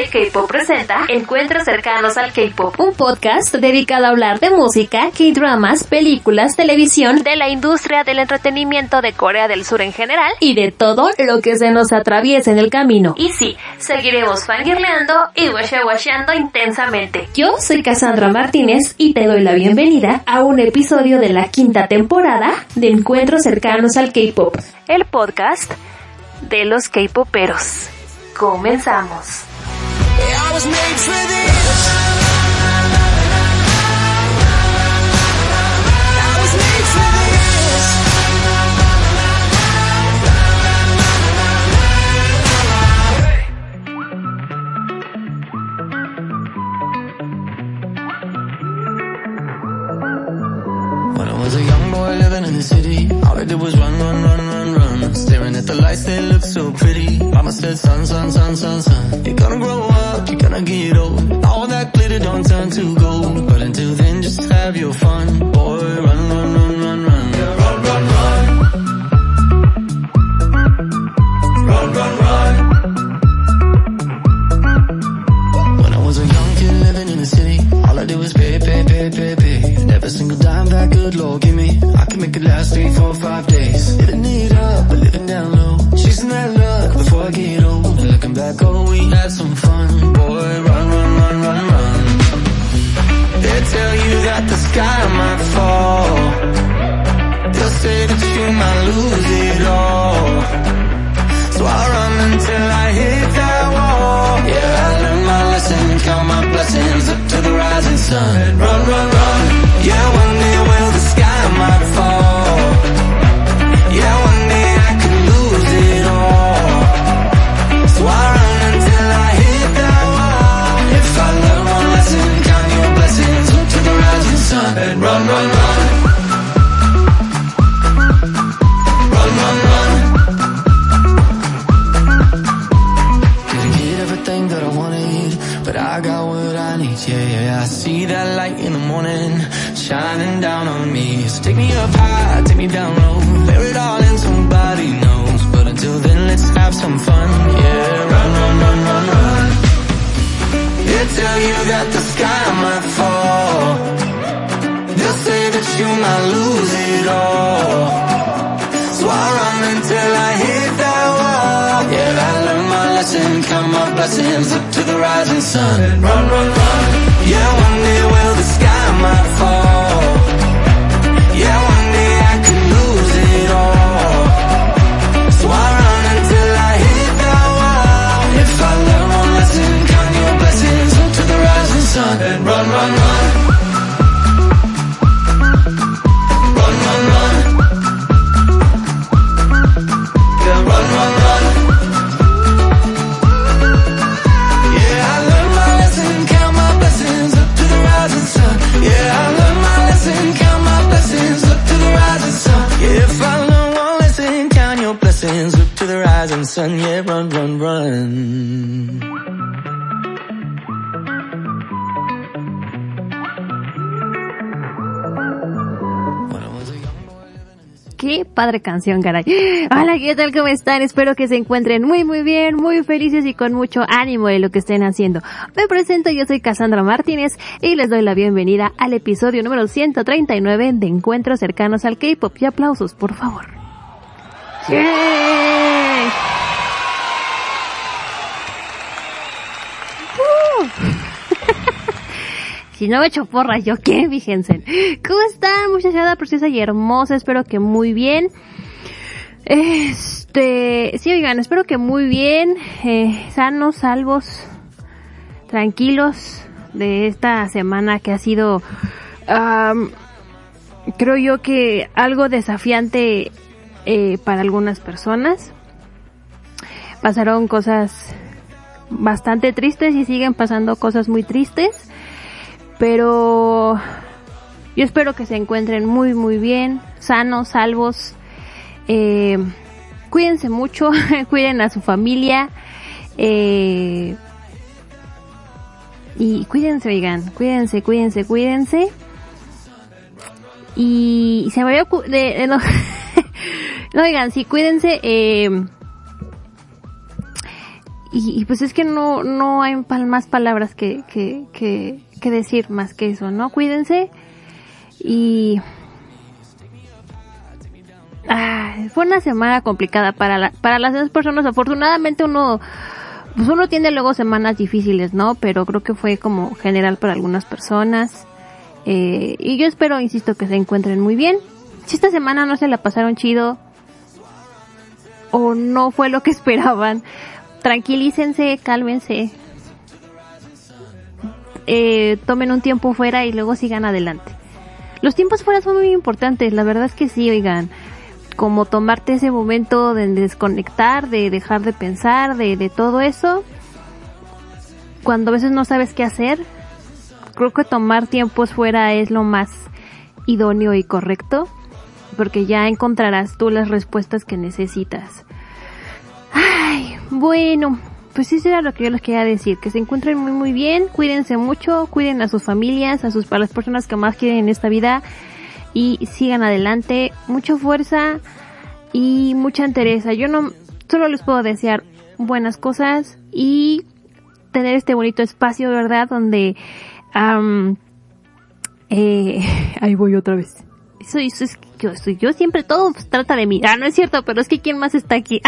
de K-Pop presenta Encuentros cercanos al K-Pop, un podcast dedicado a hablar de música, K-dramas, películas, televisión, de la industria del entretenimiento de Corea del Sur en general y de todo lo que se nos atraviesa en el camino. Y sí, seguiremos fangirleando y washeando intensamente. Yo soy Cassandra Martínez y te doy la bienvenida a un episodio de la quinta temporada de Encuentros cercanos al K-Pop, el podcast de los K-Poperos. Comenzamos. I was made for this. The lights, they look so pretty. Mama said, son, son, son, son, son. You're gonna grow up, you're gonna get old. All that glitter don't turn to gold. But until then, just have your fun. Boy, run, run, run. All I did was pay, pay, pay, pay, pay. And every single dime that good Lord give me, I can make it last three, four, five days. Living it up, but living down low. Chasing that luck before I get old. And looking back, oh, we had some fun. Boy, run, run, run, run, run. They tell you that the sky might fall. They'll say that you might lose it all. So I run until I hit that wall. Yeah, Lesson, count my blessings up to the rising sun. Run, run, run. Yeah, me down low, bear it all in somebody knows. But until then, let's have some fun. Yeah, run, run, run, run, run. They tell you that the sky might fall. They'll say that you might lose it all. So I run until I hit that wall. Yeah, I learned my lesson, count my blessings up to the rising sun. Run, run, run. Yeah, one day will the sky might fall. Padre canción, caray. Hola, ¿qué tal? ¿Cómo están? Espero que se encuentren muy, muy bien, muy felices y con mucho ánimo de lo que estén haciendo. Me presento, yo soy Cassandra Martínez y les doy la bienvenida al episodio número 139 de Encuentros cercanos al K-Pop. Y aplausos, por favor. ¡Uh! Si no me echo porras, ¿yo qué? Fíjense. ¿Cómo están, muchachada preciosa y hermosa? Espero que muy bien. Este, sí, oigan, espero que muy bien, eh, sanos, salvos, tranquilos de esta semana que ha sido, am, creo yo que algo desafiante eh, para algunas personas. Pasaron cosas bastante tristes y siguen pasando cosas muy tristes pero yo espero que se encuentren muy muy bien, sanos, salvos. Eh, cuídense mucho, cuiden a su familia. Eh, y cuídense, oigan, cuídense, cuídense, cuídense. Y se me había de, de- no, no, oigan, sí, cuídense. Eh, y, pues es que no, no hay más palabras que, que, que, que decir más que eso, ¿no? Cuídense y ah, fue una semana complicada para la, para las demás personas. Afortunadamente uno pues uno tiene luego semanas difíciles, ¿no? Pero creo que fue como general para algunas personas. Eh, y yo espero, insisto, que se encuentren muy bien. Si esta semana no se la pasaron chido o no fue lo que esperaban, tranquilícense, cálmense. Eh, tomen un tiempo fuera y luego sigan adelante. Los tiempos fuera son muy importantes, la verdad es que sí, oigan. Como tomarte ese momento de desconectar, de dejar de pensar, de, de todo eso. Cuando a veces no sabes qué hacer, creo que tomar tiempos fuera es lo más idóneo y correcto, porque ya encontrarás tú las respuestas que necesitas. Ay, bueno, pues eso era lo que yo les quería decir, que se encuentren muy muy bien, cuídense mucho, cuiden a sus familias, a sus a las personas que más quieren en esta vida y sigan adelante, mucha fuerza y mucha entereza. Yo no solo les puedo desear buenas cosas y tener este bonito espacio, ¿verdad? Donde eh, ahí voy otra vez. Eso, eso es yo, yo siempre todo trata de mí. Ah, no es cierto, pero es que quién más está aquí.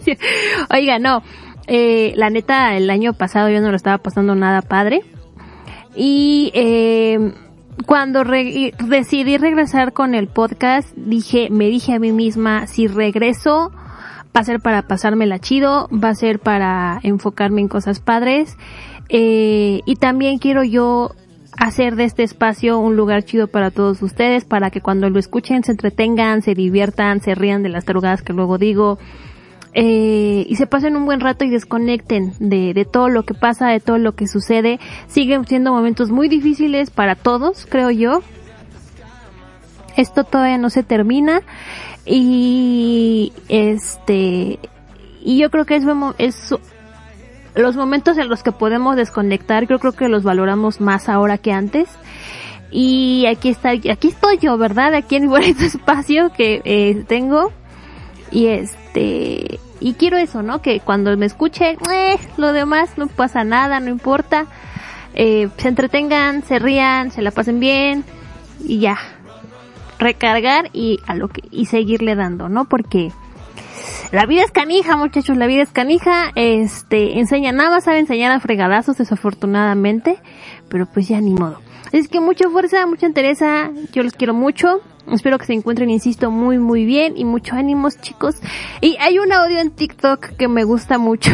Oiga, no. Eh, la neta, el año pasado yo no lo estaba pasando nada padre. Y eh, cuando decidí regresar con el podcast, dije, me dije a mí misma, si regreso, va a ser para pasármela chido, va a ser para enfocarme en cosas padres. Eh, y también quiero yo hacer de este espacio un lugar chido para todos ustedes, para que cuando lo escuchen se entretengan, se diviertan, se rían de las tarugadas que luego digo, eh, y se pasen un buen rato y desconecten de, de todo lo que pasa, de todo lo que sucede. Siguen siendo momentos muy difíciles para todos, creo yo. Esto todavía no se termina y este y yo creo que es, es los momentos en los que podemos desconectar, yo creo que los valoramos más ahora que antes. Y aquí está, aquí estoy yo, ¿verdad? Aquí en este espacio que eh, tengo. Y este, y quiero eso, ¿no? Que cuando me escuchen, eh, lo demás no pasa nada, no importa. Eh, se entretengan, se rían, se la pasen bien y ya. Recargar y a lo que, y seguirle dando, ¿no? Porque la vida es canija, muchachos, la vida es canija. Este, enseña nada sabe enseñar a fregadazos, desafortunadamente. Pero pues ya ni modo. Es que mucha fuerza, mucha entereza. Yo los quiero mucho. Espero que se encuentren, insisto, muy muy bien y mucho ánimos, chicos. Y hay un audio en TikTok que me gusta mucho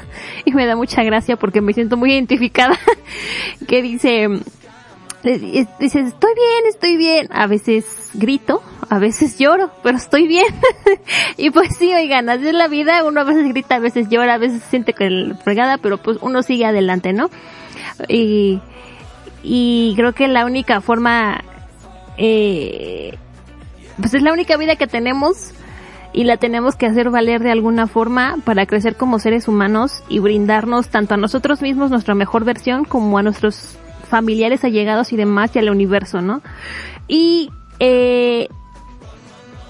y me da mucha gracia porque me siento muy identificada que dice dices, estoy bien, estoy bien. A veces grito, a veces lloro, pero estoy bien. y pues sí, oigan, así es la vida. Uno a veces grita, a veces llora, a veces se siente fregada, pero pues uno sigue adelante, ¿no? Y, y creo que la única forma, eh, pues es la única vida que tenemos y la tenemos que hacer valer de alguna forma para crecer como seres humanos y brindarnos tanto a nosotros mismos nuestra mejor versión como a nuestros familiares allegados y demás y al universo, ¿no? Y eh,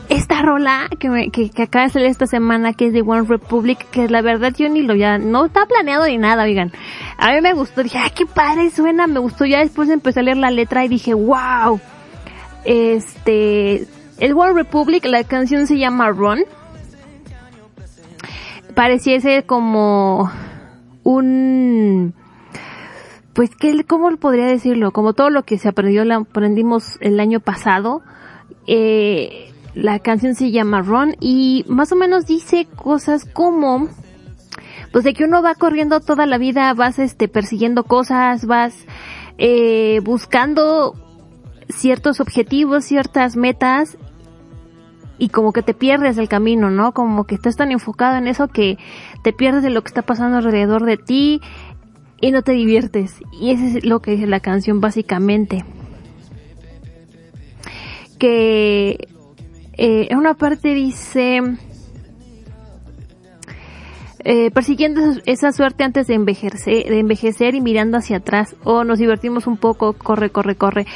esta rola que, me, acaba de salir esta semana, que es de One Republic, que la verdad yo ni lo ya, no está planeado ni nada, oigan. A mí me gustó, dije, ay, qué padre suena, me gustó. Ya después empecé a leer la letra y dije, wow. Este, el One Republic, la canción se llama Run. Pareciese como un, pues, ¿qué, ¿cómo podría decirlo? Como todo lo que se aprendió, aprendimos el año pasado. Eh, la canción se llama Run y más o menos dice cosas como, pues de que uno va corriendo toda la vida, vas este persiguiendo cosas, vas eh, buscando ciertos objetivos, ciertas metas y como que te pierdes el camino, ¿no? Como que estás tan enfocado en eso que te pierdes de lo que está pasando alrededor de ti y no te diviertes. Y eso es lo que dice la canción básicamente. Que eh, en una parte dice, eh, persiguiendo esa suerte antes de envejecer, de envejecer y mirando hacia atrás. O oh, nos divertimos un poco, corre, corre, corre.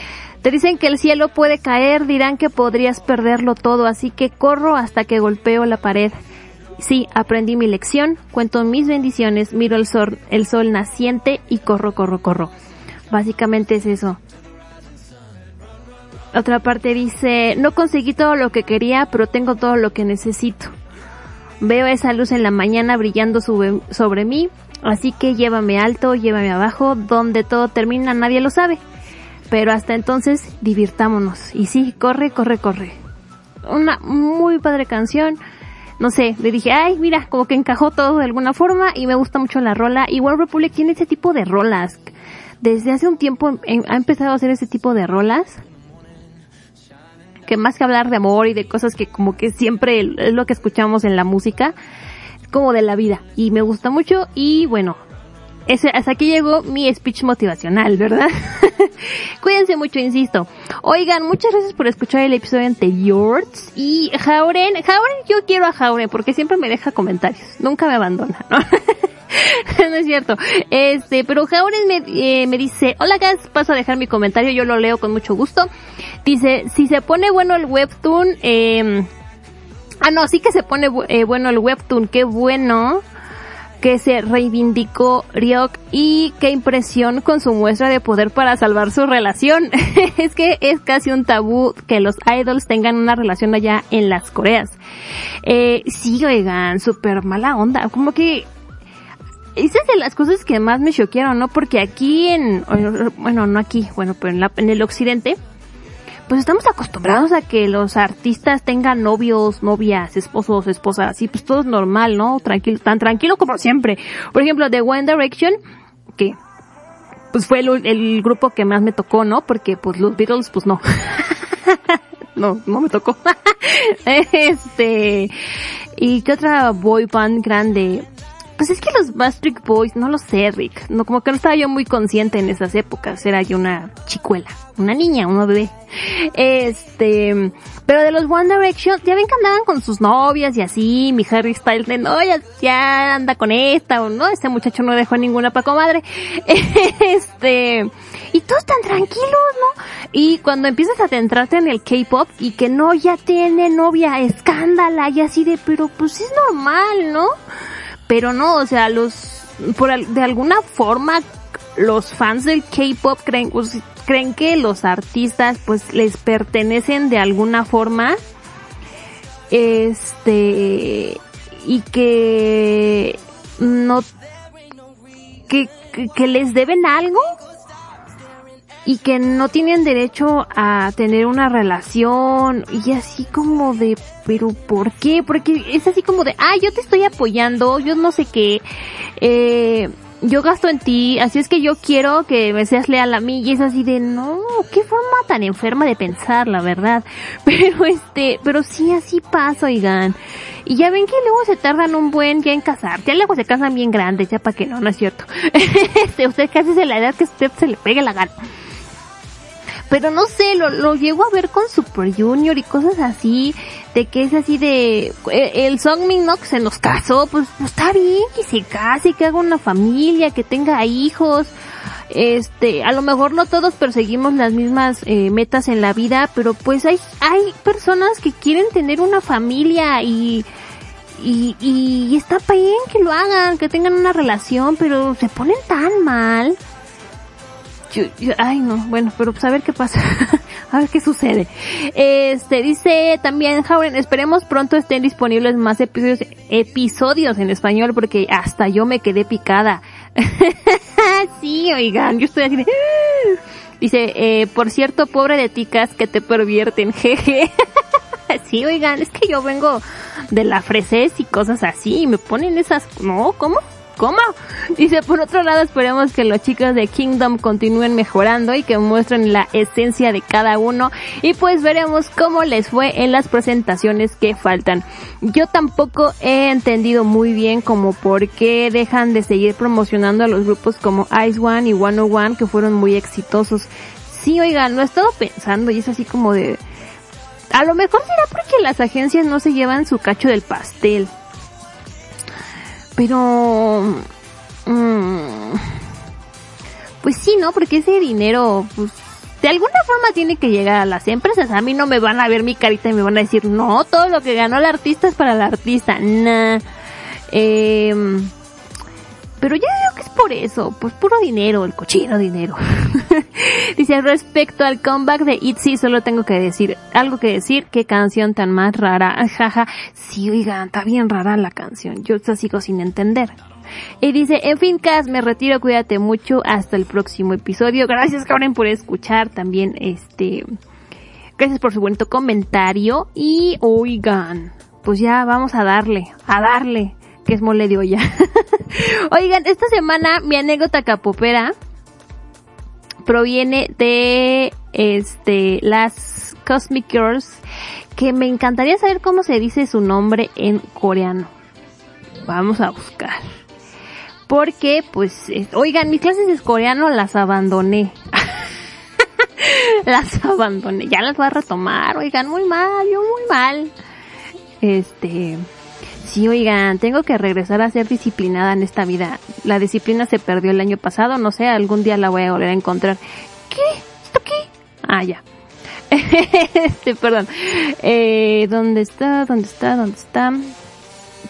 Te dicen que el cielo puede caer, dirán que podrías perderlo todo, así que corro hasta que golpeo la pared. Sí, aprendí mi lección, cuento mis bendiciones, miro el sol, el sol naciente y corro, corro, corro. Básicamente es eso. Otra parte dice, no conseguí todo lo que quería, pero tengo todo lo que necesito. Veo esa luz en la mañana brillando sobre, mí, así que llévame alto, llévame abajo, donde todo termina nadie lo sabe. Pero hasta entonces, divirtámonos. Y sí, corre, corre, corre. Una muy padre canción. No sé, le dije, ay, mira, como que encajó todo de alguna forma y me gusta mucho la rola. Igual Republic tiene ese tipo de rolas. Desde hace un tiempo ha empezado a hacer ese tipo de rolas que más que hablar de amor y de cosas que como que siempre es lo que escuchamos en la música, como de la vida. Y me gusta mucho y bueno, ese, hasta aquí llegó mi speech motivacional, ¿verdad? Cuídense mucho, insisto. Oigan, muchas gracias por escuchar el episodio anterior. Y Jauren, Jauren, yo quiero a Jauren porque siempre me deja comentarios. Nunca me abandona, ¿no? no es cierto. Este, pero Jauren me, eh, me dice, hola Gas, paso a dejar mi comentario, yo lo leo con mucho gusto. Dice, si se pone bueno el webtoon, eh, ah no, sí que se pone eh, bueno el webtoon, qué bueno que se reivindicó Ryok y qué impresión con su muestra de poder para salvar su relación. es que es casi un tabú que los idols tengan una relación allá en las Coreas. Eh, sí, oigan, súper mala onda. Como que esa es de las cosas que más me choquearon, ¿no? Porque aquí en, bueno, no aquí, bueno, pero en, la, en el occidente, pues estamos acostumbrados a que los artistas tengan novios, novias, esposos, esposas, y pues todo es normal, ¿no? Tranquilo, tan tranquilo como siempre. Por ejemplo, The One Direction, que pues fue el, el grupo que más me tocó, ¿no? Porque pues los Beatles, pues no. no, no me tocó. este, y qué otra boy band grande. Pues es que los Bastric Boys, no lo sé, Rick. No, como que no estaba yo muy consciente en esas épocas. Era yo una chicuela, una niña, una bebé. Este, pero de los One Direction, ya ven que andaban con sus novias y así, mi Harry Styles de, no, ya, anda con esta, o no, ese muchacho no dejó ninguna pa' comadre. este, y todos tan tranquilos, ¿no? Y cuando empiezas a centrarte en el K-pop y que no, ya tiene novia, escándala, y así de, pero pues es normal, ¿no? Pero no, o sea, los, por, de alguna forma, los fans del K-pop creen, pues, creen que los artistas pues les pertenecen de alguna forma. Este, y que no, que, que les deben algo y que no tienen derecho a tener una relación y así como de, pero ¿por qué? Porque es así como de, ah, yo te estoy apoyando, yo no sé qué, eh, yo gasto en ti, así es que yo quiero que me seas leal a mí y es así de, no, qué forma tan enferma de pensar, la verdad. Pero este, pero sí así pasa, oigan. Y ya ven que luego se tardan un buen ya en casar, ya luego se casan bien grandes, ya para que no, no es cierto. este, usted casi se la edad que usted se le pegue la gana pero no sé, lo, lo llego a ver con Super Junior y cosas así, de que es así de, eh, el Songmin, ¿no? Que se nos casó, pues, pues está bien que se case, que haga una familia, que tenga hijos, este, a lo mejor no todos perseguimos las mismas eh, metas en la vida, pero pues hay, hay personas que quieren tener una familia y, y, y está bien que lo hagan, que tengan una relación, pero se ponen tan mal ay no, bueno, pero pues a ver qué pasa, a ver qué sucede. Este, dice también Jauren, esperemos pronto estén disponibles más episodios, episodios en español porque hasta yo me quedé picada. sí, oigan, yo estoy así de... Dice, eh, por cierto, pobre de ticas que te pervierten, jeje. sí, oigan, es que yo vengo de la freses y cosas así y me ponen esas, no, ¿cómo? ¿Cómo? Dice, por otro lado, esperemos que los chicos de Kingdom continúen mejorando y que muestren la esencia de cada uno y pues veremos cómo les fue en las presentaciones que faltan. Yo tampoco he entendido muy bien como por qué dejan de seguir promocionando a los grupos como Ice One y One One que fueron muy exitosos. Sí, oigan, lo he estado pensando y es así como de... A lo mejor será porque las agencias no se llevan su cacho del pastel. Pero... Mmm, pues sí, ¿no? Porque ese dinero, pues, de alguna forma tiene que llegar a las empresas. A mí no me van a ver mi carita y me van a decir, no, todo lo que ganó el artista es para el artista. Nah. Eh, pero ya digo que es por eso, pues puro dinero, el cochino dinero. Dice, respecto al comeback de ITZY, solo tengo que decir, algo que decir, qué canción tan más rara. Jaja, sí, oigan, está bien rara la canción, yo la sigo sin entender. Y dice, en fin, Cas, me retiro, cuídate mucho, hasta el próximo episodio. Gracias, Karen, por escuchar también este, gracias por su bonito comentario. Y oigan, pues ya vamos a darle, a darle que es mole de olla. Oigan, esta semana mi anécdota capopera proviene de este las Cosmic Girls que me encantaría saber cómo se dice su nombre en coreano. Vamos a buscar. Porque, pues, oigan, mis clases de coreano las abandoné. las abandoné. Ya las voy a retomar, oigan, muy mal, yo muy mal. Este, Sí, oigan, tengo que regresar a ser disciplinada en esta vida. La disciplina se perdió el año pasado, no sé, algún día la voy a volver a encontrar. ¿Qué? ¿Esto qué? Ah, ya. este, perdón. Eh, ¿dónde está? ¿Dónde está? ¿Dónde está?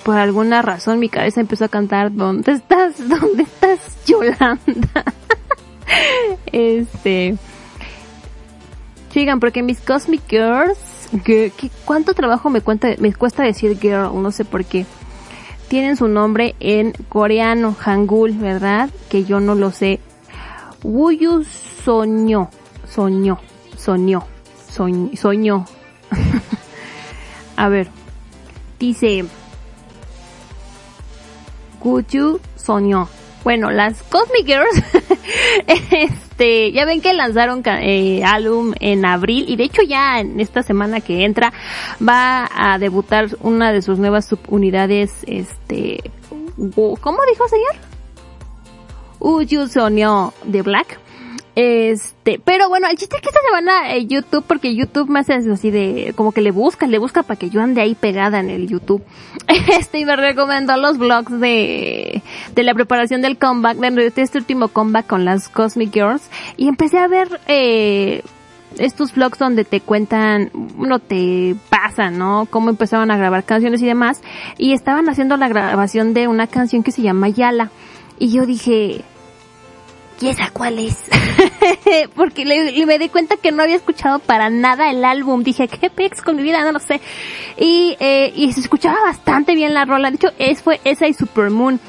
Por alguna razón mi cabeza empezó a cantar ¿Dónde estás? ¿Dónde estás, Yolanda? este... Sigan, porque mis Cosmic Girls ¿Qué, cuánto trabajo me, cuenta, me cuesta decir girl? No sé por qué. Tienen su nombre en coreano, hangul, ¿verdad? Que yo no lo sé. Wuyu soñó, soñó, soñó, soñó. A ver, dice, Wuyu soñó. Bueno, las Cosmic Girls, este, ya ven que lanzaron eh, álbum en abril y de hecho ya en esta semana que entra va a debutar una de sus nuevas subunidades, este, ¿cómo dijo señor? Uyu Sonyo de Black. Este, pero bueno, el chiste es que esta semana eh, YouTube, porque YouTube me hace así de, como que le busca, le busca para que yo ande ahí pegada en el YouTube. Este, y me recomendó los vlogs de, de la preparación del comeback, de este último comeback con las Cosmic Girls. Y empecé a ver, eh, estos vlogs donde te cuentan, no te pasan, ¿no? Cómo empezaban a grabar canciones y demás. Y estaban haciendo la grabación de una canción que se llama Yala. Y yo dije, ¿y esa cuál es? Porque le, me di cuenta que no había escuchado para nada el álbum. Dije, ¿qué pex con mi vida? No lo sé. Y, eh, y se escuchaba bastante bien la rola. De hecho, es, fue esa y Supermoon.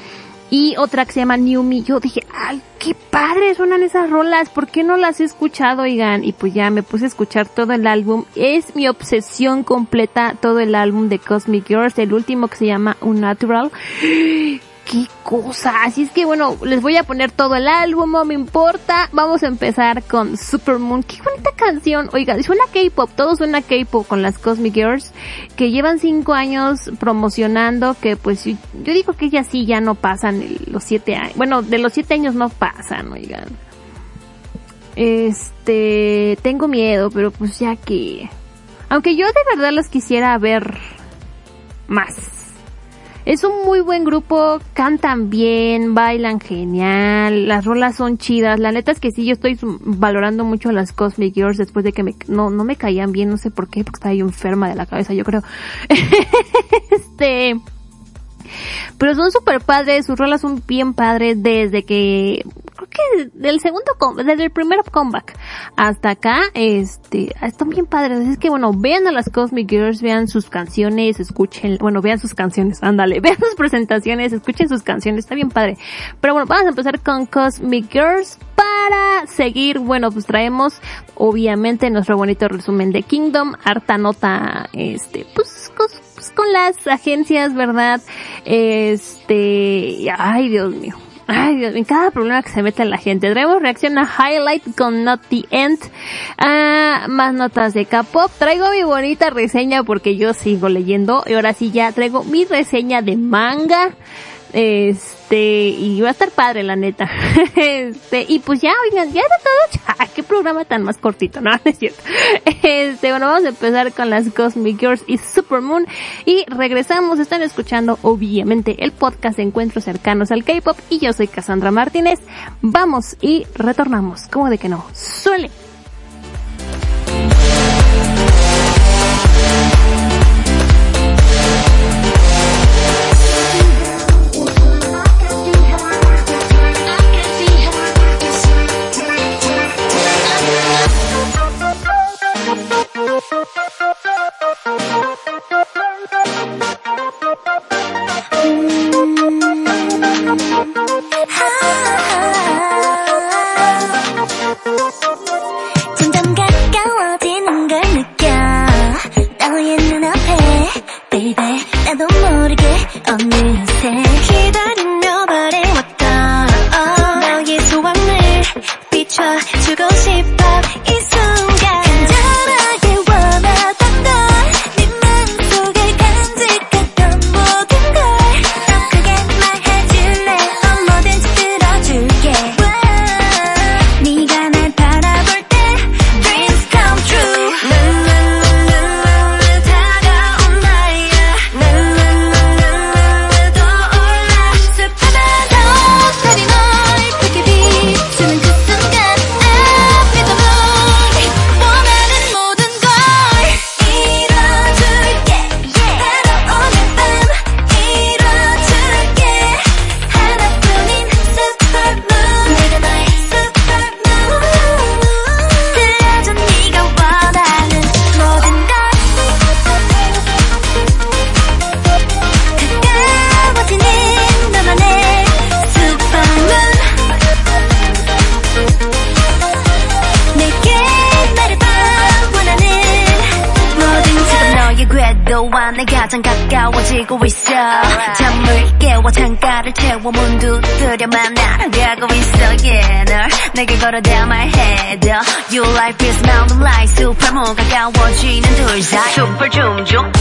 Y otra que se llama New Me. Yo dije, ay, qué padre suenan esas rolas. ¿Por qué no las he escuchado, oigan? Y pues ya me puse a escuchar todo el álbum. Es mi obsesión completa todo el álbum de Cosmic Girls. El último que se llama Unnatural qué cosa. Así es que bueno, les voy a poner todo el álbum, no me importa. Vamos a empezar con Supermoon. Qué bonita canción. Oiga, suena K-pop, todo suena K-pop con las Cosmic Girls, que llevan cinco años promocionando, que pues yo digo que ya sí ya no pasan los siete años. Bueno, de los siete años no pasan, oigan. Este, tengo miedo, pero pues ya que... Aunque yo de verdad las quisiera ver más es un muy buen grupo, cantan bien, bailan genial, las rolas son chidas. La neta es que sí, yo estoy valorando mucho las Cosmic Girls después de que me, no, no me caían bien, no sé por qué, porque estaba yo enferma de la cabeza, yo creo. este, pero son súper padres, sus rolas son bien padres desde que, creo que del segundo, desde el primer comeback hasta acá, este, están bien padres. Es que bueno, vean a las Cosmic Girls, vean sus canciones, escuchen, bueno, vean sus canciones, ándale, vean sus presentaciones, escuchen sus canciones, está bien padre. Pero bueno, vamos a empezar con Cosmic Girls para seguir, bueno, pues traemos obviamente nuestro bonito resumen de Kingdom, harta nota, este, pues, pues, con las agencias, ¿verdad? Este, ay Dios mío. Ay, Dios mío, cada problema que se mete la gente. Traemos reacción a Highlight con Not the End. Ah, más notas de K-pop. Traigo mi bonita reseña porque yo sigo leyendo. Y ahora sí ya traigo mi reseña de manga. Este, y va a estar padre, la neta. Este, y pues ya, oigan, ya de todo. Qué programa tan más cortito, ¿no? es cierto. Este, bueno, vamos a empezar con las Cosmic Girls y Supermoon. Y regresamos, están escuchando, obviamente, el podcast de Encuentros Cercanos al K-pop. Y yo soy Cassandra Martínez. Vamos y retornamos. ¿Cómo de que no? Suele. 점점 가까워지는 걸 느껴. 너의 눈앞에 baby. 나도 모르게 어느새 chum pa chum chum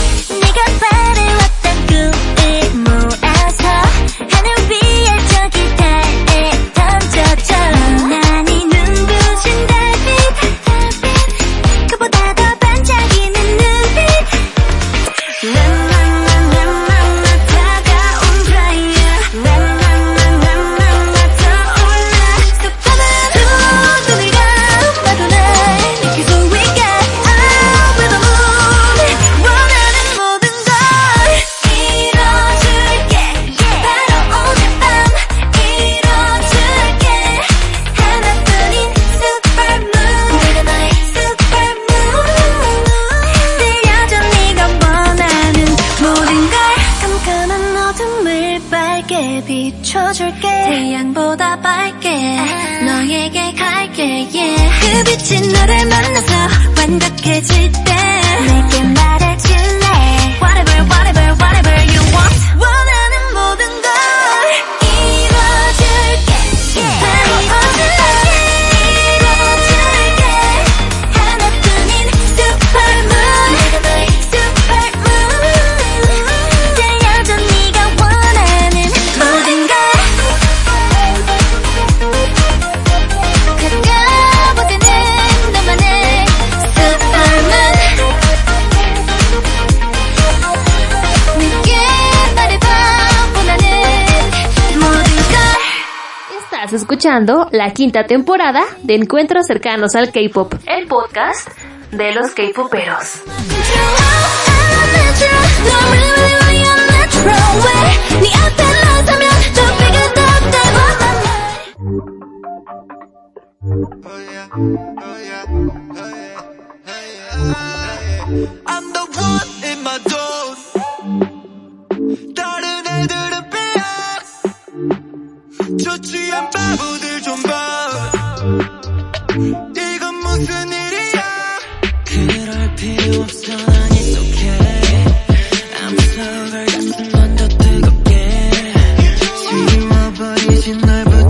la quinta temporada de Encuentros cercanos al K-pop, el podcast de los K-poperos.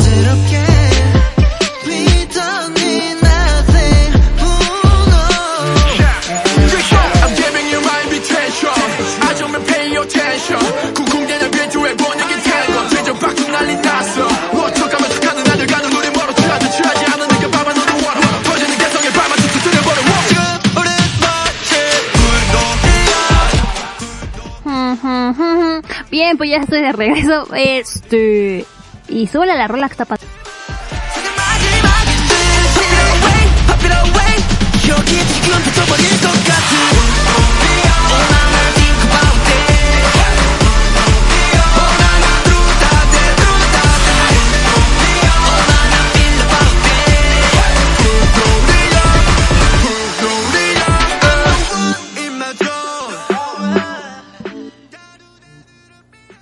독이야 Bien, pues ya estoy de regreso. Este. y súbele la rola que está.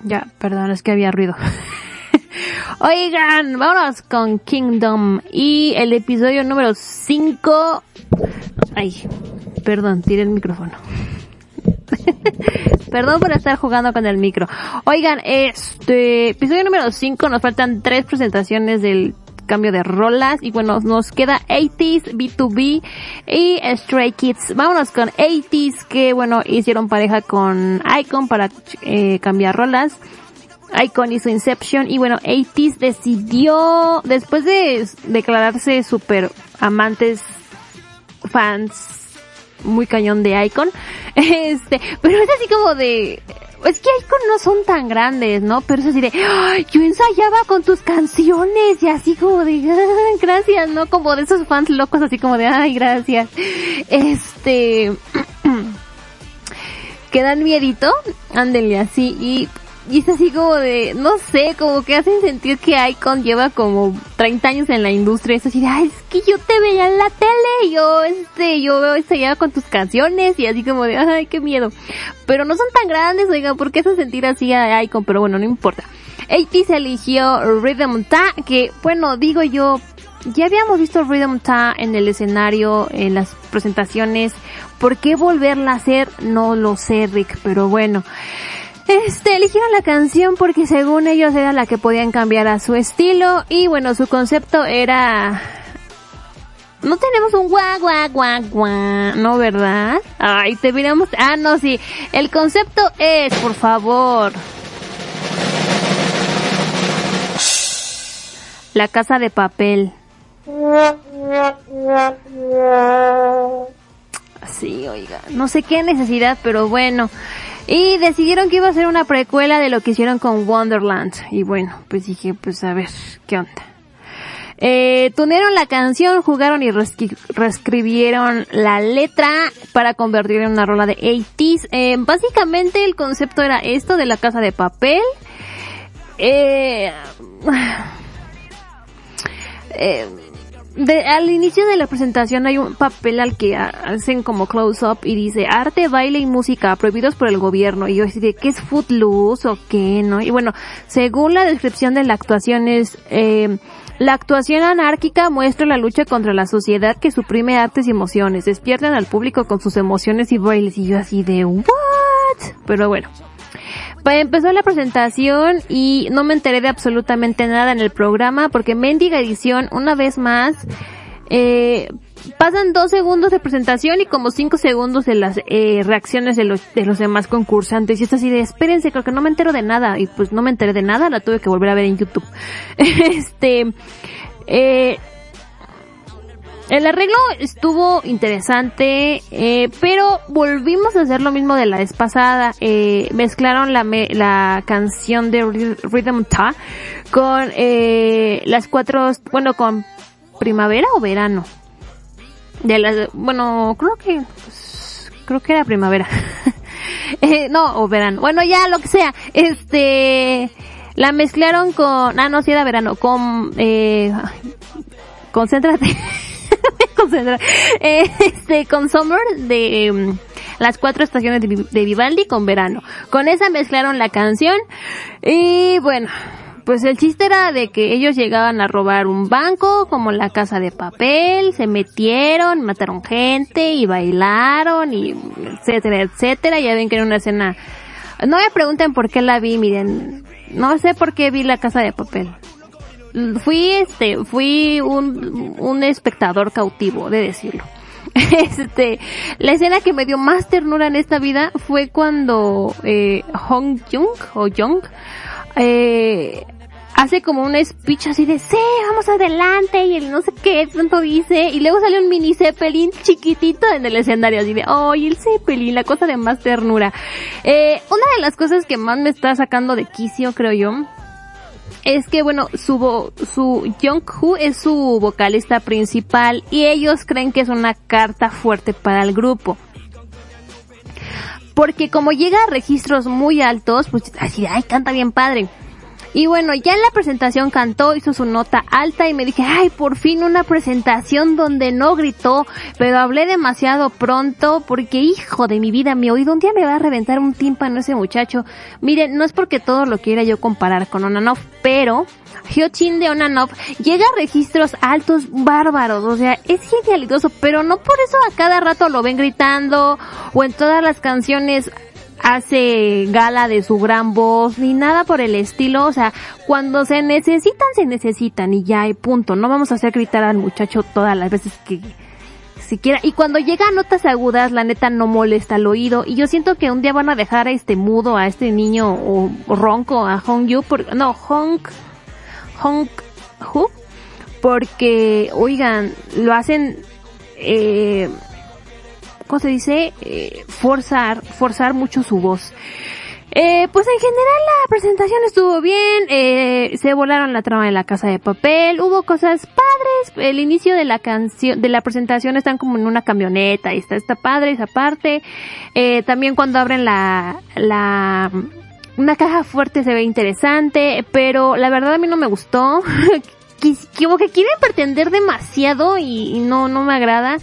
Ya, perdón, es que había ruido. Oigan, vámonos con Kingdom y el episodio número 5. Ay, perdón, tiré el micrófono. perdón por estar jugando con el micro. Oigan, este episodio número 5 nos faltan tres presentaciones del cambio de rolas y bueno, nos queda 80s, B2B y Stray Kids. Vámonos con 80s que bueno, hicieron pareja con Icon para eh, cambiar rolas. Icon hizo Inception y bueno, 80s decidió, después de declararse super amantes, fans, muy cañón de Icon, este, pero es así como de, es que Icon no son tan grandes, ¿no? Pero es así de, "Ay, yo ensayaba con tus canciones y así como de, "Ah, gracias, ¿no? Como de esos fans locos así como de, ay, gracias. Este, que dan miedito, ándenle así y y es así como de, no sé, como que hacen sentir que Icon lleva como 30 años en la industria. Es así de, ay, es que yo te veía en la tele, yo, este, yo ya con tus canciones y así como de, ay, qué miedo. Pero no son tan grandes, oigan, ¿por qué hacen sentir así a Icon? Pero bueno, no importa. AT se eligió Rhythm Ta, que, bueno, digo yo, ya habíamos visto Rhythm Ta en el escenario, en las presentaciones. ¿Por qué volverla a hacer? No lo sé, Rick, pero bueno. Este, eligieron la canción porque según ellos era la que podían cambiar a su estilo y bueno, su concepto era... No tenemos un guau guau guau ¿no verdad? Ay, te miramos... Ah, no, sí. El concepto es, por favor... La casa de papel. Sí, oiga, no sé qué necesidad, pero bueno. Y decidieron que iba a ser una precuela de lo que hicieron con Wonderland. Y bueno, pues dije, pues a ver, ¿qué onda? Eh, tunearon la canción, jugaron y reescri- reescribieron la letra para convertirla en una rola de 80s. Eh, básicamente el concepto era esto de la casa de papel. Eh, eh, de- al inicio de la presentación hay un papel al que ha- hacen como close up y dice arte, baile y música prohibidos por el gobierno. Y yo así de, ¿qué es footloose o qué, no? Y bueno, según la descripción de la actuación es, eh, la actuación anárquica muestra la lucha contra la sociedad que suprime artes y emociones. Despiertan al público con sus emociones y bailes. Y yo así de, ¿what? Pero bueno. Pues empezó la presentación y no me enteré de absolutamente nada en el programa porque Mendiga Edición, una vez más, eh, pasan dos segundos de presentación y como cinco segundos de las eh, reacciones de los, de los demás concursantes. Y es así de, espérense, creo que no me entero de nada. Y pues no me enteré de nada, la tuve que volver a ver en YouTube. este, eh, el arreglo estuvo interesante, eh, pero volvimos a hacer lo mismo de la vez pasada. Eh, mezclaron la, me- la canción de Rhythm Ta con eh, las cuatro, bueno, con primavera o verano. De las, bueno, creo que, creo que era primavera. Eh, no, o verano. Bueno, ya lo que sea. Este, la mezclaron con, ah, no, sí era verano, con, eh, concéntrate. Este, con Summer de em, las cuatro estaciones de, de Vivaldi con verano. Con esa mezclaron la canción y bueno, pues el chiste era de que ellos llegaban a robar un banco como la casa de papel, se metieron, mataron gente y bailaron y etcétera, etcétera. Ya ven que era una escena. No me pregunten por qué la vi, miren, no sé por qué vi la casa de papel fui este fui un, un espectador cautivo de decirlo este la escena que me dio más ternura en esta vida fue cuando eh, Hong Jung o Jung eh, hace como un speech así de sí vamos adelante y el no sé qué tanto dice y luego sale un mini Zeppelin chiquitito en el escenario así de ¡ay el Zeppelin! la cosa de más ternura eh, una de las cosas que más me está sacando de quicio creo yo es que bueno, su, su Jungkook es su vocalista principal y ellos creen que es una carta fuerte para el grupo. Porque como llega a registros muy altos, pues así, ay, canta bien padre. Y bueno, ya en la presentación cantó, hizo su nota alta y me dije, ay, por fin una presentación donde no gritó, pero hablé demasiado pronto porque, hijo de mi vida, mi oído, un día me va a reventar un tímpano ese muchacho. Miren, no es porque todo lo quiera yo comparar con Onanov, pero Hyochin de Onanov llega a registros altos bárbaros, o sea, es genialidoso, pero no por eso a cada rato lo ven gritando o en todas las canciones hace gala de su gran voz ni nada por el estilo, o sea, cuando se necesitan, se necesitan y ya, y punto. No vamos a hacer gritar al muchacho todas las veces que siquiera. Y cuando llega a notas agudas, la neta no molesta el oído. Y yo siento que un día van a dejar a este mudo, a este niño o, o ronco, a Hong Yu, por, no, Hong, Hong Hu, porque, oigan, lo hacen, eh, ¿cómo se dice? Eh, forzar, forzar mucho su voz. Eh, pues en general la presentación estuvo bien, eh, se volaron la trama de la casa de papel, hubo cosas padres, el inicio de la canción, de la presentación están como en una camioneta y está, está padre esa parte, eh, también cuando abren la, la, una caja fuerte se ve interesante, pero la verdad a mí no me gustó, como que quieren pretender demasiado y, y no, no me agrada.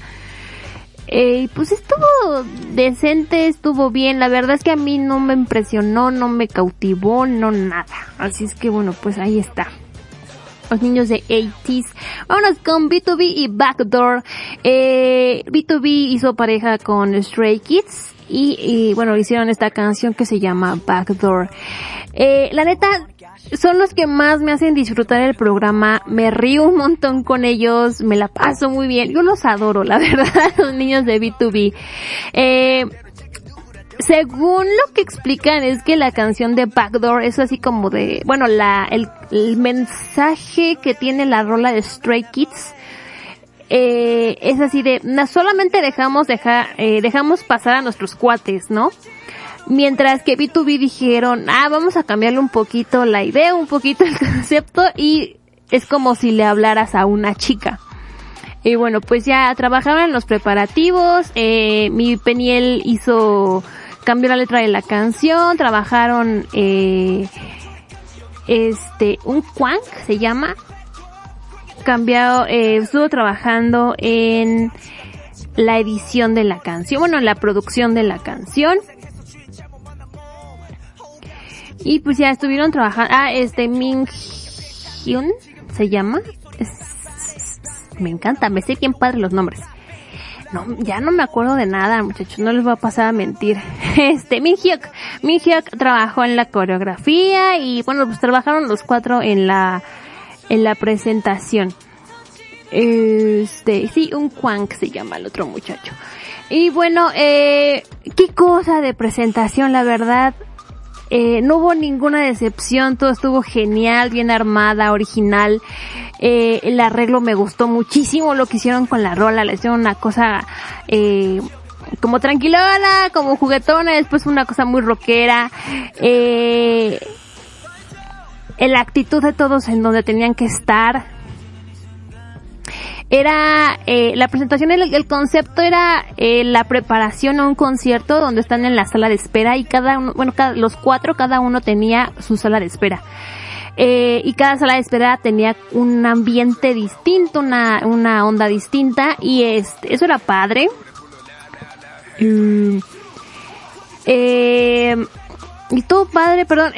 Eh, pues estuvo decente, estuvo bien. La verdad es que a mí no me impresionó, no me cautivó, no nada. Así es que bueno, pues ahí está. los niños de 80s. Vámonos con B2B y Backdoor. Eh, B2B hizo pareja con Stray Kids y, y, bueno, hicieron esta canción que se llama Backdoor. Eh, la neta, son los que más me hacen disfrutar el programa, me río un montón con ellos, me la paso muy bien, yo los adoro, la verdad, los niños de B2B. Eh, según lo que explican es que la canción de Backdoor es así como de, bueno, la, el, el mensaje que tiene la rola de Stray Kids, eh, es así de, solamente dejamos dejar, eh, dejamos pasar a nuestros cuates, ¿no? Mientras que B2B dijeron, ah, vamos a cambiarle un poquito la idea, un poquito el concepto y es como si le hablaras a una chica. Y bueno, pues ya trabajaban los preparativos, eh, mi Peniel hizo, cambió la letra de la canción, trabajaron, eh, este, un Quank se llama, cambiado, eh, estuvo trabajando en la edición de la canción, bueno, en la producción de la canción. Y pues ya estuvieron trabajando, ah, este Min Hyun se llama. Me encanta, me sé bien padre los nombres. No, ya no me acuerdo de nada, muchachos, no les voy a pasar a mentir. Este, Min Hyuk, Min Hyuk trabajó en la coreografía y bueno, pues trabajaron los cuatro en la, en la presentación. Este, sí, un Quank se llama el otro muchacho. Y bueno, eh, qué cosa de presentación, la verdad. Eh, no hubo ninguna decepción, todo estuvo genial, bien armada, original. Eh, el arreglo me gustó muchísimo lo que hicieron con la rola, le hicieron una cosa eh, como tranquilona, como juguetona, después una cosa muy rockera. Eh, la actitud de todos en donde tenían que estar. Era, eh, la presentación, el, el concepto era eh, la preparación a un concierto donde están en la sala de espera y cada uno, bueno, cada- los cuatro, cada uno tenía su sala de espera. Eh, y cada sala de espera tenía un ambiente distinto, una, una onda distinta y este, eso era padre. Mm. Eh, y todo padre, perdón,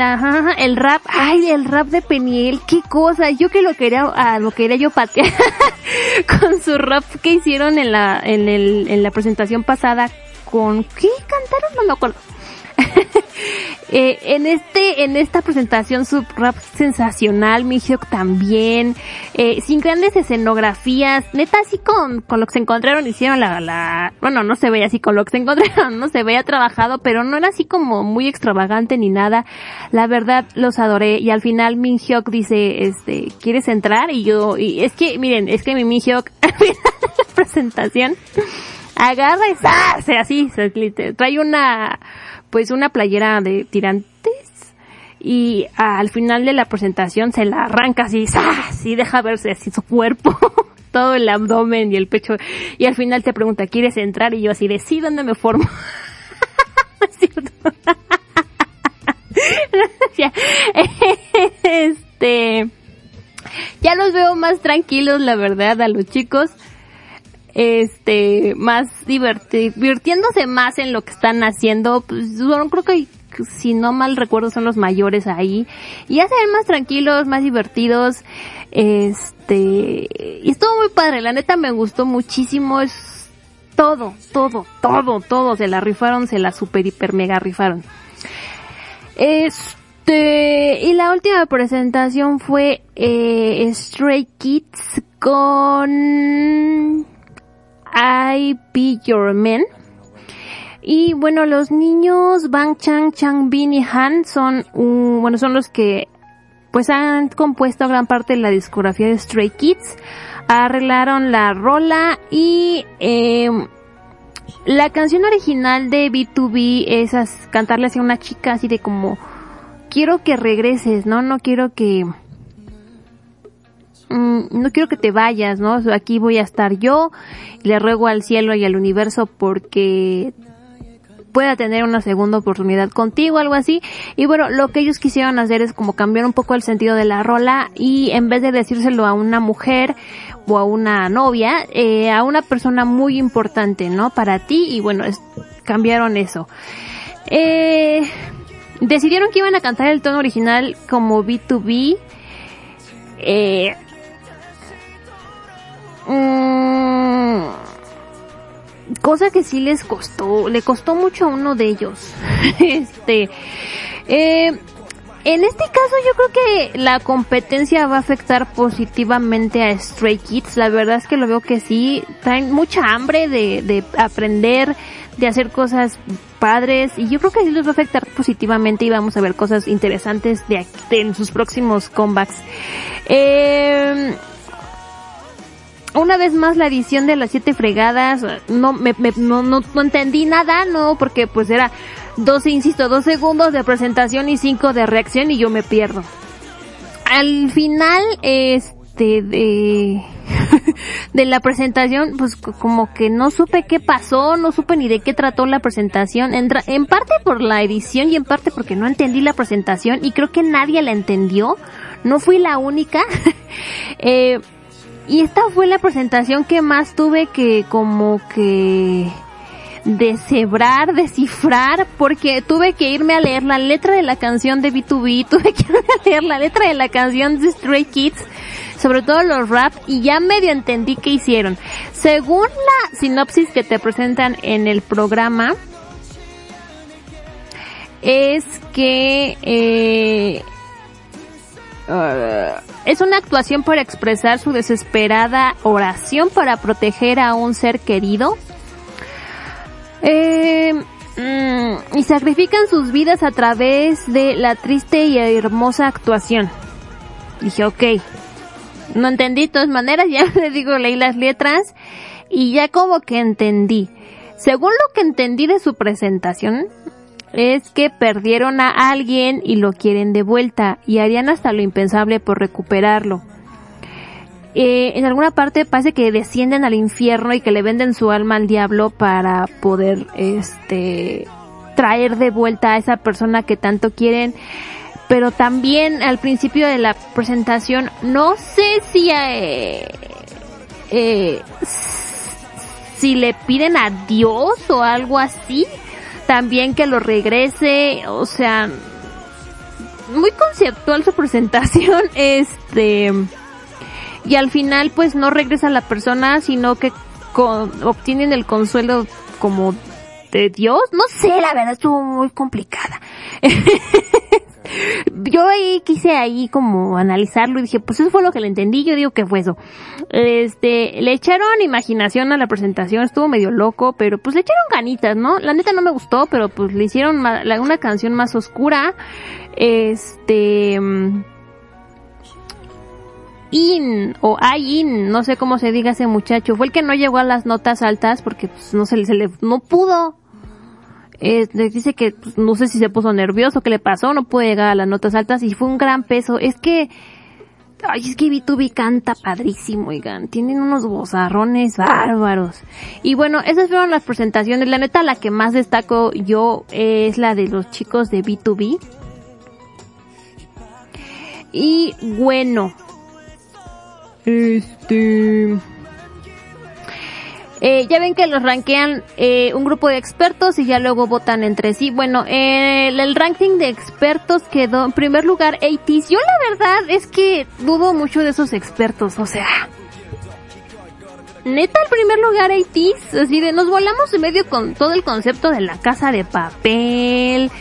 ajá, ajá, el rap, ay, el rap de Peniel, qué cosa, yo que lo quería, ah, lo quería yo patear con su rap que hicieron en la, en el, en la presentación pasada con, ¿qué cantaron? No me acuerdo. Eh, en este, en esta presentación su rap sensacional, Mihyuk también, eh, sin grandes escenografías, neta así con, con lo que se encontraron hicieron la, la, bueno no se veía así con lo que se encontraron, no se veía trabajado, pero no era así como muy extravagante ni nada, la verdad los adoré y al final Min Hyuk dice, este, ¿quieres entrar? Y yo, y es que, miren, es que mi Min Hyuk al final de la presentación agarra y ¡zas! así, se trae una, pues una playera de tirantes y al final de la presentación se la arranca así, ¡zas! y deja verse así su cuerpo, todo el abdomen y el pecho y al final te pregunta, ¿quieres entrar? Y yo así de, sí, ¿dónde me formo? Cierto. Este, ya los veo más tranquilos, la verdad, a los chicos este más divirtiéndose más en lo que están haciendo pues bueno creo que si no mal recuerdo son los mayores ahí. Y ya se ven más tranquilos más divertidos este y estuvo muy padre la neta me gustó muchísimo es todo todo todo todo se la rifaron se la super hiper mega rifaron. Este, y la última presentación fue eh, Stray Kids con I Be Your Man. Y bueno, los niños Bang Chang, Chang Bin y Han son, bueno, son los que pues han compuesto gran parte de la discografía de Stray Kids. Arreglaron la rola y eh, la canción original de B2B es as- cantarle hacia una chica así de como quiero que regreses, ¿no? No quiero que mm, no quiero que te vayas, ¿no? Aquí voy a estar yo y le ruego al cielo y al universo porque pueda tener una segunda oportunidad contigo, algo así. Y bueno, lo que ellos quisieron hacer es como cambiar un poco el sentido de la rola y en vez de decírselo a una mujer o a una novia, eh, a una persona muy importante, ¿no? Para ti y bueno, es- cambiaron eso. Eh, decidieron que iban a cantar el tono original como B2B. eh, mm, cosa que sí les costó, le costó mucho a uno de ellos. este, eh, en este caso yo creo que la competencia va a afectar positivamente a Stray Kids. La verdad es que lo veo que sí, traen mucha hambre de, de aprender, de hacer cosas padres y yo creo que sí les va a afectar positivamente y vamos a ver cosas interesantes de, aquí- de en sus próximos comebacks. Eh, una vez más la edición de las siete fregadas, no, me, me- no, no, entendí nada, no, porque pues era 12, insisto, dos segundos de presentación y cinco de reacción y yo me pierdo. Al final, este, de, de la presentación, pues como que no supe qué pasó, no supe ni de qué trató la presentación, en, en parte por la edición y en parte porque no entendí la presentación y creo que nadie la entendió, no fui la única. eh, y esta fue la presentación que más tuve que como que deshebrar, descifrar, porque tuve que irme a leer la letra de la canción de B2B, tuve que irme a leer la letra de la canción de Stray Kids, sobre todo los rap, y ya medio entendí qué hicieron. Según la sinopsis que te presentan en el programa, es que eh, Es una actuación para expresar su desesperada oración para proteger a un ser querido. Eh, mm, y sacrifican sus vidas a través de la triste y hermosa actuación. Dije, ok. No entendí de todas maneras, ya le digo, leí las letras y ya como que entendí. Según lo que entendí de su presentación, es que perdieron a alguien y lo quieren de vuelta y harían hasta lo impensable por recuperarlo. Eh, en alguna parte parece que descienden al infierno y que le venden su alma al diablo para poder este traer de vuelta a esa persona que tanto quieren pero también al principio de la presentación no sé si eh, eh, si le piden a Dios o algo así también que lo regrese, o sea, muy conceptual su presentación, este, y al final pues no regresa la persona, sino que con, obtienen el consuelo como de Dios, no sé, la verdad estuvo muy complicada. yo ahí quise ahí como analizarlo y dije, pues eso fue lo que le entendí, yo digo que fue eso. Este, le echaron imaginación a la presentación, estuvo medio loco, pero pues le echaron ganitas, ¿no? La neta no me gustó, pero pues le hicieron una canción más oscura. Este, mm, In o Ayin, no sé cómo se diga ese muchacho, fue el que no llegó a las notas altas porque pues no se se le no pudo. Eh, dice que pues, no sé si se puso nervioso, qué le pasó, no pudo llegar a las notas altas y fue un gran peso. Es que, ay, es que B2B canta padrísimo, oigan, tienen unos bozarrones bárbaros. Y bueno, esas fueron las presentaciones. La neta, la que más destaco yo es la de los chicos de B2B. Y bueno, este... Eh, ya ven que los rankean eh, un grupo de expertos y ya luego votan entre sí. Bueno, eh, el, ranking de expertos quedó en primer lugar 80 Yo la verdad es que dudo mucho de esos expertos, o sea... Neta, el primer lugar 80 así de nos volamos en medio con todo el concepto de la casa de papel.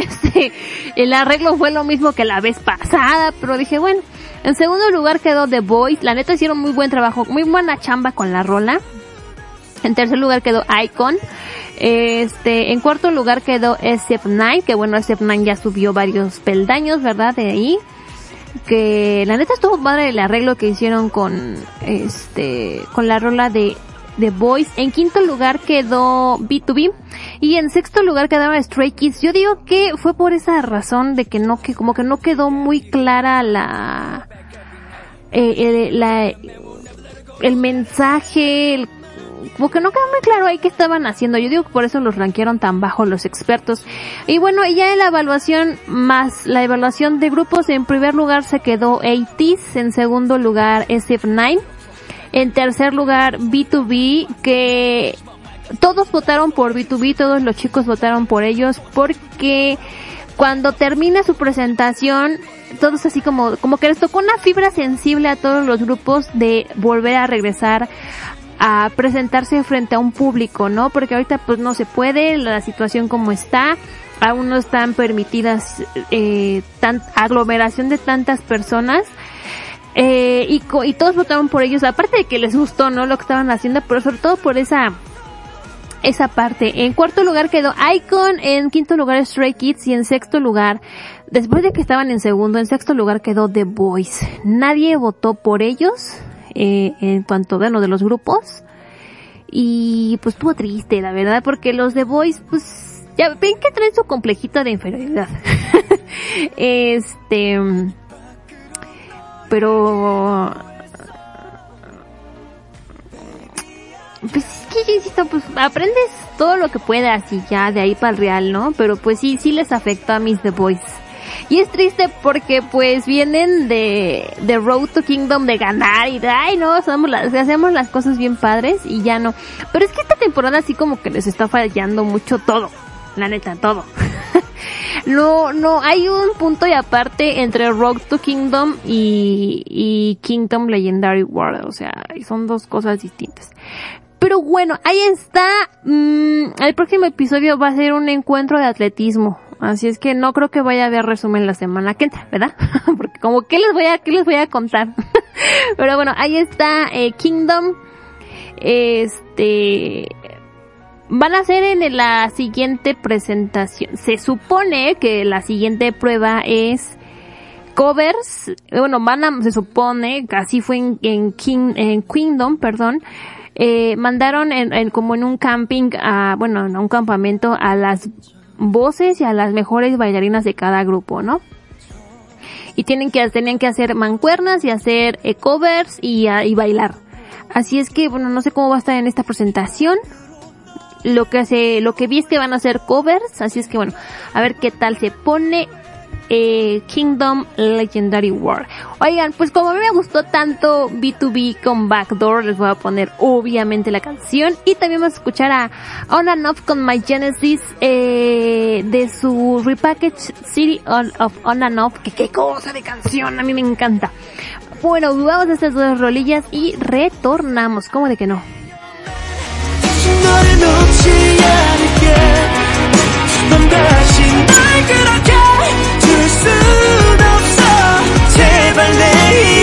Este, el arreglo fue lo mismo que la vez pasada, pero dije, bueno, en segundo lugar quedó The Voice. La neta hicieron muy buen trabajo, muy buena chamba con la rola. En tercer lugar quedó Icon. Este, en cuarto lugar quedó SF9, que bueno, SF9 ya subió varios peldaños, ¿verdad? De ahí. Que la neta estuvo padre el arreglo que hicieron con, este, con la rola de The Voice. En quinto lugar quedó B2B. Y en sexto lugar quedaron Stray Kids. Yo digo que fue por esa razón de que no, que como que no quedó muy clara la, eh, la, el mensaje, el, como que no quedó muy claro ahí qué estaban haciendo. Yo digo que por eso los rankearon tan bajo los expertos. Y bueno, ya en la evaluación más la evaluación de grupos, en primer lugar se quedó 80s, en segundo lugar SF9, en tercer lugar B2B, que todos votaron por B2B, todos los chicos votaron por ellos porque cuando termina su presentación todos así como, como que les tocó una fibra sensible a todos los grupos de volver a regresar a presentarse frente a un público, ¿no? Porque ahorita pues no se puede, la situación como está, aún no están permitidas eh, tan, aglomeración de tantas personas. Eh, y, y todos votaron por ellos, aparte de que les gustó, ¿no? Lo que estaban haciendo, pero sobre todo por esa, esa parte. En cuarto lugar quedó Icon, en quinto lugar Stray Kids y en sexto lugar, después de que estaban en segundo, en sexto lugar quedó The Boys. Nadie votó por ellos, eh, en cuanto, bueno, de los grupos. Y pues estuvo triste, la verdad, porque los The Boys, pues, ya ven que traen su complejito de inferioridad. este, pero pues es que yo insisto, pues aprendes todo lo que puedas y ya de ahí para el real, ¿no? Pero pues sí, sí les afectó a mis The Boys. Y es triste porque pues vienen de, de Road to Kingdom de ganar y de, ay no, las, hacemos las cosas bien padres y ya no. Pero es que esta temporada así como que les está fallando mucho todo. La neta, todo. no, no, hay un punto y aparte entre Road to Kingdom y, y Kingdom Legendary World. O sea, son dos cosas distintas. Pero bueno, ahí está. Mm, el próximo episodio va a ser un encuentro de atletismo. Así es que no creo que vaya a haber resumen la semana que entra, ¿verdad? Porque como qué les voy a, qué les voy a contar. Pero bueno, ahí está eh, Kingdom. Este van a hacer en la siguiente presentación. Se supone que la siguiente prueba es covers. Bueno, van a, se supone, así fue en, en, King, en Kingdom, perdón. Eh, mandaron en, en- como en un camping a, bueno, en un campamento a las voces y a las mejores bailarinas de cada grupo, ¿no? Y tienen que, tenían que hacer mancuernas y hacer eh, covers y, a- y bailar. Así es que, bueno, no sé cómo va a estar en esta presentación. Lo que hace, lo que vi es que van a hacer covers, así es que bueno, a ver qué tal se pone eh, Kingdom Legendary War. Oigan, pues como a mí me gustó tanto B2B con Backdoor, les voy a poner obviamente la canción y también vamos a escuchar a On and Off con My Genesis eh, de su repackage City on, of On and Off, que qué cosa de canción, a mí me encanta. Bueno, vamos a estas dos rolillas y retornamos, ¿cómo de que no? 너를 놓지 않을게 넌 다시 날 그렇게 둘 순 없어. 제발 내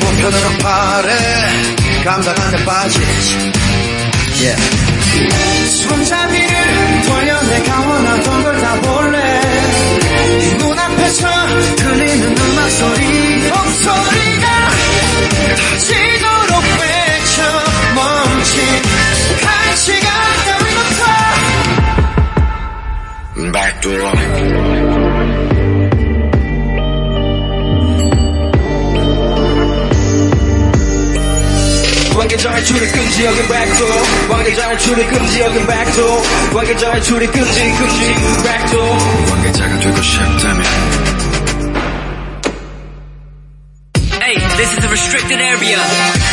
보편으로 말해 감당 안돼 빠지지. yeah. 손잡이를 돌려 내가 원하던 걸 다 볼래. 네 눈앞에 서 들리는 음악 소리 목소리가 터지도록 외쳐 멈칫. 갈 시간 따윈 없어 Backdoor 관계자의 출입 금지 여긴 backdoor 관계자의 출입 금지 여긴 backdoor 관계자의 출입 금지 금지 backdoor 관계자가 되고 싶다면 Hey, this is a restricted area.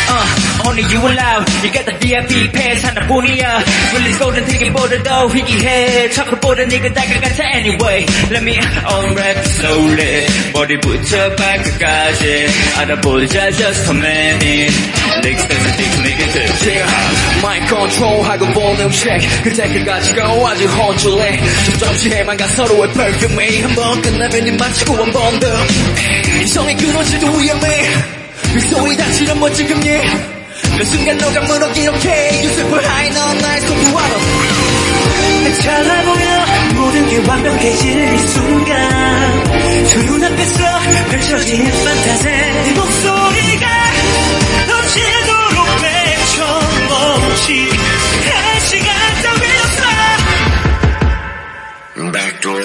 Uh, only you allowed. You got the VIP pass 하나뿐이야. Release golden ticket보다도 희귀해. 척을보다 네가 다가가자 anyway. Let me unwrap slowly. 머리부터 발끝까지 알아보자 just a minute. 넥스텐스 클릭했을 제압 마이 컨트롤하고 볼륨 체크 그 댓글까지가 아주 혼쭐해 점점씩 해만가 서로의 perfect 한번 끝나면 입 맞추고 한 번더. 이성이 끊어질도 위험해. 빅소리 다치는 멋진 금리. 그 순간 너가 물어 기억해 You super high 넌 나의 소프와로 잘나 보여 모든 게 완벽해지는 이 순간. 두 눈앞에서 펼쳐지는 판타지 네 목소리. 지도록 맺혀 멈춘 한 시간 따위였어 Backdoor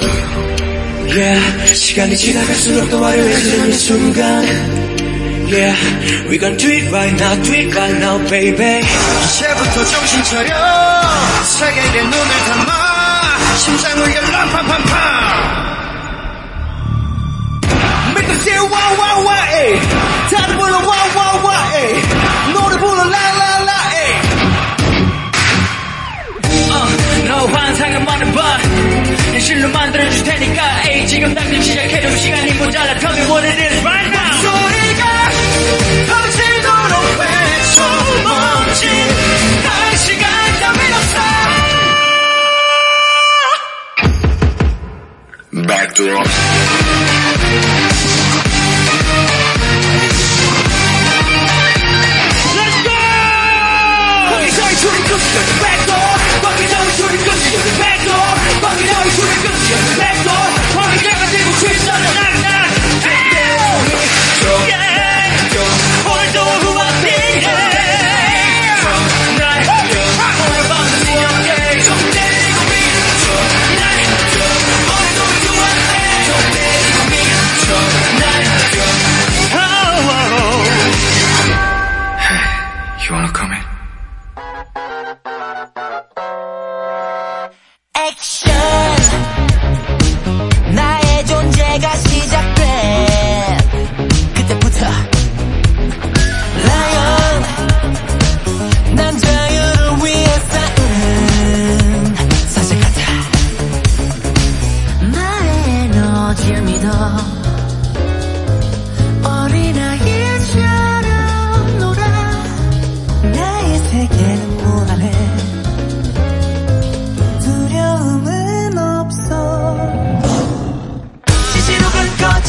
Yeah 시간이 지나갈수록 더 화려해지는 순간 Yeah We gon' do it right now do it right now baby 이제부터 정신 차려 세계의 눈을 담아 심장을 열람 팡팡팡 Make them say wow wow wow ey 다들 불러 wow wow 상은 많은 반 현실로 만들어줄 테니까. 에이 지금 당장 시작해도 시간이 모자라. Tell me what it is right now. 소리가 터지도록 외쳐. 멋진 날 시간 따윈 없어. Backdoor Let's go! good, you're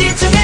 did to me.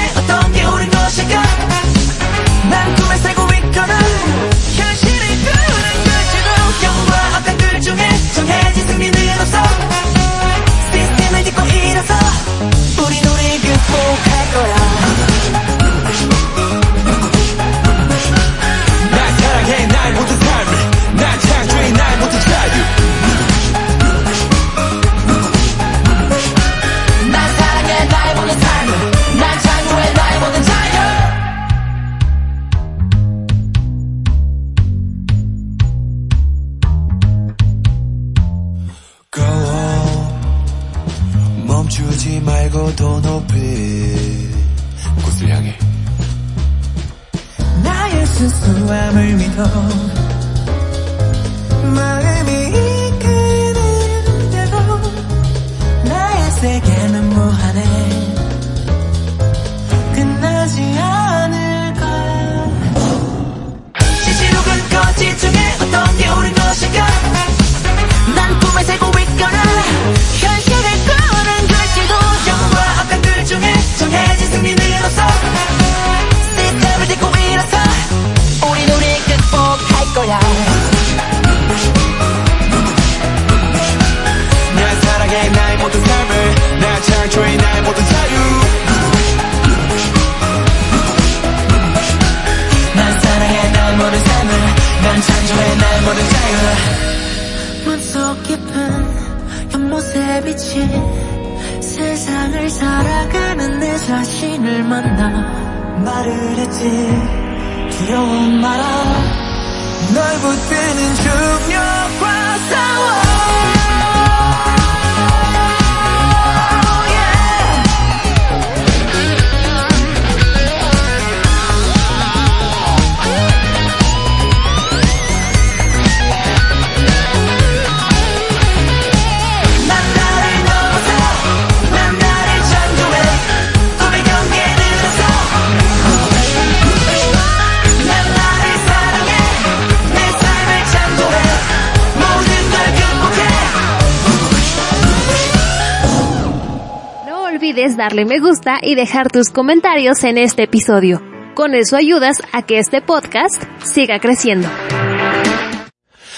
darle me gusta y dejar tus comentarios en este episodio. Con eso ayudas a que este podcast siga creciendo.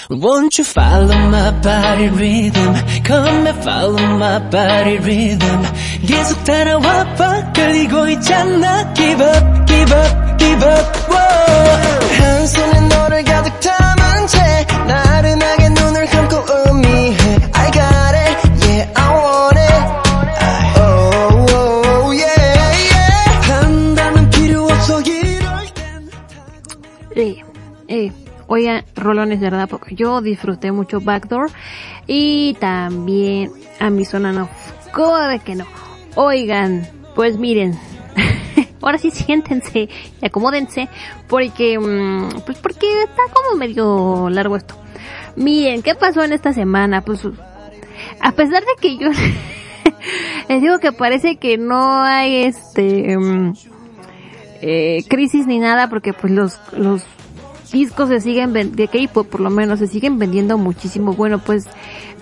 Won't you follow my body rhythm? Come follow my body rhythm. Give up, give up, give up. Rolones verdad, porque yo disfruté mucho Backdoor y también a mi zona no. ¿Cómo de que no? Oigan, pues miren, ahora sí siéntense y acomódense porque, mm, pues porque está como medio largo esto. Miren, ¿qué pasó en esta semana? Pues a pesar de que yo les digo que parece que no hay este mm, eh, crisis ni nada porque pues los los discos se siguen de K-pop por lo menos se siguen vendiendo muchísimo bueno pues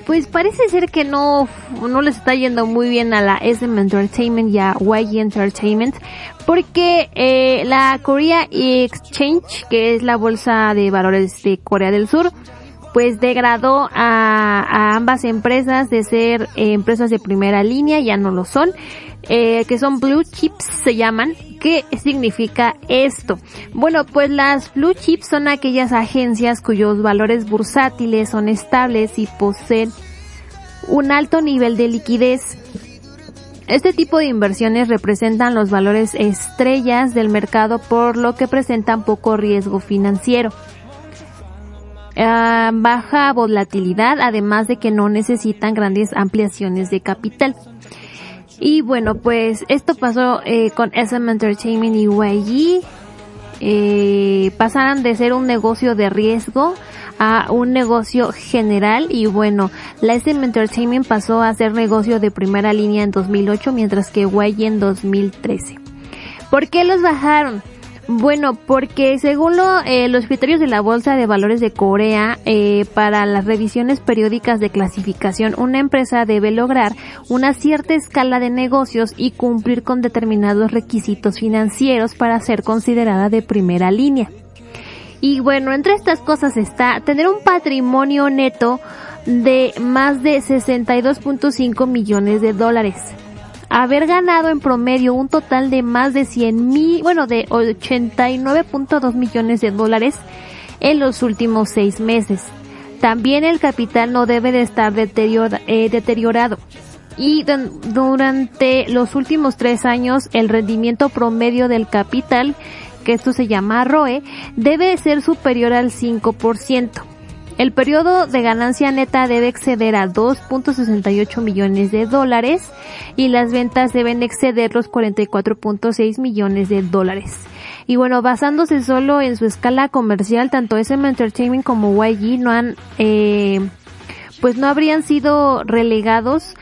pues parece ser que no no les está yendo muy bien a la SM Entertainment y a YG Entertainment porque eh, la Korea Exchange que es la bolsa de valores de Corea del Sur pues degradó a, a ambas empresas de ser eh, empresas de primera línea, ya no lo son, eh, que son blue chips se llaman. ¿Qué significa esto? Bueno, pues las blue chips son aquellas agencias cuyos valores bursátiles son estables y poseen un alto nivel de liquidez. Este tipo de inversiones representan los valores estrellas del mercado por lo que presentan poco riesgo financiero. Ah, baja volatilidad, además de que no necesitan grandes ampliaciones de capital. Y bueno, pues esto pasó eh, con SM Entertainment y YG. Eh, pasaron de ser un negocio de riesgo a un negocio general y bueno, la SM Entertainment pasó a ser negocio de primera línea en 2008 mientras que YG en 2013. ¿Por qué los bajaron? Bueno, porque según lo, eh, los criterios de la Bolsa de Valores de Corea, eh, para las revisiones periódicas de clasificación, una empresa debe lograr una cierta escala de negocios y cumplir con determinados requisitos financieros para ser considerada de primera línea. Y bueno, entre estas cosas está tener un patrimonio neto de más de 62.5 millones de dólares haber ganado en promedio un total de más de 100 mil, bueno, de 89.2 millones de dólares en los últimos seis meses. También el capital no debe de estar eh, deteriorado. Y durante los últimos tres años, el rendimiento promedio del capital, que esto se llama ROE, debe ser superior al 5%. El periodo de ganancia neta debe exceder a 2.68 millones de dólares y las ventas deben exceder los 44.6 millones de dólares. Y bueno, basándose solo en su escala comercial, tanto SM Entertainment como YG no han, eh, pues no habrían sido relegados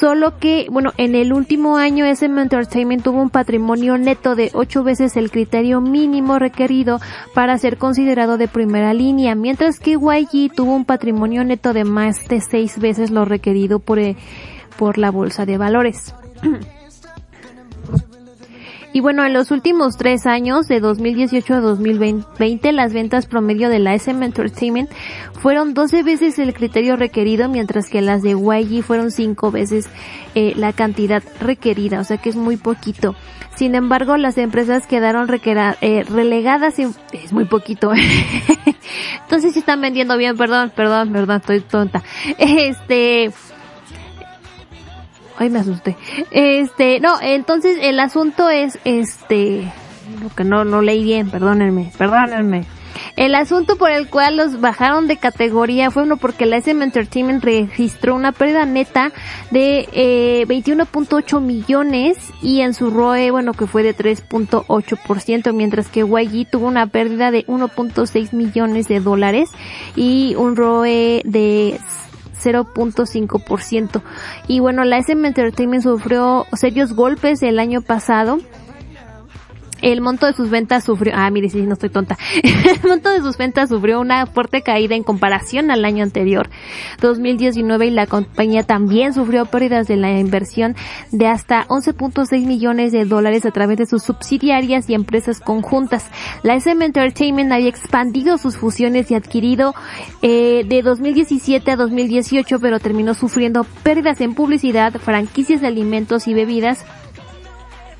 Solo que, bueno, en el último año SM Entertainment tuvo un patrimonio neto de ocho veces el criterio mínimo requerido para ser considerado de primera línea, mientras que YG tuvo un patrimonio neto de más de seis veces lo requerido por, eh, por la bolsa de valores. Y bueno, en los últimos tres años, de 2018 a 2020, las ventas promedio de la SM Entertainment fueron 12 veces el criterio requerido, mientras que las de YG fueron 5 veces eh, la cantidad requerida, o sea que es muy poquito. Sin embargo, las empresas quedaron eh, relegadas en... Es muy poquito. Entonces sí están vendiendo bien, perdón, perdón, perdón, estoy tonta. Este... Ay, me asusté. Este, no, entonces el asunto es, este, lo que no, no leí bien, perdónenme, perdónenme. El asunto por el cual los bajaron de categoría fue uno porque la SM Entertainment registró una pérdida neta de eh, 21.8 millones y en su ROE, bueno, que fue de 3.8%, mientras que YG tuvo una pérdida de 1.6 millones de dólares y un ROE de 0.5%. Y bueno, la SM Entertainment sufrió serios golpes el año pasado. El monto de sus ventas sufrió, ah, mire, sí, no estoy tonta. el monto de sus ventas sufrió una fuerte caída en comparación al año anterior, 2019, y la compañía también sufrió pérdidas de la inversión de hasta 11.6 millones de dólares a través de sus subsidiarias y empresas conjuntas. La SM Entertainment había expandido sus fusiones y adquirido eh, de 2017 a 2018, pero terminó sufriendo pérdidas en publicidad, franquicias de alimentos y bebidas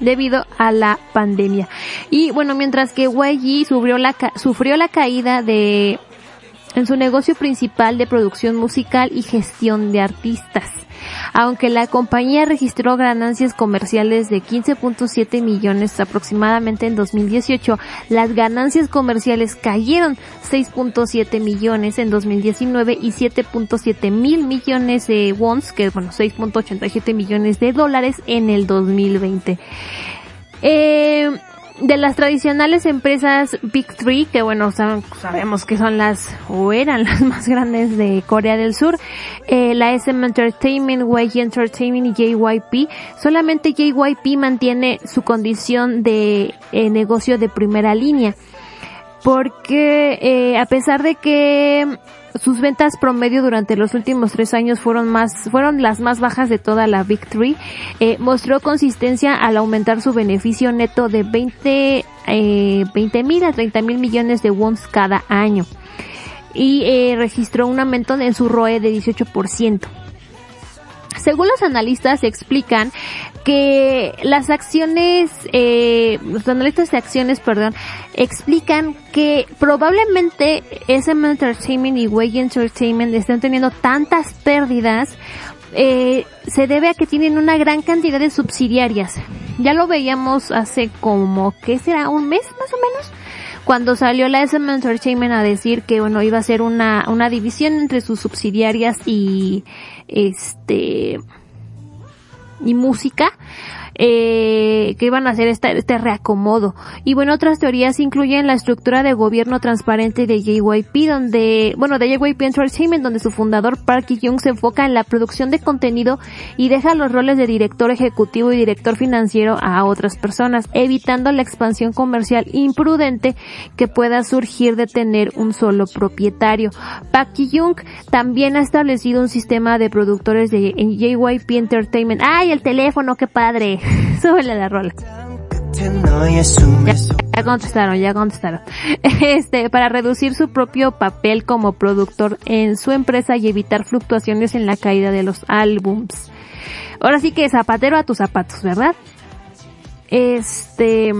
debido a la pandemia. Y bueno, mientras que YG sufrió la, ca- sufrió la caída de en su negocio principal de producción musical y gestión de artistas. Aunque la compañía registró ganancias comerciales de 15.7 millones aproximadamente en 2018, las ganancias comerciales cayeron 6.7 millones en 2019 y 7.7 mil millones de wons, que bueno, 6.87 millones de dólares en el 2020. Eh, de las tradicionales empresas Big Three, que bueno, sabemos que son las, o eran las más grandes de Corea del Sur, eh, la SM Entertainment, YG Entertainment y JYP, solamente JYP mantiene su condición de eh, negocio de primera línea porque eh, a pesar de que sus ventas promedio durante los últimos tres años fueron más, fueron las más bajas de toda la Big Three, eh, mostró consistencia al aumentar su beneficio neto de 20, eh, 20 mil a 30 mil millones de wons cada año. Y eh, registró un aumento en su ROE de 18%. Según los analistas explican que las acciones, eh, los analistas de acciones, perdón, explican que probablemente SM Entertainment y Way Entertainment estén teniendo tantas pérdidas eh, se debe a que tienen una gran cantidad de subsidiarias. Ya lo veíamos hace como, ¿qué será? ¿Un mes más o menos? Cuando salió la SM Entertainment a decir que, bueno, iba a ser una, una división entre sus subsidiarias y, este, y música, eh, que iban a hacer esta- este reacomodo. Y bueno, otras teorías incluyen la estructura de gobierno transparente de JYP, donde, bueno, de JYP Entertainment, donde su fundador Park Ji-young se enfoca en la producción de contenido y deja los roles de director ejecutivo y director financiero a otras personas, evitando la expansión comercial imprudente que pueda surgir de tener un solo propietario. Park Ji-young también ha establecido un sistema de productores de en JYP Entertainment. ¡Ay, el teléfono, qué padre! Súbele la rola. Ya contestaron, ya contestaron. Este, para reducir su propio papel como productor en su empresa y evitar fluctuaciones en la caída de los álbums. Ahora sí que zapatero a tus zapatos, ¿verdad? Este,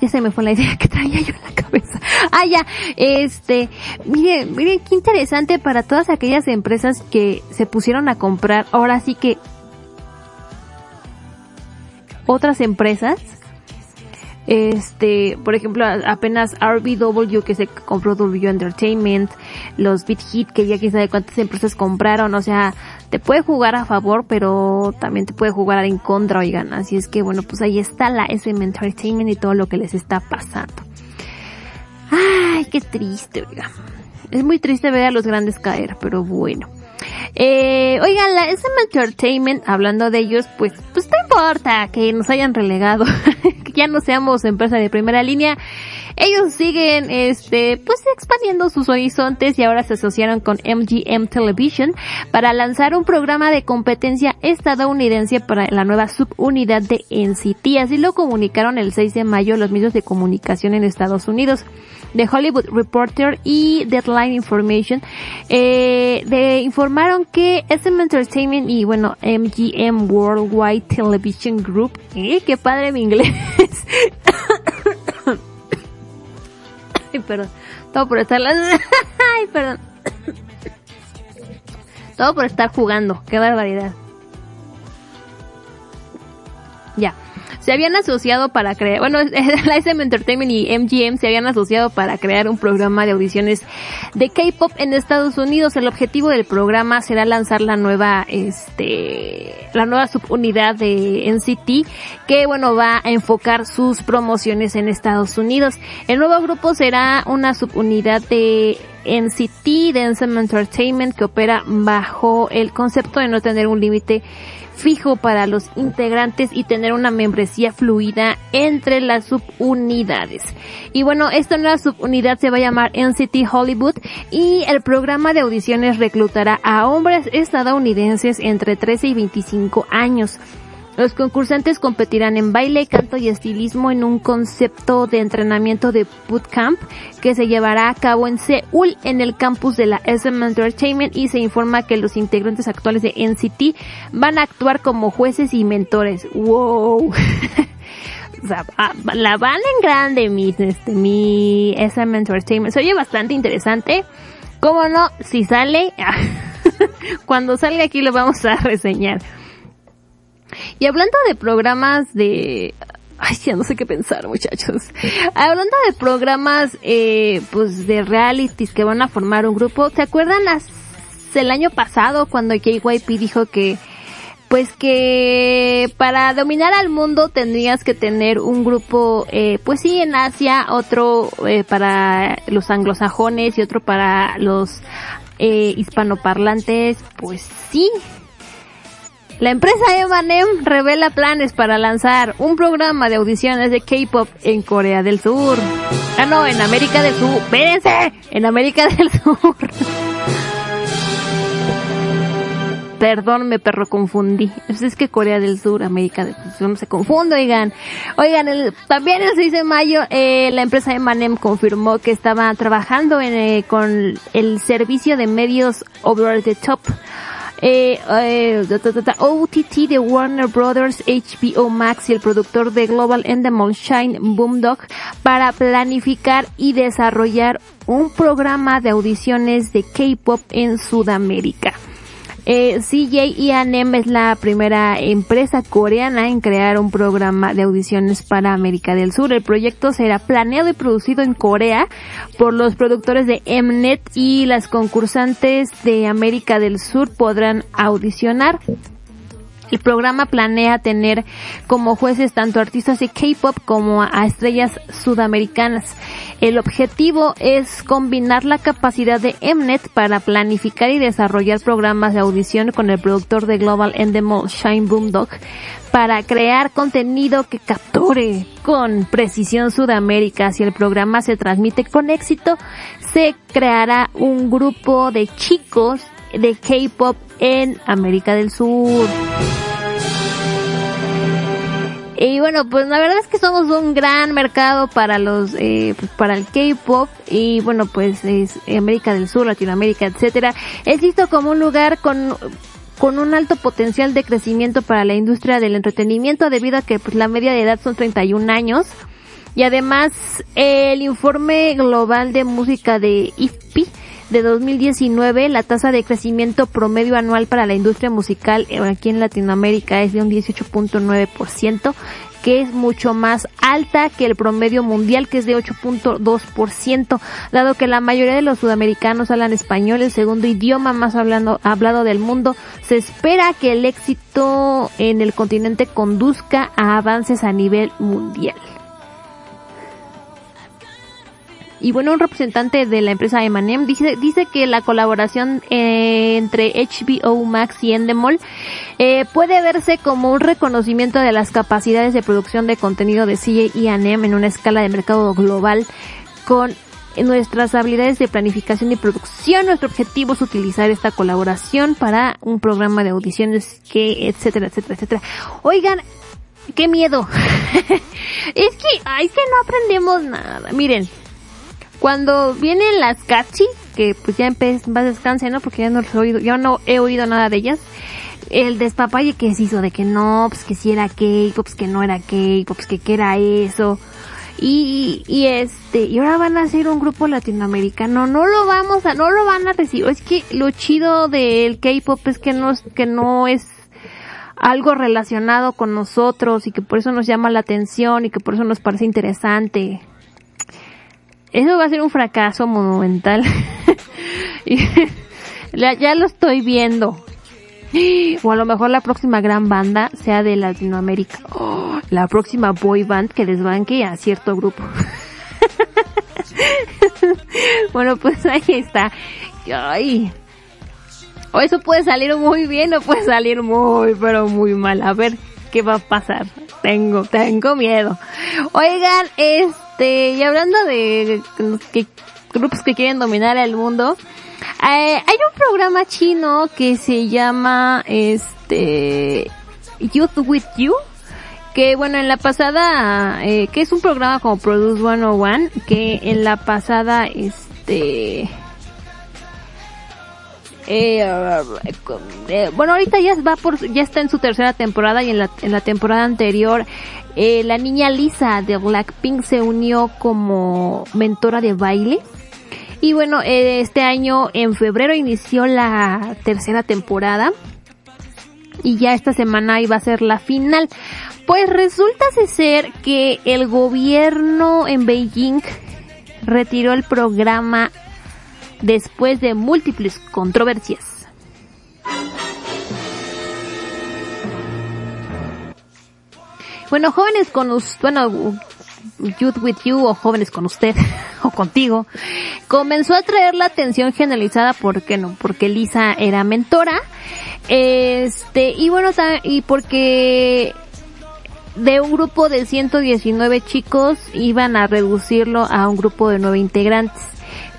ya se me fue la idea que traía yo en la cabeza. Ah, ya, este, miren, miren qué interesante para todas aquellas empresas que se pusieron a comprar, ahora sí que otras empresas, este, por ejemplo, apenas RBW que se compró W Entertainment, los Beat Hit que ya quién sabe cuántas empresas compraron, o sea, te puede jugar a favor, pero también te puede jugar en contra, oigan, así es que bueno, pues ahí está la SM Entertainment y todo lo que les está pasando. Ay, qué triste, oiga. Es muy triste ver a los grandes caer, pero bueno. Eh, oigan, la SM Entertainment, hablando de ellos, pues, pues no importa que nos hayan relegado, que ya no seamos empresa de primera línea. Ellos siguen, este, pues expandiendo sus horizontes y ahora se asociaron con MGM Television para lanzar un programa de competencia estadounidense para la nueva subunidad de NCT. Así lo comunicaron el 6 de mayo los medios de comunicación en Estados Unidos. The Hollywood Reporter y Deadline Information eh, de, informaron que SM Entertainment y bueno MGM Worldwide Television Group, eh, qué padre mi inglés. Ay, perdón. Todo por estar Ay, perdón. Todo por estar jugando. Qué barbaridad. Se habían asociado para crear, bueno, la SM Entertainment y MGM se habían asociado para crear un programa de audiciones de K-pop en Estados Unidos. El objetivo del programa será lanzar la nueva, este, la nueva subunidad de NCT que, bueno, va a enfocar sus promociones en Estados Unidos. El nuevo grupo será una subunidad de NCT Dance Entertainment que opera bajo el concepto de no tener un límite fijo para los integrantes y tener una membresía fluida entre las subunidades. Y bueno, esta nueva subunidad se va a llamar NCT Hollywood y el programa de audiciones reclutará a hombres estadounidenses entre 13 y 25 años. Los concursantes competirán en baile, canto y estilismo en un concepto de entrenamiento de bootcamp que se llevará a cabo en Seúl en el campus de la SM Entertainment y se informa que los integrantes actuales de NCT van a actuar como jueces y mentores. ¡Wow! O sea, la van en grande mi, este, mi SM Entertainment. Se oye bastante interesante. ¿Cómo no? Si sale, cuando salga aquí lo vamos a reseñar. Y hablando de programas de... Ay, ya no sé qué pensar, muchachos. Hablando de programas, eh, pues de realities que van a formar un grupo, ¿se acuerdan las, el año pasado cuando KYP dijo que, pues que para dominar al mundo tendrías que tener un grupo, eh, pues sí, en Asia, otro eh, para los anglosajones y otro para los eh, hispanoparlantes, pues sí, la empresa Emanem revela planes para lanzar un programa de audiciones de K-pop en Corea del Sur. Ah, no, en América del Sur. ¡Espérense! En América del Sur. Perdón, me perro confundí. Es que Corea del Sur, América del Sur, no se confunde, oigan. Oigan, el, también el 6 de mayo, eh, la empresa Emanem confirmó que estaba trabajando en, eh, con el servicio de medios over the top eh, eh, OTT de Warner Brothers, HBO Max y el productor de Global Endemol Shine Boomdog para planificar y desarrollar un programa de audiciones de K-pop en Sudamérica. Eh, E&M es la primera empresa coreana en crear un programa de audiciones para América del Sur. El proyecto será planeado y producido en Corea por los productores de Mnet y las concursantes de América del Sur podrán audicionar el programa planea tener como jueces tanto artistas de K-pop como a estrellas sudamericanas. El objetivo es combinar la capacidad de Mnet para planificar y desarrollar programas de audición con el productor de Global Endemol Shine Boomdog para crear contenido que capture con precisión Sudamérica. Si el programa se transmite con éxito, se creará un grupo de chicos de K-pop en América del Sur. Y bueno, pues la verdad es que somos un gran mercado para los, eh, pues, para el K-pop y bueno, pues es América del Sur, Latinoamérica, etcétera. Es visto como un lugar con con un alto potencial de crecimiento para la industria del entretenimiento debido a que pues la media de edad son 31 años. Y además el informe global de música de IFPI de 2019, la tasa de crecimiento promedio anual para la industria musical aquí en Latinoamérica es de un 18.9%, que es mucho más alta que el promedio mundial, que es de 8.2%, dado que la mayoría de los sudamericanos hablan español, el segundo idioma más hablando, hablado del mundo. Se espera que el éxito en el continente conduzca a avances a nivel mundial. Y bueno, un representante de la empresa Emanem dice, dice que la colaboración eh, entre HBO Max y Endemol eh, puede verse como un reconocimiento de las capacidades de producción de contenido de CJ y Anem en una escala de mercado global con nuestras habilidades de planificación y producción. Nuestro objetivo es utilizar esta colaboración para un programa de audiciones que, etcétera, etcétera, etcétera. Oigan, qué miedo. es que, ay, que no aprendemos nada. Miren, cuando vienen las Gachi, que pues ya en paz descanse, ¿no? Porque ya no he oído, yo no he oído nada de ellas. El despapalle que se hizo de que no, pues que si era k pues que no era k pues que qué era eso. Y, y este, y ahora van a hacer un grupo latinoamericano, no lo vamos a, no lo van a recibir. Es que lo chido del K-pop es que no, que no es algo relacionado con nosotros y que por eso nos llama la atención y que por eso nos parece interesante eso va a ser un fracaso monumental. ya lo estoy viendo. O a lo mejor la próxima gran banda sea de Latinoamérica. la próxima boy band que desbanque a cierto grupo. bueno, pues ahí está. Ay. O eso puede salir muy bien o puede salir muy, pero muy mal. A ver qué va a pasar. Tengo, tengo miedo. Oigan, este, y hablando de que grupos que quieren dominar el mundo, eh, hay un programa chino que se llama, este, Youth with You que bueno, en la pasada, eh, que es un programa como Produce 101, que en la pasada, este, eh, eh, bueno, ahorita ya está en su tercera temporada y en la, en la temporada anterior, eh, la niña Lisa de Blackpink se unió como mentora de baile. Y bueno, este año en febrero inició la tercera temporada y ya esta semana iba a ser la final. Pues resulta ser que el gobierno en Beijing retiró el programa después de múltiples controversias. Bueno, jóvenes con bueno, Youth with You o jóvenes con usted o contigo, comenzó a atraer la atención generalizada porque no, porque Lisa era mentora, este, y bueno, y porque de un grupo de 119 chicos iban a reducirlo a un grupo de 9 integrantes.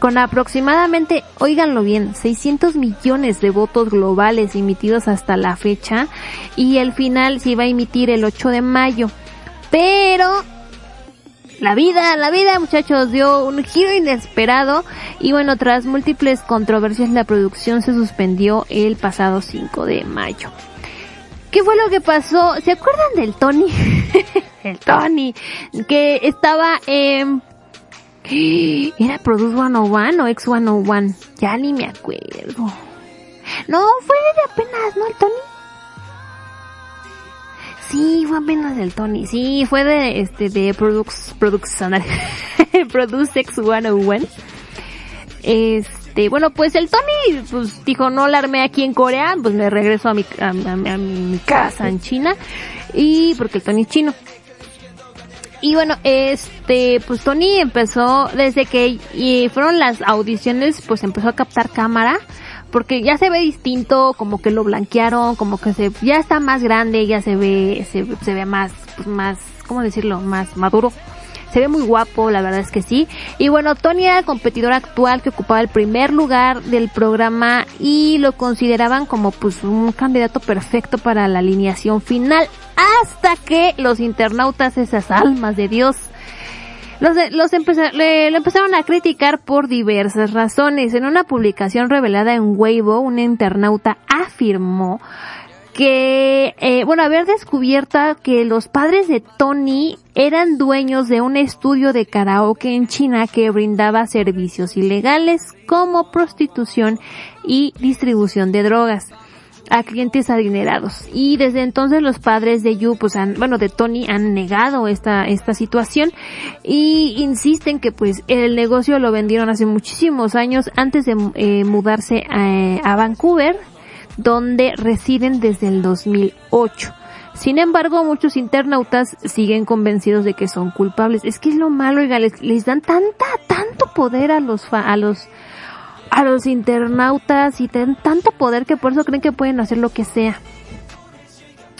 Con aproximadamente, oíganlo bien, 600 millones de votos globales emitidos hasta la fecha y el final se iba a emitir el 8 de mayo. Pero la vida, la vida muchachos dio un giro inesperado y bueno, tras múltiples controversias la producción se suspendió el pasado 5 de mayo. ¿Qué fue lo que pasó? ¿Se acuerdan del Tony? el Tony, que estaba en... ¿Era Produce 101 o X 101? Ya ni me acuerdo. No, fue de apenas, ¿no? El Tony. Sí, fue apenas del Tony. Sí, fue de, este, de Produce, Produce, Produce X 101. Este, bueno, pues el Tony, pues dijo, no la armé aquí en Corea, pues me regreso a mi, a- a mi casa en China. Y, porque el Tony es chino. Y bueno, este, pues Tony empezó, desde que y fueron las audiciones, pues empezó a captar cámara, porque ya se ve distinto, como que lo blanquearon, como que se, ya está más grande, ya se ve, se, se ve más, pues más, ¿cómo decirlo? Más maduro. Se ve muy guapo, la verdad es que sí. Y bueno, Tony era el competidor actual que ocupaba el primer lugar del programa y lo consideraban como pues un candidato perfecto para la alineación final. Hasta que los internautas, esas almas de Dios, los, de- los empeza- le, lo empezaron a criticar por diversas razones. En una publicación revelada en Weibo, un internauta afirmó que, eh, bueno, haber descubierto que los padres de Tony eran dueños de un estudio de karaoke en China que brindaba servicios ilegales como prostitución y distribución de drogas a clientes adinerados. Y desde entonces los padres de Yu, pues han, bueno, de Tony han negado esta, esta situación y insisten que pues el negocio lo vendieron hace muchísimos años antes de eh, mudarse a, a Vancouver, donde residen desde el 2008. Sin embargo, muchos internautas siguen convencidos de que son culpables. Es que es lo malo, oiga, les, les dan tanta, tanto poder a los, fa- a los, a los internautas y tienen tanto poder que por eso creen que pueden hacer lo que sea.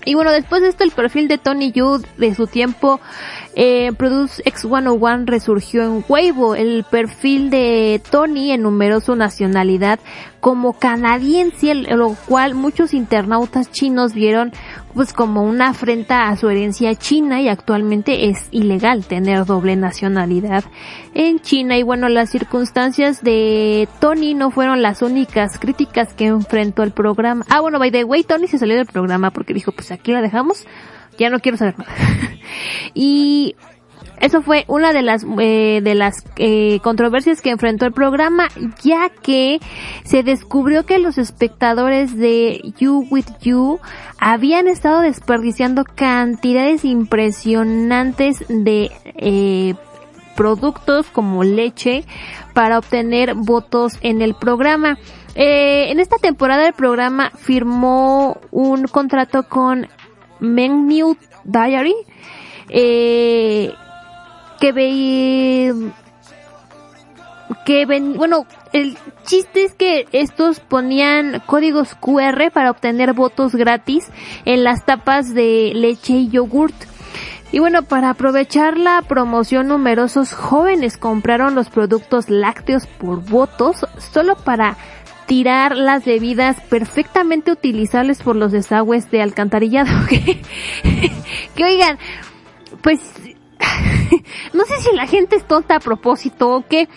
Y bueno, después de esto el perfil de Tony Yu de su tiempo eh, Produce X101 resurgió en Weibo. El perfil de Tony enumeró su nacionalidad como canadiense, lo cual muchos internautas chinos vieron pues como una afrenta a su herencia china y actualmente es ilegal tener doble nacionalidad en China. Y bueno, las circunstancias de Tony no fueron las únicas críticas que enfrentó el programa. Ah, bueno, by the way, Tony se salió del programa porque dijo, pues aquí la dejamos, ya no quiero saber nada. y eso fue una de las eh, de las eh, controversias que enfrentó el programa, ya que se descubrió que los espectadores de You with You habían estado desperdiciando cantidades impresionantes de eh, productos como leche para obtener votos en el programa. Eh, en esta temporada el programa firmó un contrato con Mengmu Diary eh, que veía que ven, bueno, el chiste es que estos ponían códigos QR para obtener votos gratis en las tapas de leche y yogurt. Y bueno, para aprovechar la promoción, numerosos jóvenes compraron los productos lácteos por votos solo para tirar las bebidas perfectamente utilizables por los desagües de alcantarillado. que, oigan, pues no sé si la gente es tonta a propósito o qué.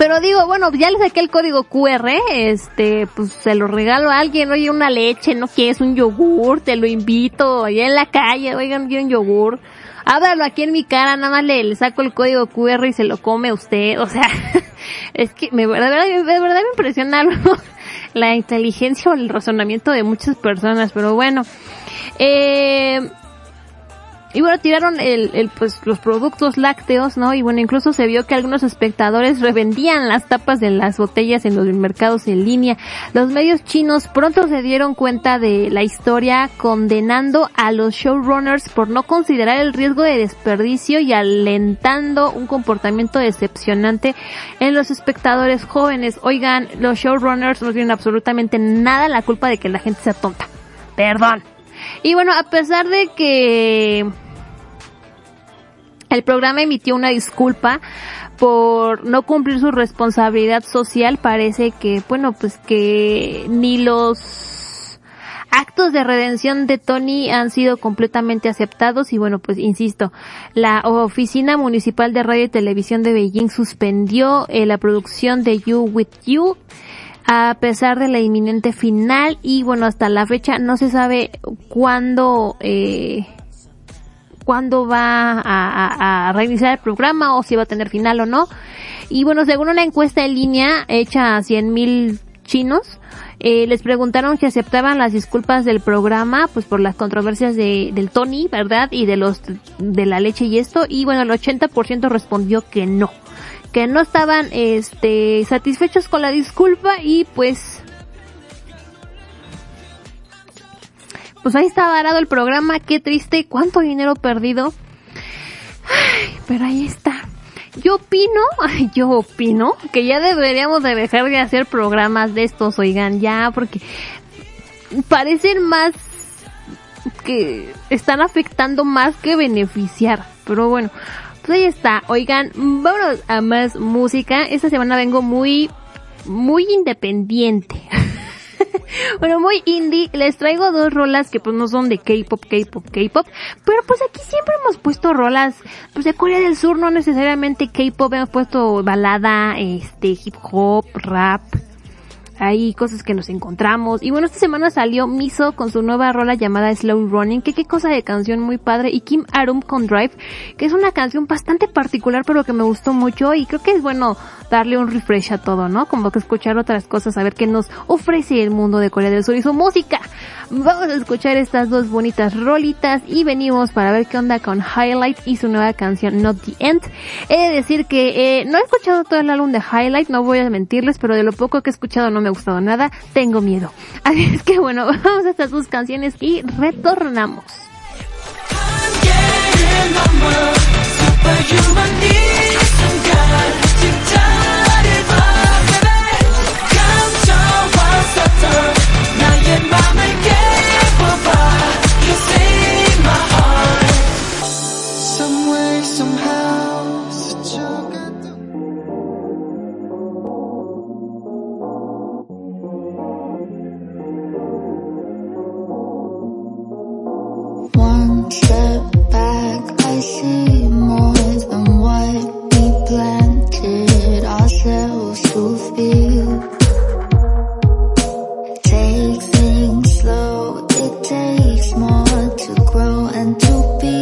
Pero digo, bueno, ya le saqué el código QR, este, pues se lo regalo a alguien, oye, una leche, no quieres un yogur, te lo invito, allá en la calle, oigan, quiero un yogur. Háblalo aquí en mi cara, nada más le, le saco el código QR y se lo come usted, o sea, es que me, de verdad, de verdad me impresiona la inteligencia o el razonamiento de muchas personas, pero bueno, eh, y bueno, tiraron el, el, pues, los productos lácteos, ¿no? Y bueno, incluso se vio que algunos espectadores revendían las tapas de las botellas en los mercados en línea. Los medios chinos pronto se dieron cuenta de la historia condenando a los showrunners por no considerar el riesgo de desperdicio y alentando un comportamiento decepcionante en los espectadores jóvenes. Oigan, los showrunners no tienen absolutamente nada la culpa de que la gente sea tonta. Perdón. Y bueno, a pesar de que el programa emitió una disculpa por no cumplir su responsabilidad social, parece que, bueno, pues que ni los actos de redención de Tony han sido completamente aceptados y bueno, pues insisto, la Oficina Municipal de Radio y Televisión de Beijing suspendió eh, la producción de You With You a pesar de la inminente final y bueno, hasta la fecha no se sabe cuándo, eh, cuándo va a, a, a, reiniciar el programa o si va a tener final o no. Y bueno, según una encuesta en línea hecha a 100 mil chinos, eh, les preguntaron si aceptaban las disculpas del programa, pues por las controversias de, del Tony, ¿verdad? Y de los, de la leche y esto, y bueno, el 80% respondió que no que no estaban este satisfechos con la disculpa y pues pues ahí está varado el programa, qué triste, cuánto dinero perdido. Pero ahí está. Yo opino, yo opino que ya deberíamos de dejar de hacer programas de estos, oigan, ya, porque parecen más que están afectando más que beneficiar. Pero bueno, pues ahí está. Oigan, vámonos a más música. Esta semana vengo muy, muy independiente. bueno, muy indie. Les traigo dos rolas que pues no son de K-pop, K-pop, K-pop. Pero pues aquí siempre hemos puesto rolas, pues de Corea del Sur, no necesariamente K-pop. Hemos puesto balada, este, hip hop, rap hay cosas que nos encontramos. Y bueno, esta semana salió Miso con su nueva rola llamada Slow Running, que qué cosa de canción muy padre, y Kim Arum con Drive, que es una canción bastante particular, pero que me gustó mucho, y creo que es bueno darle un refresh a todo, ¿no? Como que escuchar otras cosas, a ver qué nos ofrece el mundo de Corea del Sur y su música. Vamos a escuchar estas dos bonitas rolitas y venimos para ver qué onda con Highlight y su nueva canción Not the End. He de decir que eh, no he escuchado todo el álbum de Highlight, no voy a mentirles, pero de lo poco que he escuchado no me ha gustado nada, tengo miedo. Así es que bueno, vamos a estas dos canciones y retornamos. One step back, I see more than what we planted ourselves to feel. Take things slow, it takes more to grow and to be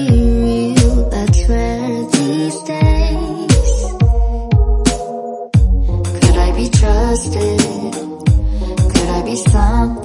real. That's rare these days. Could I be trusted? Could I be something?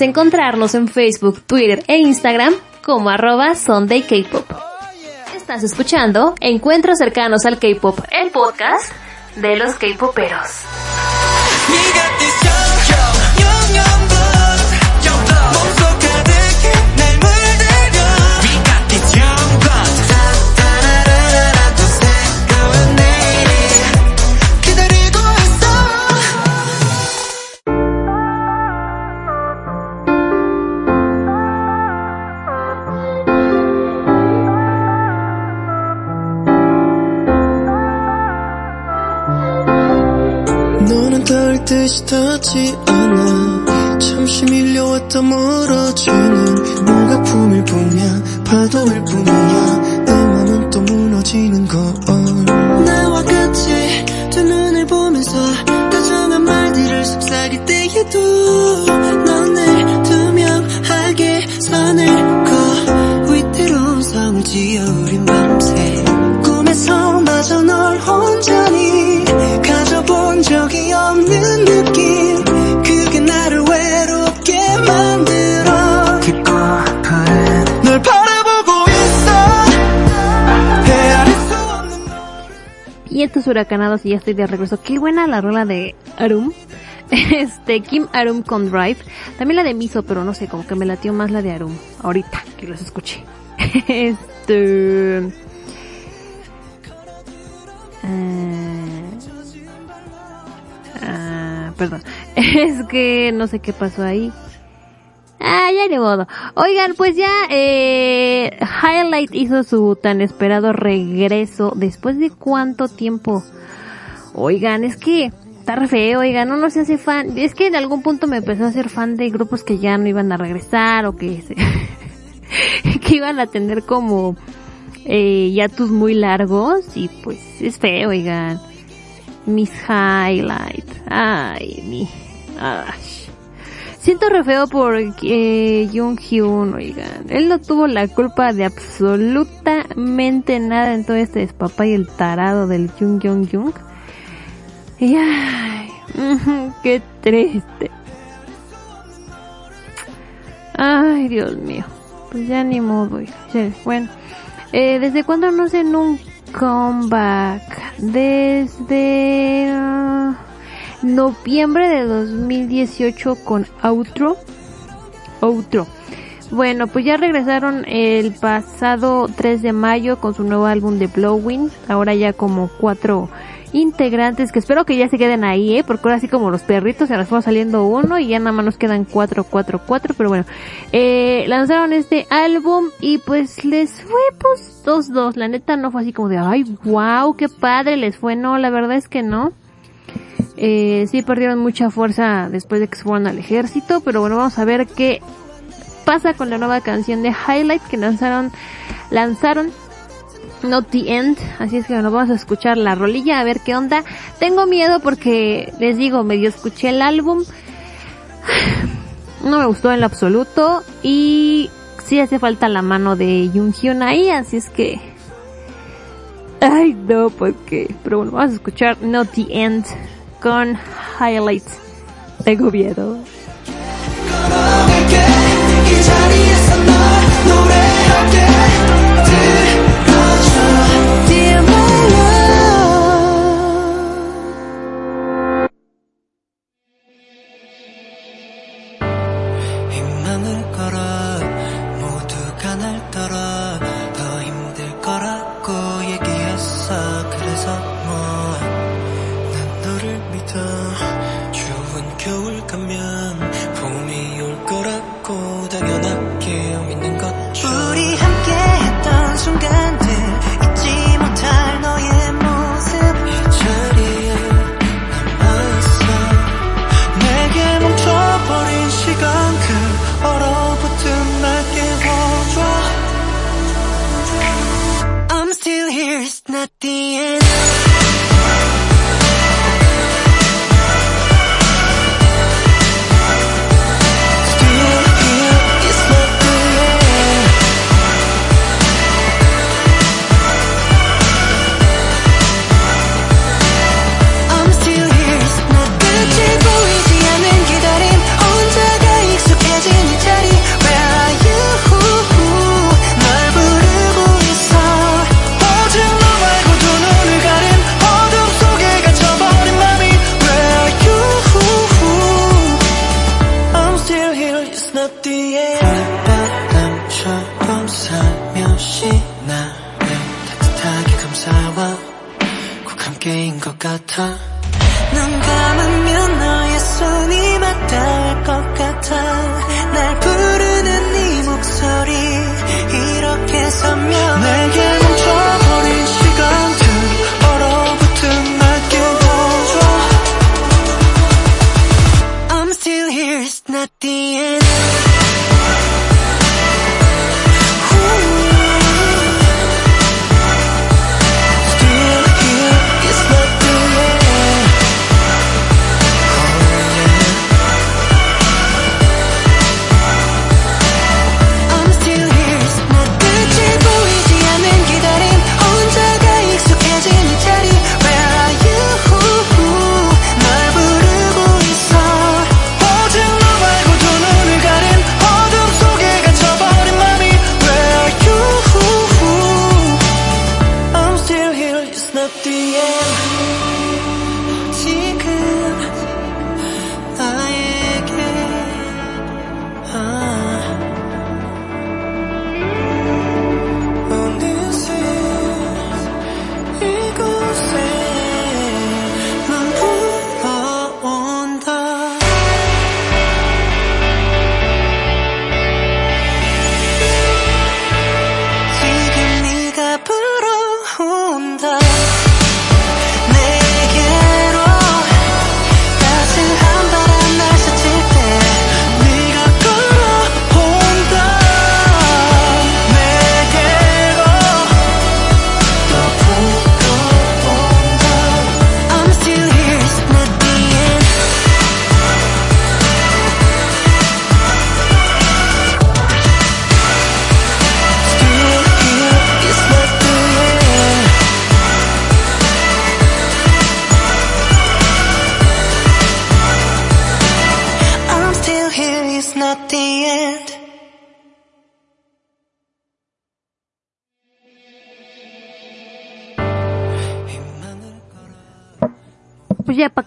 Encontrarnos en Facebook, Twitter e Instagram como arroba Sunday K-Pop. Estás escuchando Encuentros cercanos al K-Pop, el podcast de los K-Poperos. 듯이 닿지 않아. 잠시 밀려왔다 멀어지는 뭐가 품일 뿐이야. 파도일 뿐이야. 내 맘은 또 무너지는 걸 나와 같이 두 눈을 보면서 다정한 말들을 속삭일 때에도 넌내 투명하게 선을 거. 위태로운 성을 지어 우린 밤새. 꿈에서 마저 널 혼자니 가져본 적이 없는 Vientos huracanados y ya estoy de regreso. Qué buena la rola de Arum. Este, Kim Arum con Drive. También la de Miso, pero no sé, como que me latió más la de Arum. Ahorita que los escuché. Este. ah, ah, perdón. Es que no sé qué pasó ahí. Ah, ya ni modo. Oigan, pues ya eh, Highlight hizo su tan esperado regreso. ¿Después de cuánto tiempo? Oigan, es que está feo, oigan, no, no se hace fan. Es que en algún punto me empezó a ser fan de grupos que ya no iban a regresar o que se- que iban a tener como eh, yatus muy largos y pues es feo, oigan. Mis Highlight. Ay, mi. Siento re feo por eh, Jung Hyun, oigan. Él no tuvo la culpa de absolutamente nada en todo este despapá y el tarado del Jung Jung Jung. Y ay, qué triste. Ay, Dios mío. Pues ya ni modo. Ya, Bueno, eh, ¿desde cuándo no hacen un comeback? Desde ah, noviembre de 2018 con Outro. Outro. Bueno, pues ya regresaron el pasado 3 de mayo con su nuevo álbum de Blowing. Ahora ya como cuatro integrantes que espero que ya se queden ahí, ¿eh? Porque ahora así como los perritos se nos fue saliendo uno y ya nada más nos quedan cuatro, cuatro, cuatro. Pero bueno, eh, lanzaron este álbum y pues les fue pues dos, dos. La neta no fue así como de, ay, wow, qué padre les fue. No, la verdad es que no. Eh, sí perdieron mucha fuerza después de que se fueron al ejército, pero bueno, vamos a ver qué pasa con la nueva canción de Highlight que lanzaron, lanzaron Not the End, así es que nos vamos a escuchar la rolilla a ver qué onda. Tengo miedo porque les digo, medio escuché el álbum, no me gustó en lo absoluto y sí hace falta la mano de Jung Hyun ahí, así es que Ay, no, porque. Pero bueno, vamos a escuchar Not the End con Highlights. Tengo miedo.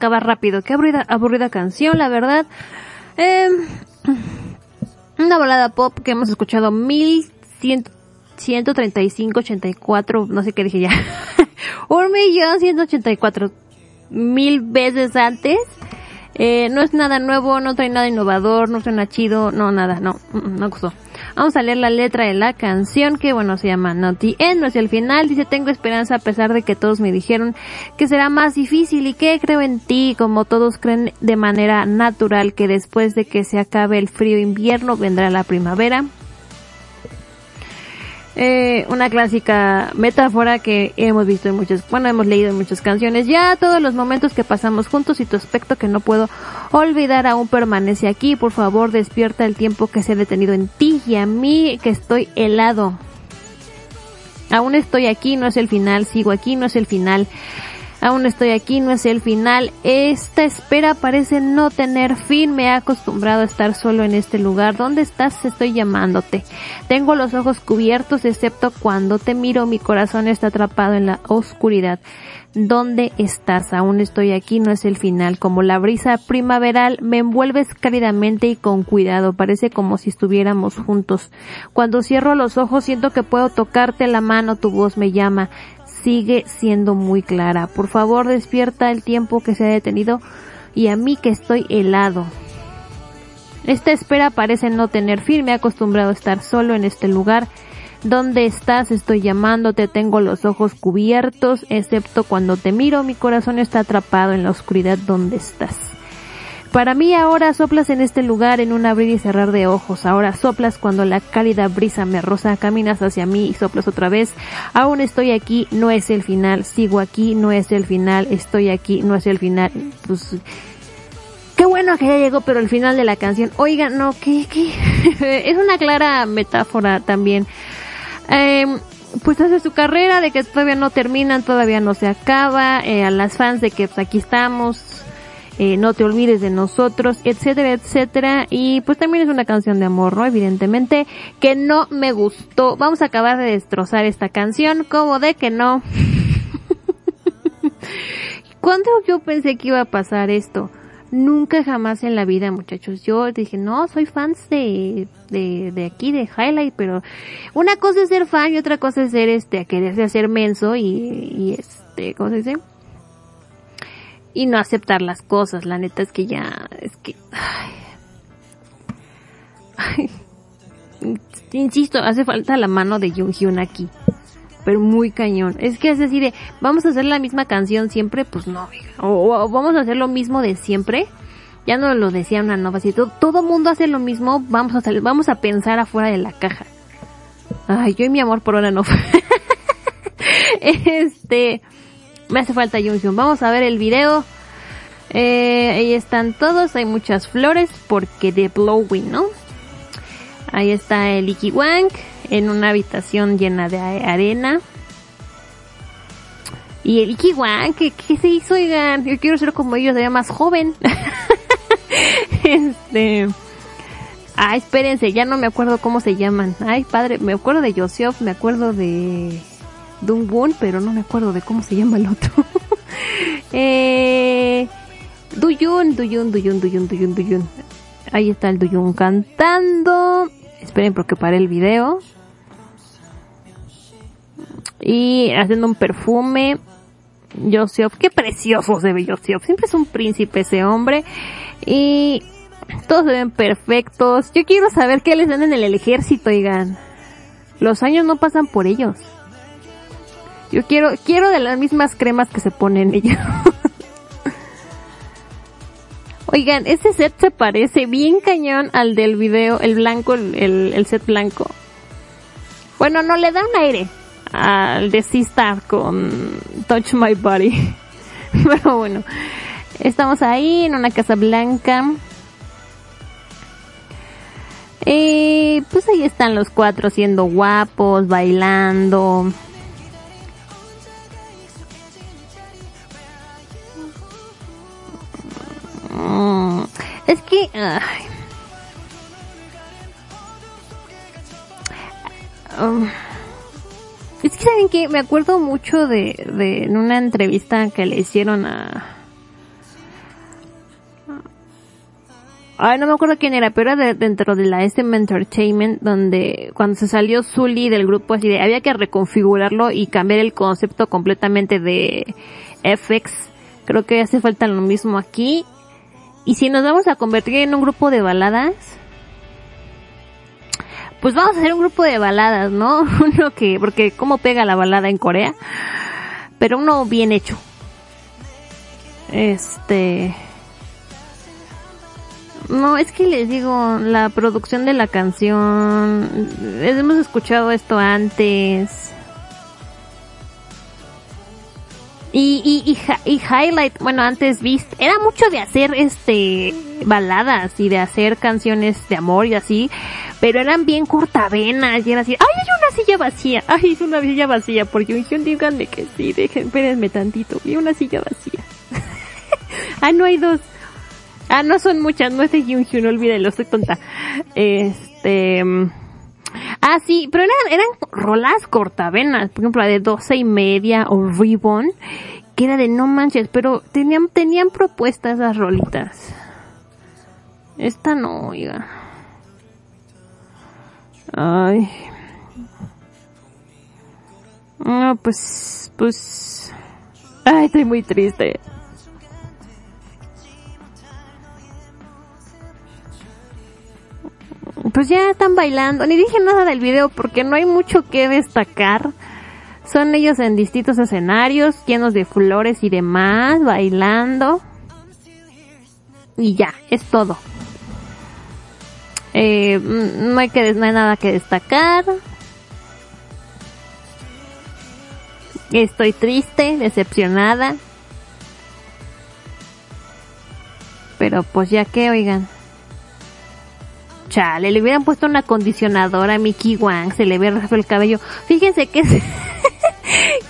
Acabar rápido, qué aburrida, aburrida canción, la verdad. Eh, una balada pop que hemos escuchado mil cien- 135, 84, no sé qué dije ya. Un millón 184 mil veces antes. Eh, no es nada nuevo, no trae nada innovador, no suena chido, no nada, no, mm, mm, no gustó. Vamos a leer la letra de la canción que bueno se llama the End, es el final, dice tengo esperanza a pesar de que todos me dijeron que será más difícil y que creo en ti como todos creen de manera natural que después de que se acabe el frío invierno vendrá la primavera. Eh, una clásica metáfora que hemos visto en muchas, bueno, hemos leído en muchas canciones. Ya todos los momentos que pasamos juntos y tu aspecto que no puedo olvidar aún permanece aquí. Por favor, despierta el tiempo que se ha detenido en ti y a mí que estoy helado. Aún estoy aquí, no es el final. Sigo aquí, no es el final. Aún estoy aquí, no es el final. Esta espera parece no tener fin. Me he acostumbrado a estar solo en este lugar. ¿Dónde estás? Estoy llamándote. Tengo los ojos cubiertos, excepto cuando te miro. Mi corazón está atrapado en la oscuridad. ¿Dónde estás? Aún estoy aquí, no es el final. Como la brisa primaveral, me envuelves cálidamente y con cuidado. Parece como si estuviéramos juntos. Cuando cierro los ojos, siento que puedo tocarte la mano. Tu voz me llama sigue siendo muy clara. Por favor, despierta el tiempo que se ha detenido y a mí que estoy helado. Esta espera parece no tener fin. Me he acostumbrado a estar solo en este lugar. ¿Dónde estás? Estoy llamándote. Tengo los ojos cubiertos, excepto cuando te miro. Mi corazón está atrapado en la oscuridad. ¿Dónde estás? Para mí ahora soplas en este lugar en un abrir y cerrar de ojos. Ahora soplas cuando la cálida brisa me roza. Caminas hacia mí y soplas otra vez. Aún estoy aquí, no es el final. Sigo aquí, no es el final. Estoy aquí, no es el final. Pues, qué bueno que ya llegó, pero el final de la canción. Oigan, no, ¿qué, qué? es una clara metáfora también. Eh, pues hace su carrera de que todavía no terminan, todavía no se acaba. Eh, a las fans de que pues aquí estamos eh, no te olvides de nosotros, etcétera, etcétera. Y pues también es una canción de amor, ¿no? Evidentemente, que no me gustó. Vamos a acabar de destrozar esta canción, como de que no. ¿Cuándo yo pensé que iba a pasar esto? Nunca jamás en la vida, muchachos. Yo dije, no, soy fans de, de, de aquí, de Highlight, pero una cosa es ser fan y otra cosa es ser este, a quererse hacer menso y, y este, ¿cómo se dice? Y no aceptar las cosas. La neta es que ya, es que, ay, ay, insisto, hace falta la mano de Jung Hyun aquí. Pero muy cañón. Es que es así de, vamos a hacer la misma canción siempre, pues no, o, vamos a hacer lo mismo de siempre. Ya no lo decía una nova, si todo, todo mundo hace lo mismo, vamos a vamos a pensar afuera de la caja. Ay, yo y mi amor por una no. este, me hace falta Jung Vamos a ver el video. Eh, ahí están todos. Hay muchas flores porque de Blowing, ¿no? Ahí está el Iki Wang en una habitación llena de arena. Y el Iki Wang, ¿qué, qué se hizo? Oigan, yo quiero ser como ellos, sería más joven. este. Ah, espérense, ya no me acuerdo cómo se llaman. Ay, padre, me acuerdo de Joseph, me acuerdo de Dungwon, pero no me acuerdo de cómo se llama el otro. eh, Duyun, Duyun, Duyun, Duyun, Duyun, Duyun. Ahí está el Duyun cantando. Esperen porque paré el video. Y haciendo un perfume. Joseph, qué precioso se ve Joseph. Siempre es un príncipe ese hombre. Y todos se ven perfectos. Yo quiero saber qué les dan en el ejército, oigan. Los años no pasan por ellos. Yo quiero, quiero de las mismas cremas que se ponen ellos. Oigan, ese set se parece bien cañón al del video, el blanco, el, el- set blanco. Bueno, no le da un aire al de Star con Touch My Body. Pero bueno, estamos ahí en una casa blanca. Y pues ahí están los cuatro siendo guapos, bailando. Mm, es que... Ay. Um, es que saben que me acuerdo mucho de, de en una entrevista que le hicieron a... Ay, no me acuerdo quién era, pero era de, dentro de la SM Entertainment, donde cuando se salió Zully del grupo, así de, había que reconfigurarlo y cambiar el concepto completamente de FX. Creo que hace falta lo mismo aquí. Y si nos vamos a convertir en un grupo de baladas, pues vamos a hacer un grupo de baladas, ¿no? Uno que, porque cómo pega la balada en Corea, pero uno bien hecho. Este, no, es que les digo, la producción de la canción, hemos escuchado esto antes. Y, y, y, y Highlight, bueno, antes Beast, era mucho de hacer este baladas y de hacer canciones de amor y así, pero eran bien cortavenas y era así, ay, hay una silla vacía, ay, es una silla vacía, porque un díganme que sí, dejen, espérenme tantito, vi una silla vacía. ah, no hay dos. Ah, no son muchas, no es de Hyun Hyun, olvídelo, estoy tonta. Este... Ah, sí, pero eran, eran rolas cortavenas, por ejemplo, la de doce y media o Ribbon, que era de no manches, pero tenían, tenían propuestas esas rolitas. Esta no, oiga. Ay. No, pues, pues... Ay, estoy muy triste. Pues ya están bailando. Ni dije nada del video porque no hay mucho que destacar. Son ellos en distintos escenarios, llenos de flores y demás, bailando. Y ya, es todo. Eh, mm, no hay que, no hay nada que destacar. Estoy triste, decepcionada. Pero pues ya que, oigan. Chale, le hubieran puesto una acondicionadora a Mickey Wang, se le ve raso el cabello. Fíjense que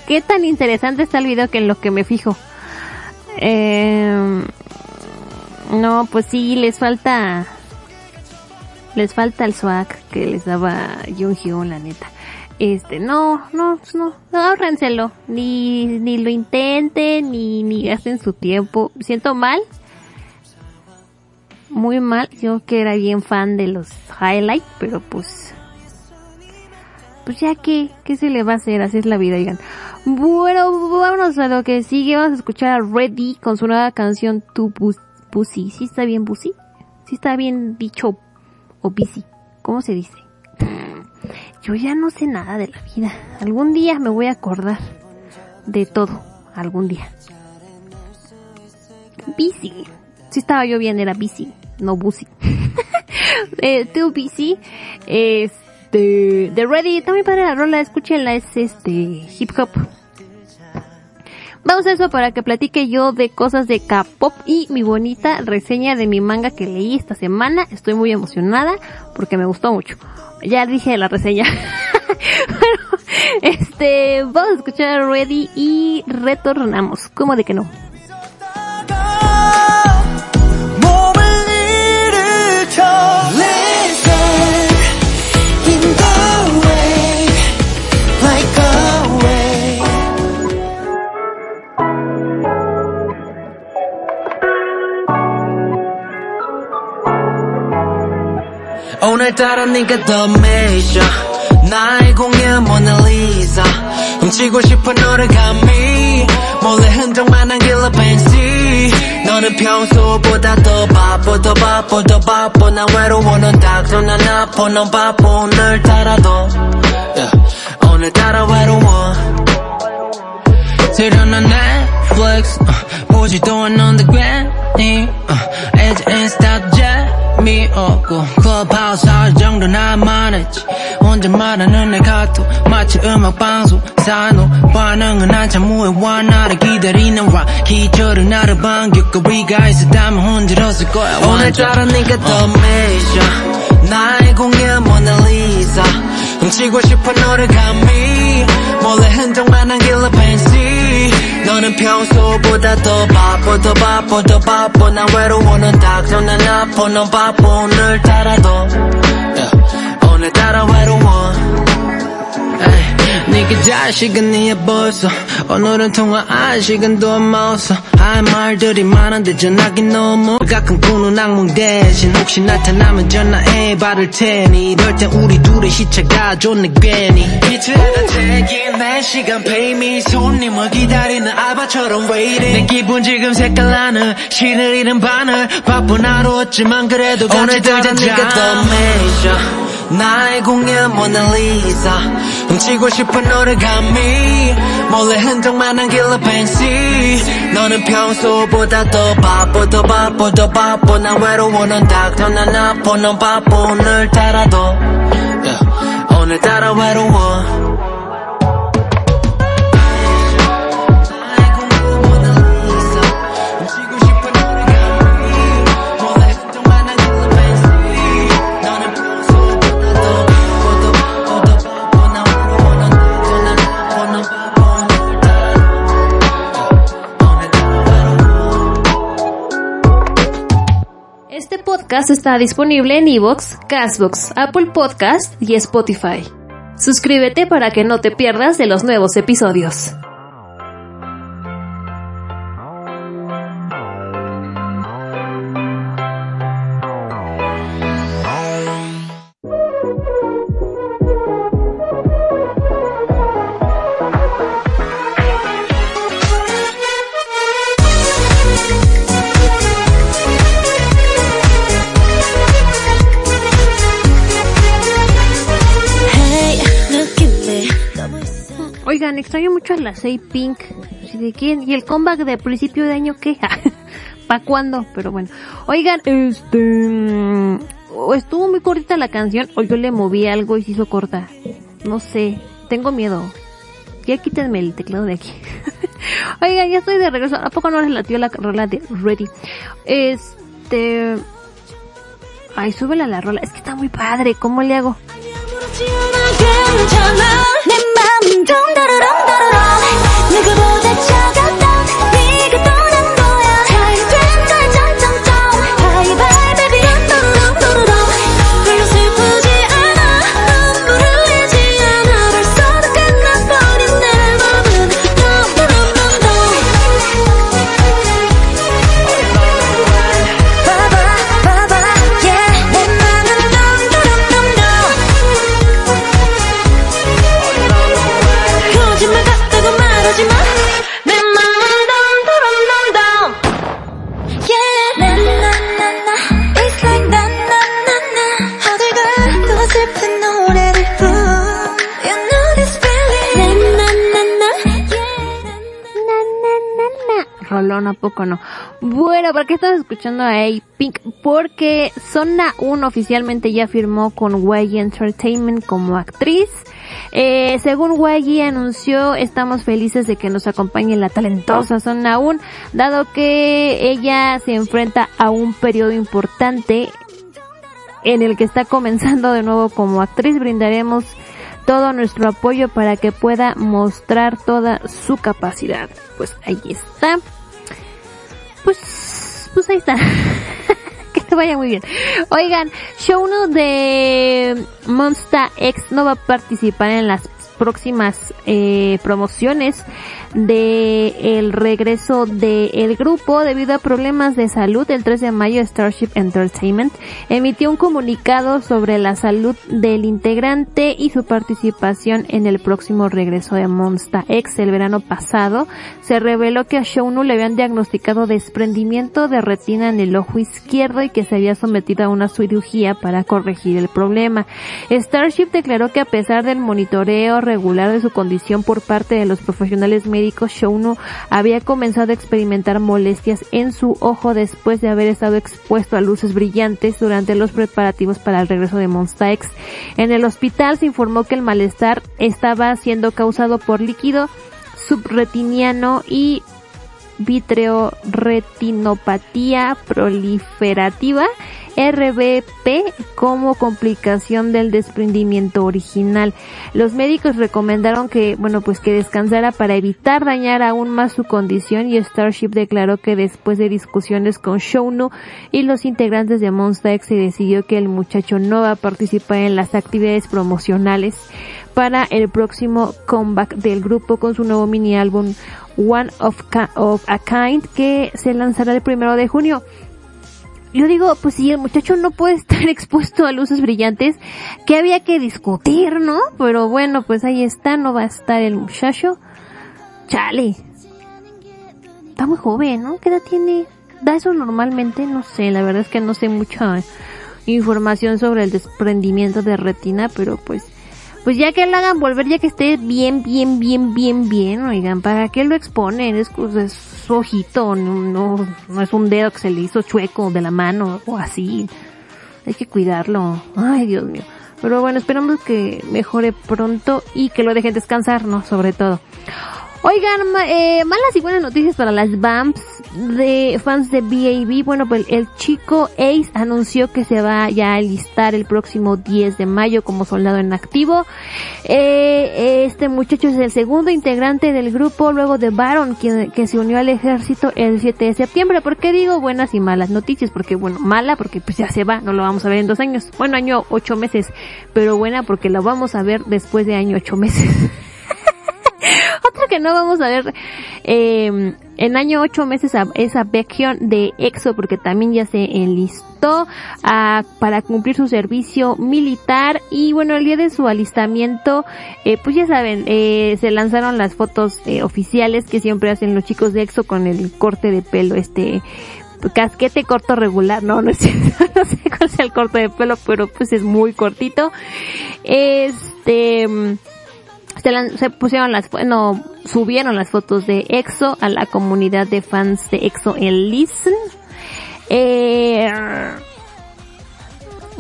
qué tan interesante está el video que en lo que me fijo. Eh, no, pues sí, les falta, les falta el swag que les daba Jung Hyun, la neta. Este, no, no, no, ahórrenselo. Ni, ni lo intenten, ni, ni gasten su tiempo. Siento mal, muy mal. Yo que era bien fan de los highlights, pero pues, pues ya que, ¿qué se le va a hacer? Así es la vida, oigan. Bueno, vámonos a lo que sigue. Vamos a escuchar a Reddy con su nueva canción Tu Pussy. ¿Sí está bien Pussy? ¿Sí está bien dicho o busy? ¿Cómo se dice? Yo ya no sé nada de la vida. Algún día me voy a acordar de todo. Algún día. Busy. Si estaba yo bien, era busy, no busy. eh, too busy. Este, de Ready, muy padre la rola, escúchenla, es este, hip hop. Vamos a eso para que platique yo de cosas de K-pop y mi bonita reseña de mi manga que leí esta semana. Estoy muy emocionada porque me gustó mucho. Ya dije la reseña. Pero, este, vamos a escuchar a Ready y retornamos. ¿Cómo de que no? 오늘따라 네가 더 매셔 나의 공연 모나리자 훔치고 싶은 너를 감히. 몰래 흔적만 남길러 벤시 너는 평소보다 더 바빠 더 바빠 더 바빠 난 외로워 넌 닥쳐 난 아파 넌 바빠 오늘따라도 yeah. 오늘따라 외로워 넷플릭스 어, 보지도 않는데 괜히 어, 이제 인스타도 재미없고 클럽하우스 할 정도 나만 했지. 혼자 말하는 내 카톡. 마치 음악 방송 산호 반응은 한참 후에 나를 기다리는 락 기절은 나를 반겼고 위가 있었다면 혼자였을 거야. 오늘따라 네가 더 매셔. 나의 공연 모나리자 훔치고 싶어 너를 감히. 몰래 흔적만 남길러 벤시 너는 평소보다 더 바빠 더 바빠 더 바빠 난 외로워 넌 닥쳐 난 아파. 넌 바빠 오늘따라도 yeah. 오늘따라 외로워. 에이, 네가 자식은 니에 벌써. 오늘은 통화 안 시간도 없어. 할 말들이 많은데 전화기 너무 가끔 꾸는 악몽 대신 혹시 나타나면 전화해 받을 테니. 이럴 땐 우리 둘의 시차가 좋네 괜히. 빛에다 새긴 내 시간 pay me 손님을 기다리는 알바처럼 왜 이래 내 기분 지금 색깔 나는 신을 잃은 바늘. 바쁜 하루였지만 그래도 오늘 따라 네가 더 매셔 나의 공연 모나리자. 훔치고 싶은 노래감이 몰래 흔적만 남길러 팬시 너는 평소보다 더 바빠 더 바빠 더 바빠 난 외로워 넌 닥터 난 아파 넌 바빠 오늘따라도 yeah. 오늘따라 외로워 está disponible en Evox, Castbox, Apple Podcast y Spotify. Suscríbete para que no te pierdas de los nuevos episodios. Extraño mucho a la Say Pink. ¿Sí, ¿De quién? ¿Y el comeback de principio de año qué? ¿Pa' cuándo? Pero bueno. Oigan, este... mm, estuvo muy cortita la canción o yo le moví algo y se hizo corta. No sé. Tengo miedo. Ya quítenme el teclado de aquí. Oigan, ya estoy de regreso. ¿A poco no les latió la rola de Ready? Este... Ay, súbela la rola. Es que está muy padre. ¿Cómo le hago? 누구 ¿a poco no? Bueno, ¿para qué estás escuchando a A-Pink? Porque Zona 1 oficialmente ya firmó con YG Entertainment como actriz. Eh, según YG anunció, estamos felices de que nos acompañe la talentosa Zona 1, dado que ella se enfrenta a un periodo importante en el que está comenzando de nuevo como actriz. Brindaremos todo nuestro apoyo para que pueda mostrar toda su capacidad. Pues ahí está. Pues, pues ahí está. que te vaya muy bien. Oigan, Shouno de Monster X no va a participar en las próximas eh, promociones de el regreso del grupo debido a problemas de salud. El 3 de mayo Starship Entertainment emitió un comunicado sobre la salud del integrante y su participación en el próximo regreso de Monster X el verano pasado. Se reveló que a Shouno le habían diagnosticado desprendimiento de retina en el ojo izquierdo y que se había sometido a una cirugía para corregir el problema. Starship declaró que a pesar del monitoreo regular de su condición por parte de los profesionales médicos, Shouno había comenzado a experimentar molestias en su ojo después de haber estado expuesto a luces brillantes durante los preparativos para el regreso de Monster X. En el hospital se informó que el malestar estaba siendo causado por líquido subretiniano y vitreoretinopatía proliferativa RBP como complicación del desprendimiento original. Los médicos recomendaron que, bueno, pues que descansara para evitar dañar aún más su condición y Starship declaró que después de discusiones con Shouno y los integrantes de Monsta X se decidió que el muchacho no va a participar en las actividades promocionales para el próximo comeback del grupo con su nuevo mini álbum One of, of a Kind que se lanzará el primero de junio. Yo digo, pues si el muchacho no puede estar expuesto a luces brillantes, que había que discutir, ¿no? Pero bueno, pues ahí está, no va a estar el muchacho. Chale. Está muy joven, ¿no? ¿Qué edad tiene? ¿Da eso normalmente? No sé, la verdad es que no sé mucha información sobre el desprendimiento de retina, pero pues pues ya que lo hagan volver, ya que esté bien, bien, bien, bien, bien, oigan, ¿para qué lo exponen? Es, es su ojito, no, no, no es un dedo que se le hizo chueco de la mano o así. Hay que cuidarlo. Ay, Dios mío. Pero bueno, esperamos que mejore pronto y que lo dejen descansar, ¿no? Sobre todo. Oigan, ma- eh, malas y buenas noticias para las BAMPs de fans de BAB. Bueno, pues el chico Ace anunció que se va ya a alistar el próximo 10 de mayo como soldado en activo. Eh, este muchacho es el segundo integrante del grupo luego de Baron, quien, que se unió al ejército el 7 de septiembre. ¿Por qué digo buenas y malas noticias? Porque bueno, mala porque pues ya se va, no lo vamos a ver en dos años. Bueno, año ocho meses, pero buena porque lo vamos a ver después de año ocho meses. Otra que no vamos a ver eh, en año ocho meses a, es a Baekhyun de EXO porque también ya se enlistó para cumplir su servicio militar y bueno el día de su alistamiento eh, pues ya saben eh, se lanzaron las fotos eh, oficiales que siempre hacen los chicos de EXO con el corte de pelo este casquete corto regular, no, no sé, no sé cuál sea el corte de pelo, pero pues es muy cortito. Este, se, pusieron las, bueno, subieron las fotos de EXO a la comunidad de fans de EXO en Listen. Eh,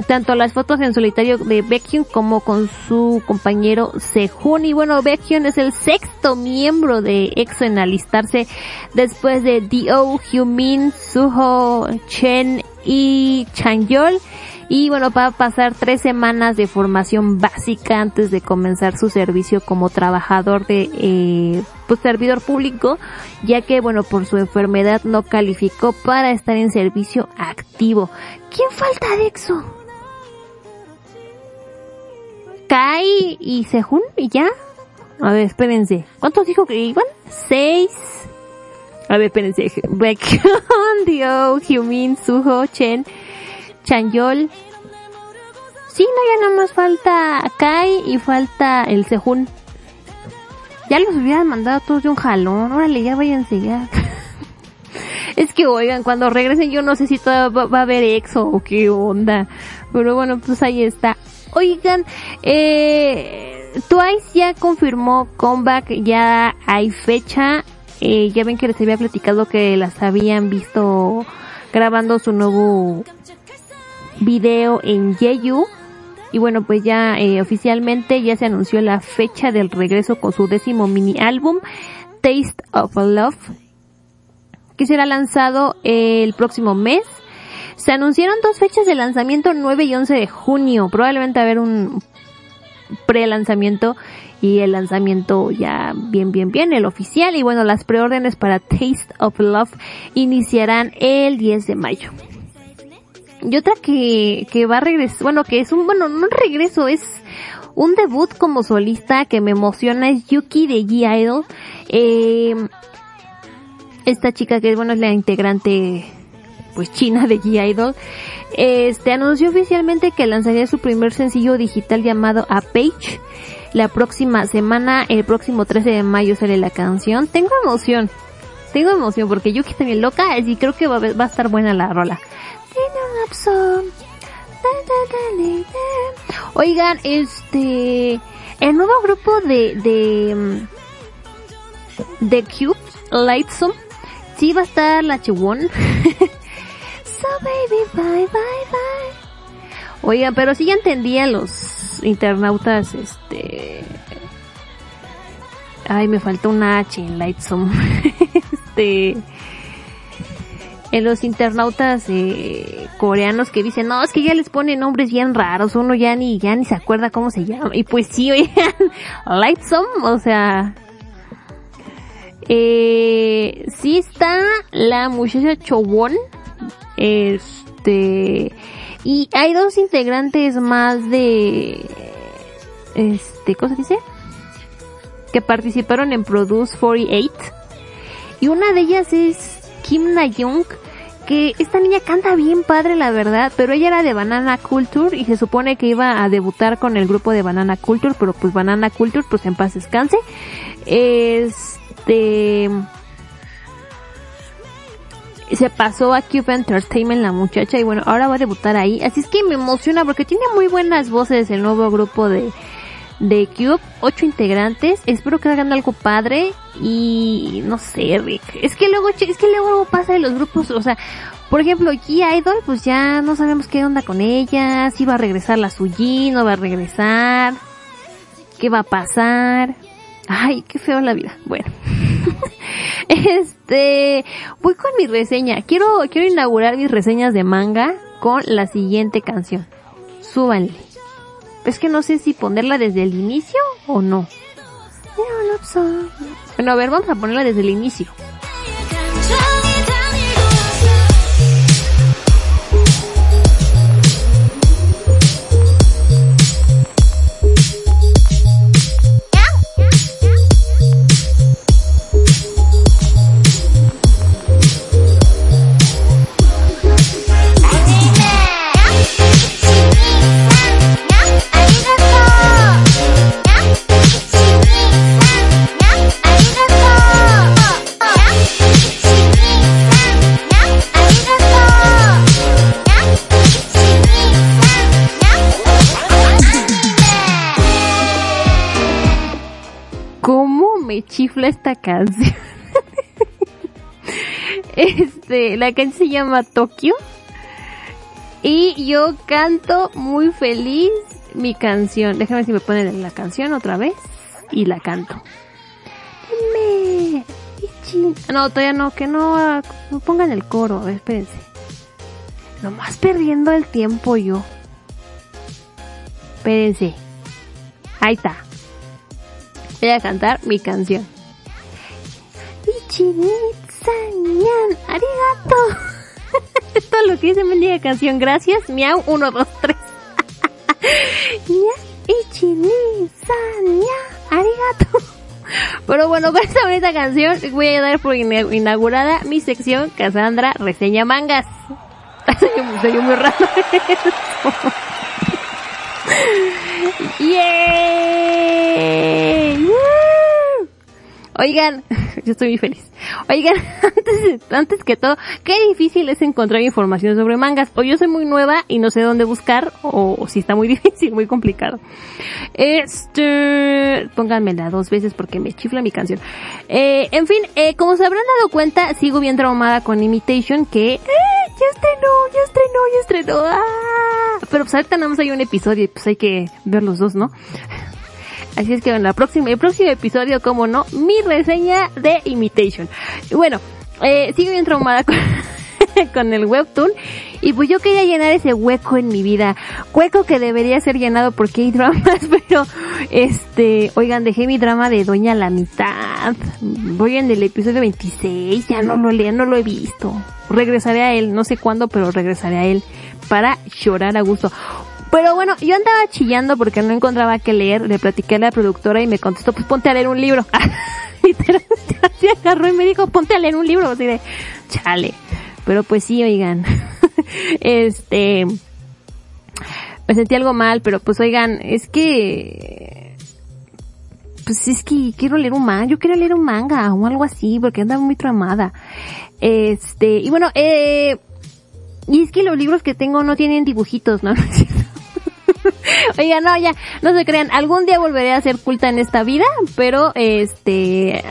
tanto las fotos en solitario de Baekhyun como con su compañero Sehun. Y bueno, Baekhyun es el sexto miembro de EXO en alistarse después de Dio, Hyumin, Suho, Chen y Chanyeol. Y bueno, va a pasar tres semanas de formación básica antes de comenzar su servicio como trabajador de, eh, pues servidor público, ya que bueno, por su enfermedad no calificó para estar en servicio activo. ¿Quién falta de EXO? Kai y Sehun y ya. A ver, espérense. ¿Cuántos dijo que iban? Seis. A ver, espérense. Baekhyun, Dio, Suho, Chen, Chanyol. Sí, no, ya nomás falta Kai y falta el Sehun. Ya los hubieran mandado todos de un jalón. Órale, ya váyanse ya. es que oigan, cuando regresen yo no sé si va a haber EXO o qué onda. Pero bueno, pues ahí está. Oigan, eh, Twice ya confirmó comeback, ya hay fecha. Eh, ya ven que les había platicado que las habían visto grabando su nuevo video en Jeju. Y bueno, pues ya eh, oficialmente ya se anunció la fecha del regreso con su décimo mini álbum, Taste of Love, que será lanzado el próximo mes. Se anunciaron dos fechas de lanzamiento, 9 y 11 de junio. Probablemente haber un pre-lanzamiento y el lanzamiento ya bien, bien, bien, el oficial. Y bueno, las preórdenes para Taste of Love iniciarán el 10 de mayo. Y otra que, que va a regresar, bueno, que es un, bueno, no regreso, es un debut como solista que me emociona, es Yuki de G-Idol. Eh, esta chica que, bueno, es la integrante, pues, china de G-Idol. Este, anunció oficialmente que lanzaría su primer sencillo digital llamado A Page. La próxima semana, el próximo 13 de mayo sale la canción. Tengo emoción. Tengo emoción porque Yuki está bien loca y creo que va, va a estar buena la rola. Oigan, este, el nuevo grupo de, de, mm, de Cube, Lightsome, sí va a estar la Chiwon. so baby, bye, bye, bye. Oigan, pero sí ya entendían los internautas, este, ay, me falta una H en Lightsome. este, en los internautas eh, coreanos que dicen, no, es que ya les ponen nombres bien raros, uno ya ni, ya ni se acuerda cómo se llama. Y pues sí, oigan, Lightsome, o sea, eh, sí está la muchacha Chowon, este, y hay dos integrantes más de, este, ¿cómo se dice? Que participaron en Produce 48. Y una de ellas es Kim Na-young, que esta niña canta bien padre, la verdad, pero ella era de Banana Culture y se supone que iba a debutar con el grupo de Banana Culture, pero pues Banana Culture, pues en paz descanse. Este se pasó a Cube Entertainment la muchacha y bueno, ahora va a debutar ahí. Así es que me emociona porque tiene muy buenas voces el nuevo grupo de, de Cube. Ocho integrantes. Espero que hagan algo padre y no sé, Rick. Es que luego, es que luego algo pasa de los grupos, o sea, por ejemplo, G-Idol, pues ya no sabemos qué onda con ella, si va a regresar la Suji, no va a regresar, qué va a pasar. Ay, qué feo la vida. Bueno. este, voy con mi reseña. Quiero, quiero inaugurar mis reseñas de manga con la siguiente canción. Súbanle. Es que no sé si ponerla desde el inicio o no. Bueno, a ver, vamos a ponerla desde el inicio. Chifla esta canción? este, la canción se llama Tokio. Y yo canto muy feliz mi canción. Déjame si me ponen la canción otra vez. Y la canto. No, todavía no, que no, ah, no pongan el coro. A ver, espérense. Nomás perdiendo el tiempo yo. Espérense. Ahí está. Voy a cantar mi canción. Arigato. Esto es lo que dice mendiga canción. Gracias, miau, 1, 2, 3. Ichi-ni-san-nyan, arigato. Pero bueno, con esta canción voy a dar por ina- inaugurada mi sección Cassandra Reseña Mangas. Se muy raro. ¡Yay! Oigan, yo estoy muy feliz. Oigan, antes, antes que todo, qué difícil es encontrar información sobre mangas. O yo soy muy nueva y no sé dónde buscar, o, si está muy difícil, muy complicado. Este, pónganmela dos veces porque me chifla mi canción. Eh, en fin, eh, como se habrán dado cuenta, sigo bien traumada con Imitation, que, eh, ya estrenó, ya estrenó, ya estrenó. ¡Ah! Pero pues ahorita nada más un episodio y pues hay que ver los dos, ¿no? Así es que en la próxima, el próximo episodio, como no, mi reseña de Imitation. Bueno, eh, sigo bien traumada con, con el webtoon y pues yo quería llenar ese hueco en mi vida, hueco que debería ser llenado por K-dramas, pero este, oigan, dejé mi drama de Doña la mitad. Voy en el episodio 26, ya no lo leo, no lo he visto. Regresaré a él, no sé cuándo, pero regresaré a él para llorar a gusto. Pero bueno, yo andaba chillando porque no encontraba qué leer, le platiqué a la productora y me contestó, pues ponte a leer un libro. Literalmente así agarró y me dijo, ponte a leer un libro, así de, chale. Pero pues sí, oigan, este, me sentí algo mal, pero pues oigan, es que, pues es que quiero leer un manga, yo quiero leer un manga o algo así, porque andaba muy tramada. Este, y bueno, eh, y es que los libros que tengo no tienen dibujitos, ¿no? Oiga, no, ya, no se crean. Algún día volveré a ser culta en esta vida, pero este,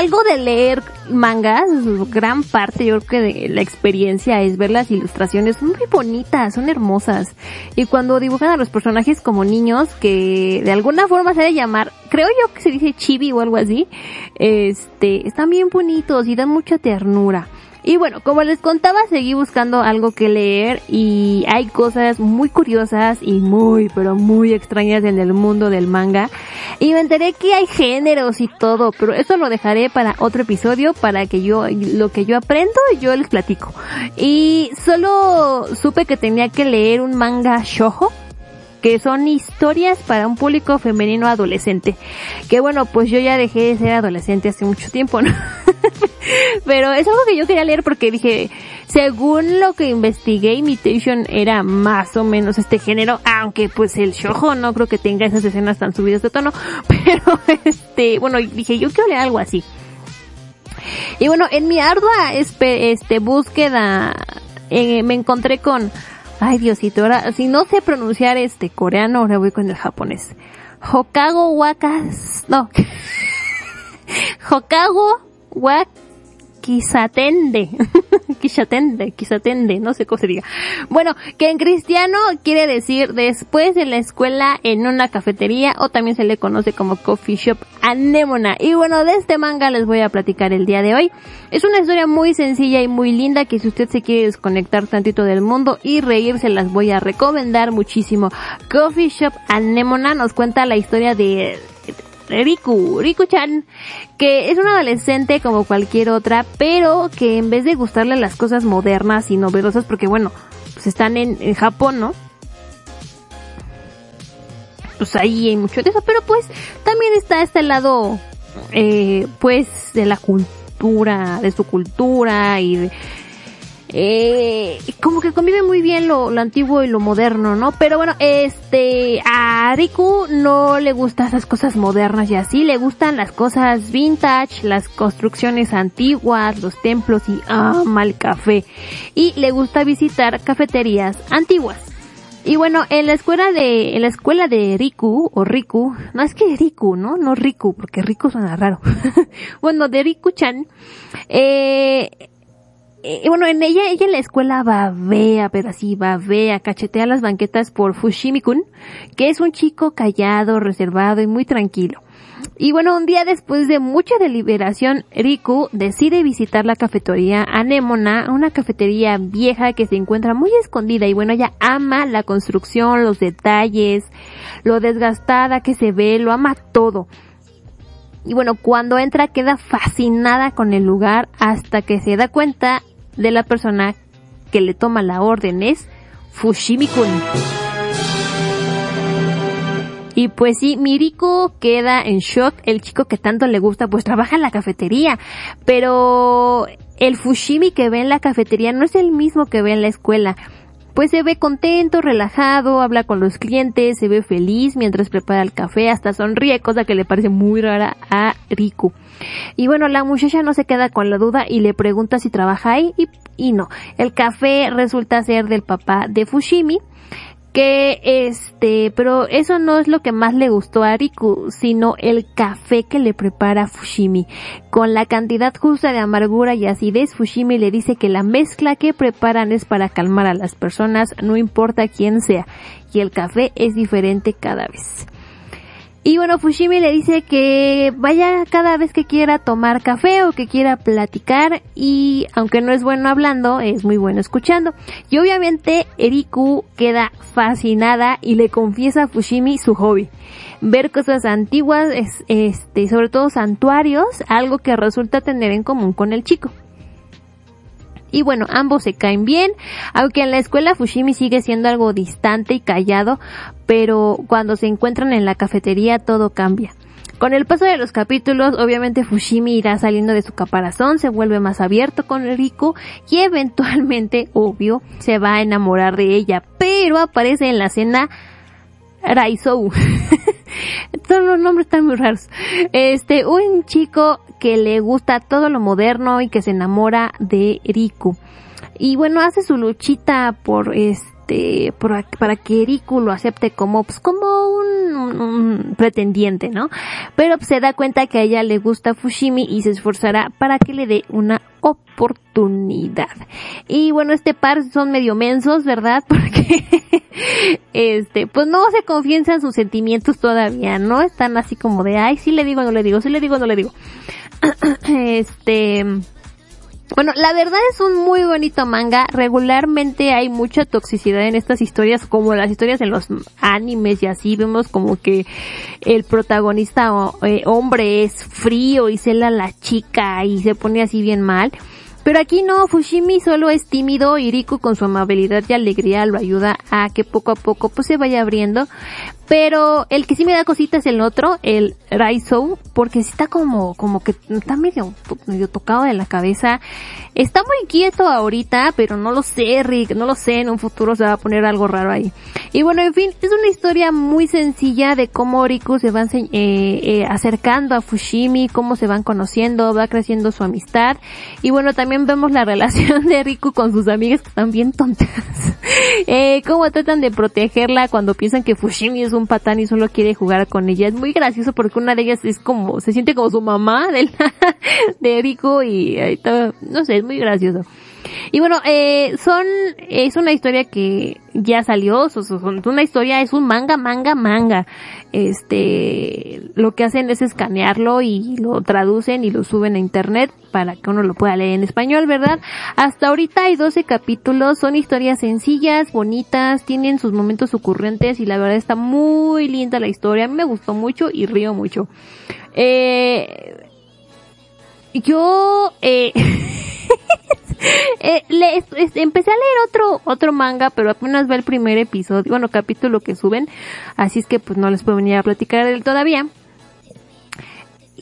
algo de leer mangas, gran parte yo creo que de la experiencia es ver las ilustraciones, son muy bonitas, son hermosas. Y cuando dibujan a los personajes como niños, que de alguna forma se debe llamar, creo yo que se dice chibi o algo así, este, están bien bonitos y dan mucha ternura. Y bueno, como les contaba, seguí buscando algo que leer y hay cosas muy curiosas y muy, pero muy extrañas en el mundo del manga. Y me enteré que hay géneros y todo, pero eso lo dejaré para otro episodio para que yo, lo que yo aprendo, yo les platico. Y solo supe que tenía que leer un manga shojo que son historias para un público femenino adolescente. Que bueno, pues yo ya dejé de ser adolescente hace mucho tiempo, ¿no? Pero es algo que yo quería leer porque dije, según lo que investigué, Imitation era más o menos este género, aunque pues el shojo no creo que tenga esas escenas tan subidas de tono, pero este, bueno, dije, yo quiero leer algo así. Y bueno, en mi ardua este, búsqueda, eh, me encontré con Ay, Diosito, ahora, si no sé pronunciar este coreano, ahora voy con el japonés. Hokago Wakas, no. Hokago Wak Kisatende. Kisatende, Kisatende, no sé cómo se diga. Bueno, que en cristiano quiere decir después de la escuela en una cafetería o también se le conoce como coffee shop anémona. Y bueno, de este manga les voy a platicar el día de hoy. Es una historia muy sencilla y muy linda que si usted se quiere desconectar tantito del mundo y reírse las voy a recomendar muchísimo. Coffee Shop Anémona nos cuenta la historia de Riku, Riku-chan, que es una adolescente como cualquier otra, pero que en vez de gustarle las cosas modernas y novedosas, porque bueno, pues están en, Japón, ¿no? Pues ahí hay mucho de eso, pero pues también está este lado, eh, pues de la cultura, de su cultura y de, eh, como que convive muy bien lo, antiguo y lo moderno, ¿no? Pero bueno, este, a Riku no le gustan esas cosas modernas y así, le gustan las cosas vintage, las construcciones antiguas, los templos y ama el café. Y le gusta visitar cafeterías antiguas. Y bueno, en la escuela de, en la escuela de Riku, o Riku, no es que Riku, ¿no? No Riku, porque Riku suena raro. bueno, de Riku-chan, eh, y bueno, en ella, ella en la escuela babea, pero así babea, cachetea las banquetas por Fushimi-kun, que es un chico callado, reservado y muy tranquilo. Y bueno, un día después de mucha deliberación, Riku decide visitar la cafetería Anémona, una cafetería vieja que se encuentra muy escondida y bueno, ella ama la construcción, los detalles, lo desgastada que se ve, lo ama todo. Y bueno, cuando entra queda fascinada con el lugar hasta que se da cuenta de la persona que le toma la orden es Fushimi-kun. Y pues sí, Miriko queda en shock, el chico que tanto le gusta pues trabaja en la cafetería, pero el Fushimi que ve en la cafetería no es el mismo que ve en la escuela. Pues se ve contento, relajado, habla con los clientes, se ve feliz mientras prepara el café, hasta sonríe, cosa que le parece muy rara a Riku. Y bueno, la muchacha no se queda con la duda y le pregunta si trabaja ahí y, y no. El café resulta ser del papá de Fushimi que este, pero eso no es lo que más le gustó a Riku, sino el café que le prepara Fushimi. Con la cantidad justa de amargura y acidez, Fushimi le dice que la mezcla que preparan es para calmar a las personas, no importa quién sea, y el café es diferente cada vez. Y bueno, Fushimi le dice que vaya cada vez que quiera tomar café o que quiera platicar y aunque no es bueno hablando, es muy bueno escuchando. Y obviamente Eriku queda fascinada y le confiesa a Fushimi su hobby. Ver cosas antiguas, este, sobre todo santuarios, algo que resulta tener en común con el chico. Y bueno, ambos se caen bien, aunque en la escuela Fushimi sigue siendo algo distante y callado, pero cuando se encuentran en la cafetería todo cambia. Con el paso de los capítulos, obviamente Fushimi irá saliendo de su caparazón, se vuelve más abierto con Riku y eventualmente, obvio, se va a enamorar de ella, pero aparece en la escena Raizou. Todos los nombres están muy raros. Este, un chico que le gusta todo lo moderno y que se enamora de Riku. Y bueno, hace su luchita por este, por, para que Riku lo acepte como, pues, como un, pretendiente, ¿no? Pero pues, se da cuenta que a ella le gusta Fushimi y se esforzará para que le dé una oportunidad. Y bueno, este par son medio mensos, ¿verdad? Porque, este, pues no se confianzan sus sentimientos todavía, ¿no? Están así como de, ay, sí le digo, no le digo, sí le digo, no le digo. este, Bueno, la verdad es un muy bonito manga. Regularmente hay mucha toxicidad en estas historias, como las historias en los animes y así. Vemos como que el protagonista eh, hombre es frío y cela a la chica y se pone así bien mal. Pero aquí no, Fushimi solo es tímido y Riku con su amabilidad y alegría lo ayuda a que poco a poco pues se vaya abriendo. Pero el que sí me da cosita es el otro, el Raizou, porque sí está como, como que está medio, medio tocado de la cabeza. Está muy quieto ahorita, pero no lo sé, Rick, no lo sé, en un futuro se va a poner algo raro ahí. Y bueno, en fin, es una historia muy sencilla de cómo Riku se va eh, eh, acercando a Fushimi, cómo se van conociendo, va creciendo su amistad. Y bueno, también vemos la relación de Riku con sus amigas que están bien tontas. eh, cómo tratan de protegerla cuando piensan que Fushimi es un patán y solo quiere jugar con ella. Es muy gracioso porque una de ellas es como, se siente como su mamá de, Riku y ahí está, no sé, es muy gracioso. Y bueno, eh, son, es una historia que ya salió, so- so- son una historia, es un manga, manga, manga. Este, lo que hacen es escanearlo y lo traducen y lo suben a internet para que uno lo pueda leer en español, ¿verdad? Hasta ahorita hay 12 capítulos, son historias sencillas, bonitas, tienen sus momentos ocurrentes y la verdad está muy linda la historia. A mí me gustó mucho y río mucho. Eh, yo, eh, eh, le- es- empecé a leer otro otro manga, pero apenas va el primer episodio, bueno, capítulo que suben, así es que pues no les puedo venir a platicar de él todavía.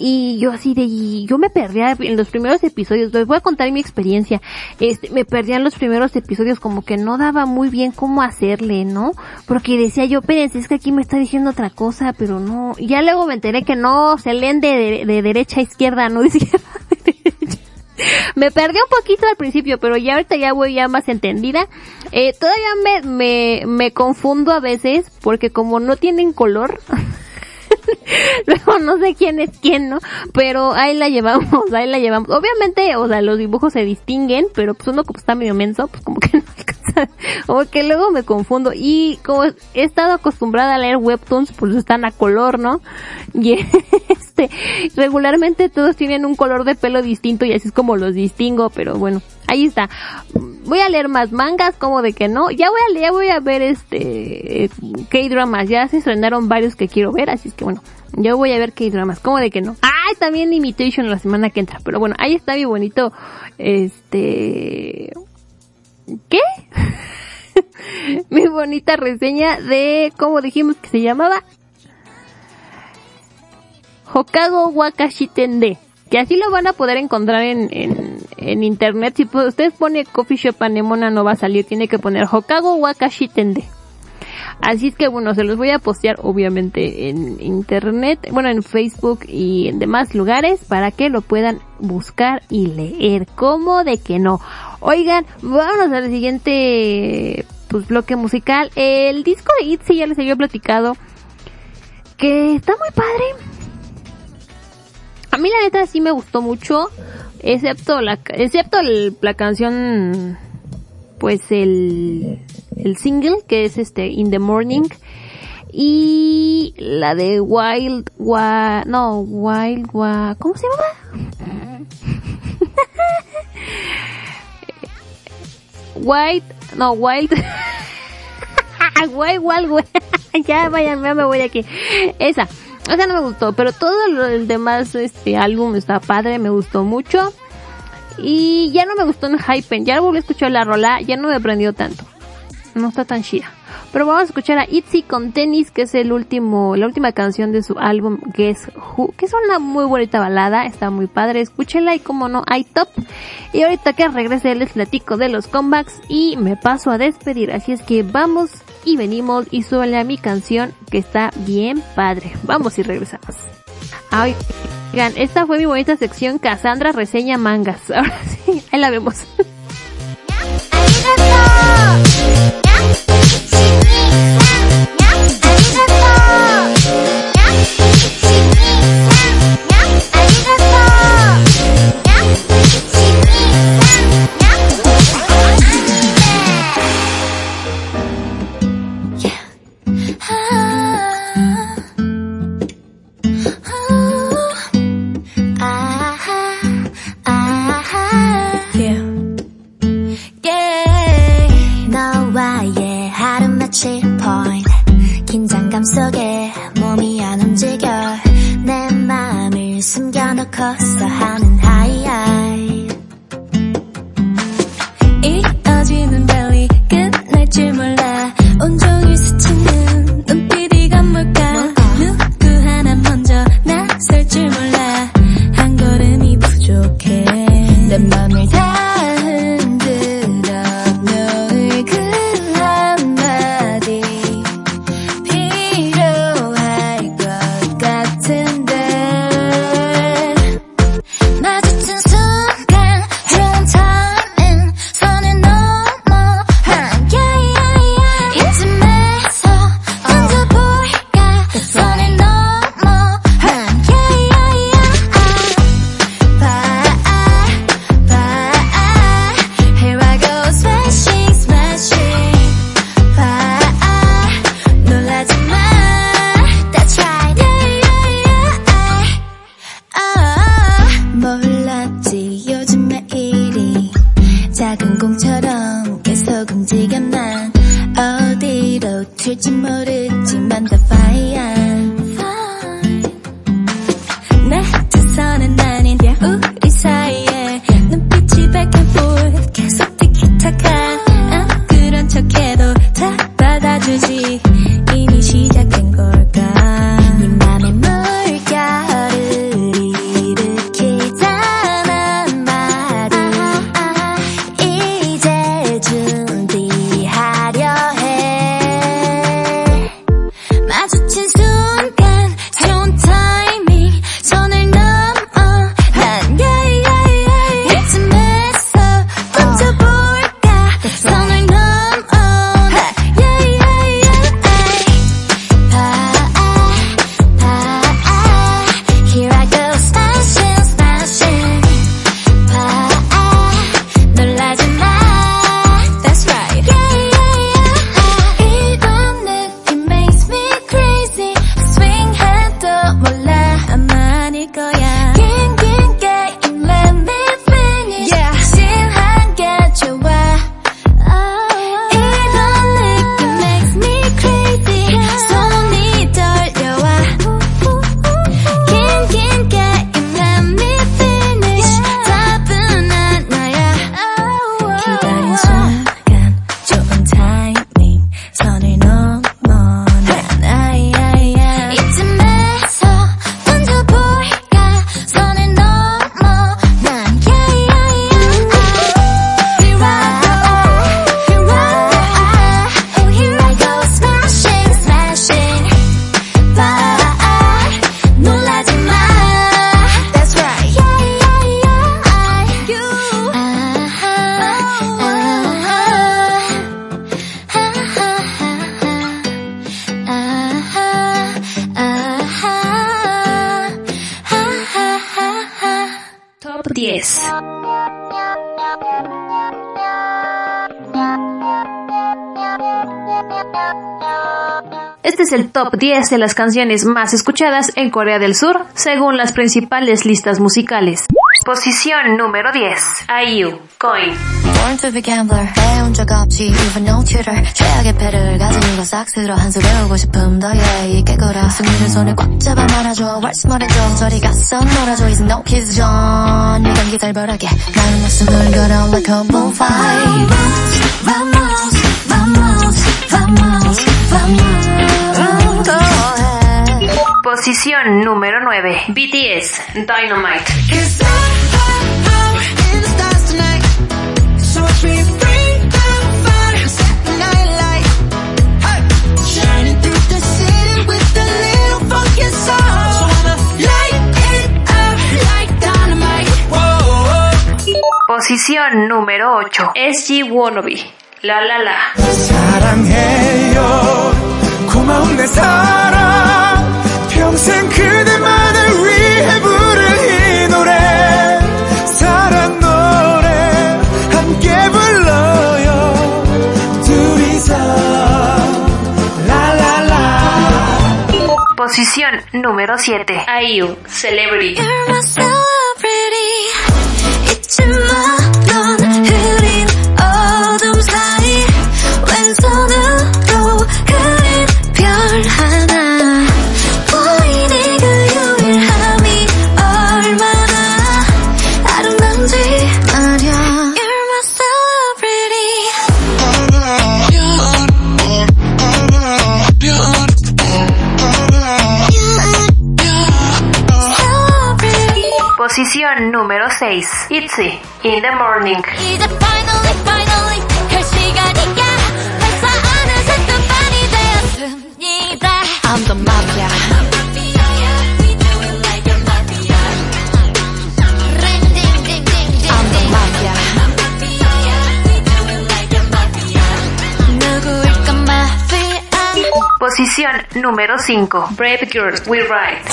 Y yo así de, y yo me perdía en los primeros episodios, les voy a contar mi experiencia, este, me perdía en los primeros episodios como que no daba muy bien cómo hacerle, ¿no? Porque decía yo, espérense, es que aquí me está diciendo otra cosa, pero no, y ya luego me enteré que no, se leen de, de, de derecha a izquierda, no de izquierda a derecha. Me perdí un poquito al principio, pero ya ahorita ya voy ya más entendida. Eh, todavía me, me, me confundo a veces, porque como no tienen color, luego no sé quién es quién, ¿no? Pero ahí la llevamos, ahí la llevamos. Obviamente, o sea, los dibujos se distinguen, pero pues uno como está medio menso, pues como que no alcanza, que luego me confundo. Y como he estado acostumbrada a leer webtoons, pues están a color, ¿no? Y este, regularmente todos tienen un color de pelo distinto y así es como los distingo, pero bueno, ahí está. Voy a leer más mangas, como de que no. Ya voy a leer, voy a ver este K-dramas. Ya se estrenaron varios que quiero ver, así es que bueno, yo voy a ver K-dramas. como de que no? Ay, también Imitation la semana que entra. Pero bueno, ahí está mi bonito, este, ¿qué? mi bonita reseña de, ¿cómo dijimos que se llamaba? Hokago Wakashi Tende. Que así lo van a poder encontrar en, en, internet. Si pu- ustedes pone Coffee Shop Anemona no va a salir. Tiene que poner Hokago Wakashi Tende. Así es que bueno, se los voy a postear obviamente en internet, bueno en Facebook y en demás lugares para que lo puedan buscar y leer. ¿Cómo de que no? Oigan, vámonos al siguiente pues bloque musical. El disco de ITZY ya les había platicado que está muy padre. A mí la neta sí me gustó mucho, excepto la, excepto el- la canción, pues el, el single que es este In the Morning y la de Wild Wa, no, Wild Wa, ¿cómo se llama? White, no, Wild, Wild, Wild, ya vayan, ya me voy aquí. Esa, esa no me gustó, pero todo el demás este álbum está padre, me gustó mucho. Y ya no me gustó en Hypen, ya volví a escuchar la rola, ya no me prendió tanto. No está tan chida. Pero vamos a escuchar a Itzy con tenis, que es el último, la última canción de su álbum Guess Who, que es una muy bonita balada, está muy padre, escúchenla y como no, hay top. Y ahorita que regrese les platico de los comebacks y me paso a despedir, así es que vamos y venimos y súbele a mi canción que está bien padre. Vamos y regresamos. Ay, oigan, esta fue mi bonita sección Cassandra reseña mangas. Ahora sí, ahí la vemos. 야, 시기랑 긴장 속에 몸이 안 움직여. 내 마음을 숨겨놓고서 하는 10 de las canciones más escuchadas en Corea del Sur, según las principales listas musicales. Posición número 10. IU, Coin. Posición número 9. BTS Dynamite. Posición número 8. SG Wannabe. La la la. 그대만을 Posición número 7 IU Celebrity. Posición número 6. Itzy, In the Morning. 이제 finally Posición número 5. Brave Girls We Ride.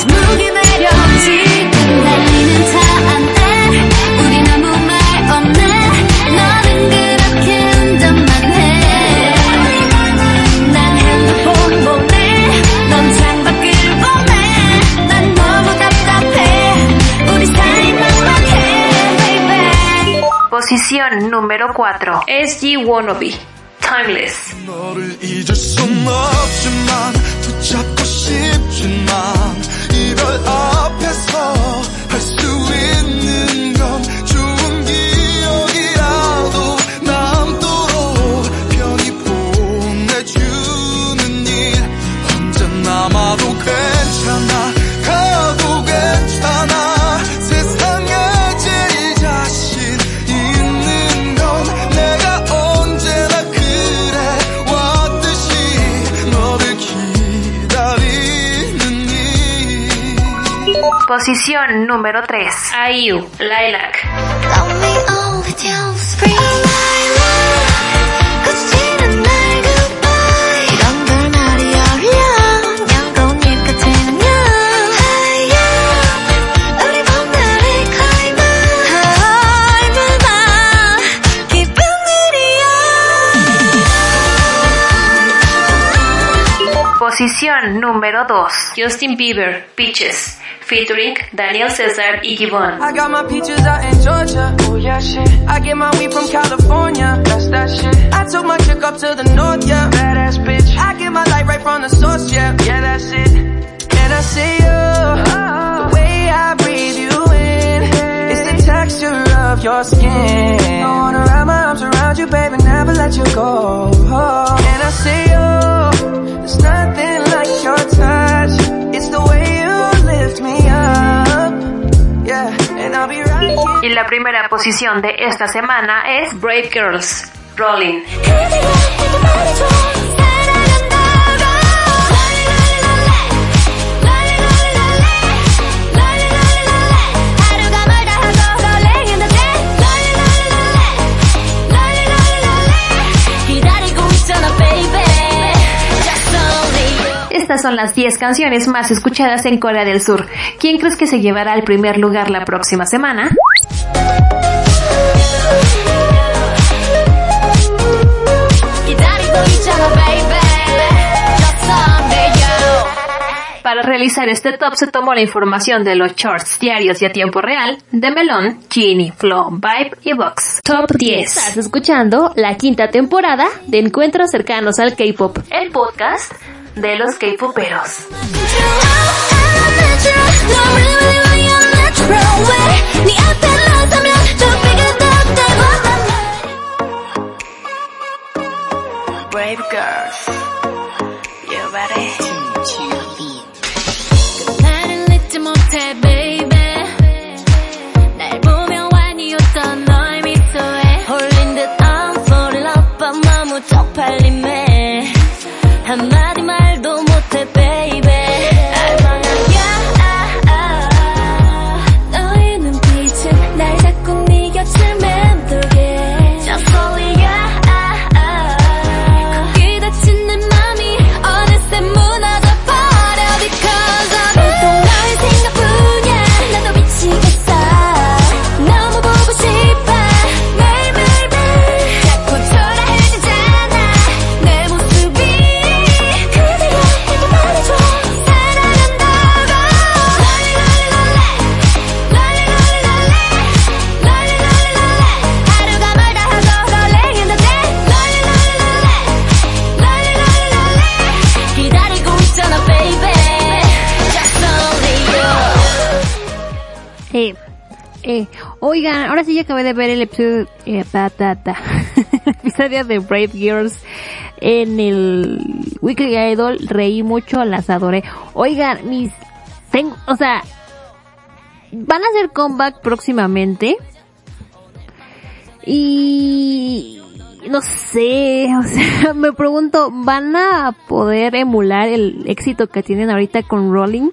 Posición número 4. SG Wannabe. Timeless. 잊을 순 없지만 붙잡고 싶지만 이별 앞 Posición número 3. IU, Lilac. Posición número 2. Justin Bieber, Peaches. Featuring Daniel Cesar y Gibbon. I got my peaches out in Georgia. Oh yeah, shit. I get my weed from California. That's that shit. I took my chick up to the north, yeah. Badass bitch. I get my light right from the source, yeah. Yeah, that's it. And I see you. The way I breathe you in. It's the texture of your skin. I wanna wrap my arms around you, baby, never let you go. And I see you. There's nothing like your touch. It's the way Y la primera posición de esta semana es Brave Girls, Rolling. Estas son las 10 canciones más escuchadas en Corea del Sur. ¿Quién crees que se llevará al primer lugar la próxima semana? Para realizar este top se tomó la información de los charts diarios y a tiempo real de Melon, Genie, Flow, Vibe y Vox. Top 10. Estás escuchando la quinta temporada de Encuentros Cercanos al K-Pop, el podcast de los K-poperos. Brave girls, you ready? Oigan, ahora sí ya acabé de ver el episodio, eh, ta, ta, episodio de Brave Girls en el Weekly Idol. Reí mucho, las adoré. Oigan, mis, tengo, o sea, van a hacer comeback próximamente. Y no sé, o sea, me pregunto, ¿van a poder emular el éxito que tienen ahorita con Rolling?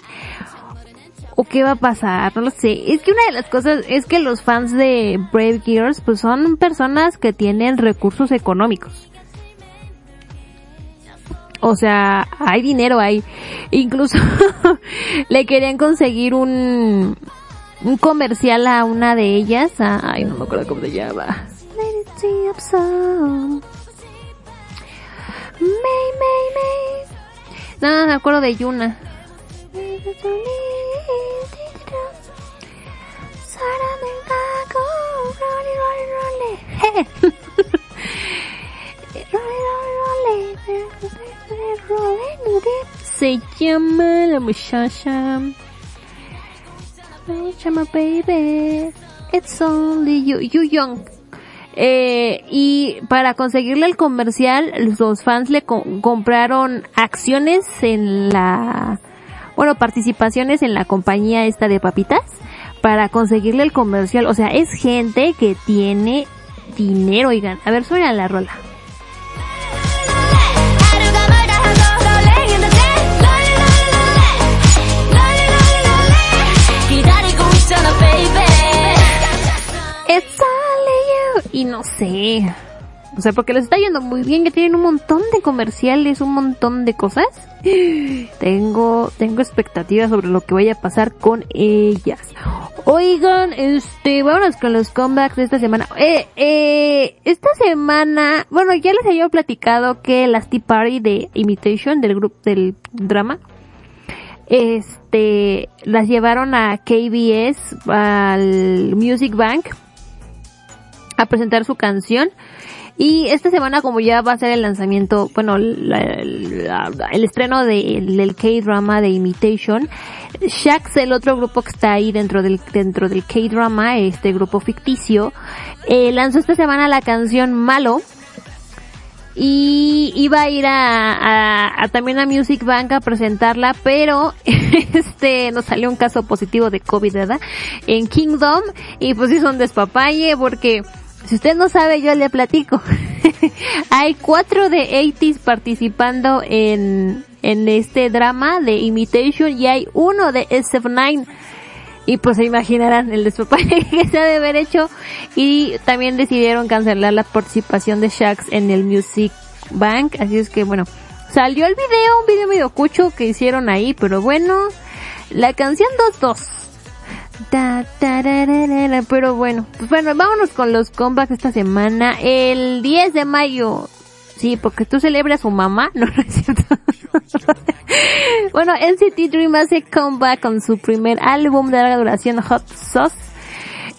¿O qué va a pasar? No lo sé. Es que una de las cosas es que los fans de Brave Girls pues son personas que tienen recursos económicos. O sea, hay dinero ahí. Incluso le querían conseguir un, un comercial a una de ellas. ay, no me acuerdo cómo se llama. No me acuerdo de Yuna. Se llama la muchacha. Se llama baby. It's only you. You young. Eh, y para conseguirle el comercial, los fans le co- compraron acciones en la, bueno, participaciones en la compañía esta de papitas para conseguirle el comercial. O sea, es gente que tiene dinero, oigan. A ver, suena la rola. Y no sé. O sea, porque les está yendo muy bien, que tienen un montón de comerciales, un montón de cosas. Tengo, tengo expectativas sobre lo que vaya a pasar con ellas. Oigan, este, vámonos con los comebacks de esta semana. Eh, eh, esta semana, bueno, ya les había platicado que las Tea Party de Imitation, del grupo, del drama, este, las llevaron a KBS, al Music Bank, a presentar su canción. Y esta semana como ya va a ser el lanzamiento, bueno, el estreno de- del K-drama de Imitation, Shax, el otro grupo que está ahí dentro del, dentro del K-drama, este grupo ficticio, eh, lanzó esta semana la canción Malo, y iba a ir a, a- a también a Music Bank a presentarla, pero este nos salió un caso positivo de COVID, ¿verdad? En Kingdom y pues hizo un despapalle porque si usted no sabe yo le platico. Hay cuatro de 80s participando en en este drama de Imitation y hay uno de SF9 y pues se imaginarán el despapalle que se ha de haber hecho. Y también decidieron cancelar la participación de Shax en el Music Bank. Así es que bueno, salió el video, un video medio cucho que hicieron ahí, pero bueno, la canción 2-2. Pero bueno, pues bueno, vámonos con los comebacks esta semana. El 10 de mayo. Sí, porque tú celebras a su mamá, no, es cierto. bueno, NCT Dream hace comeback con su primer álbum de larga duración Hot Sauce.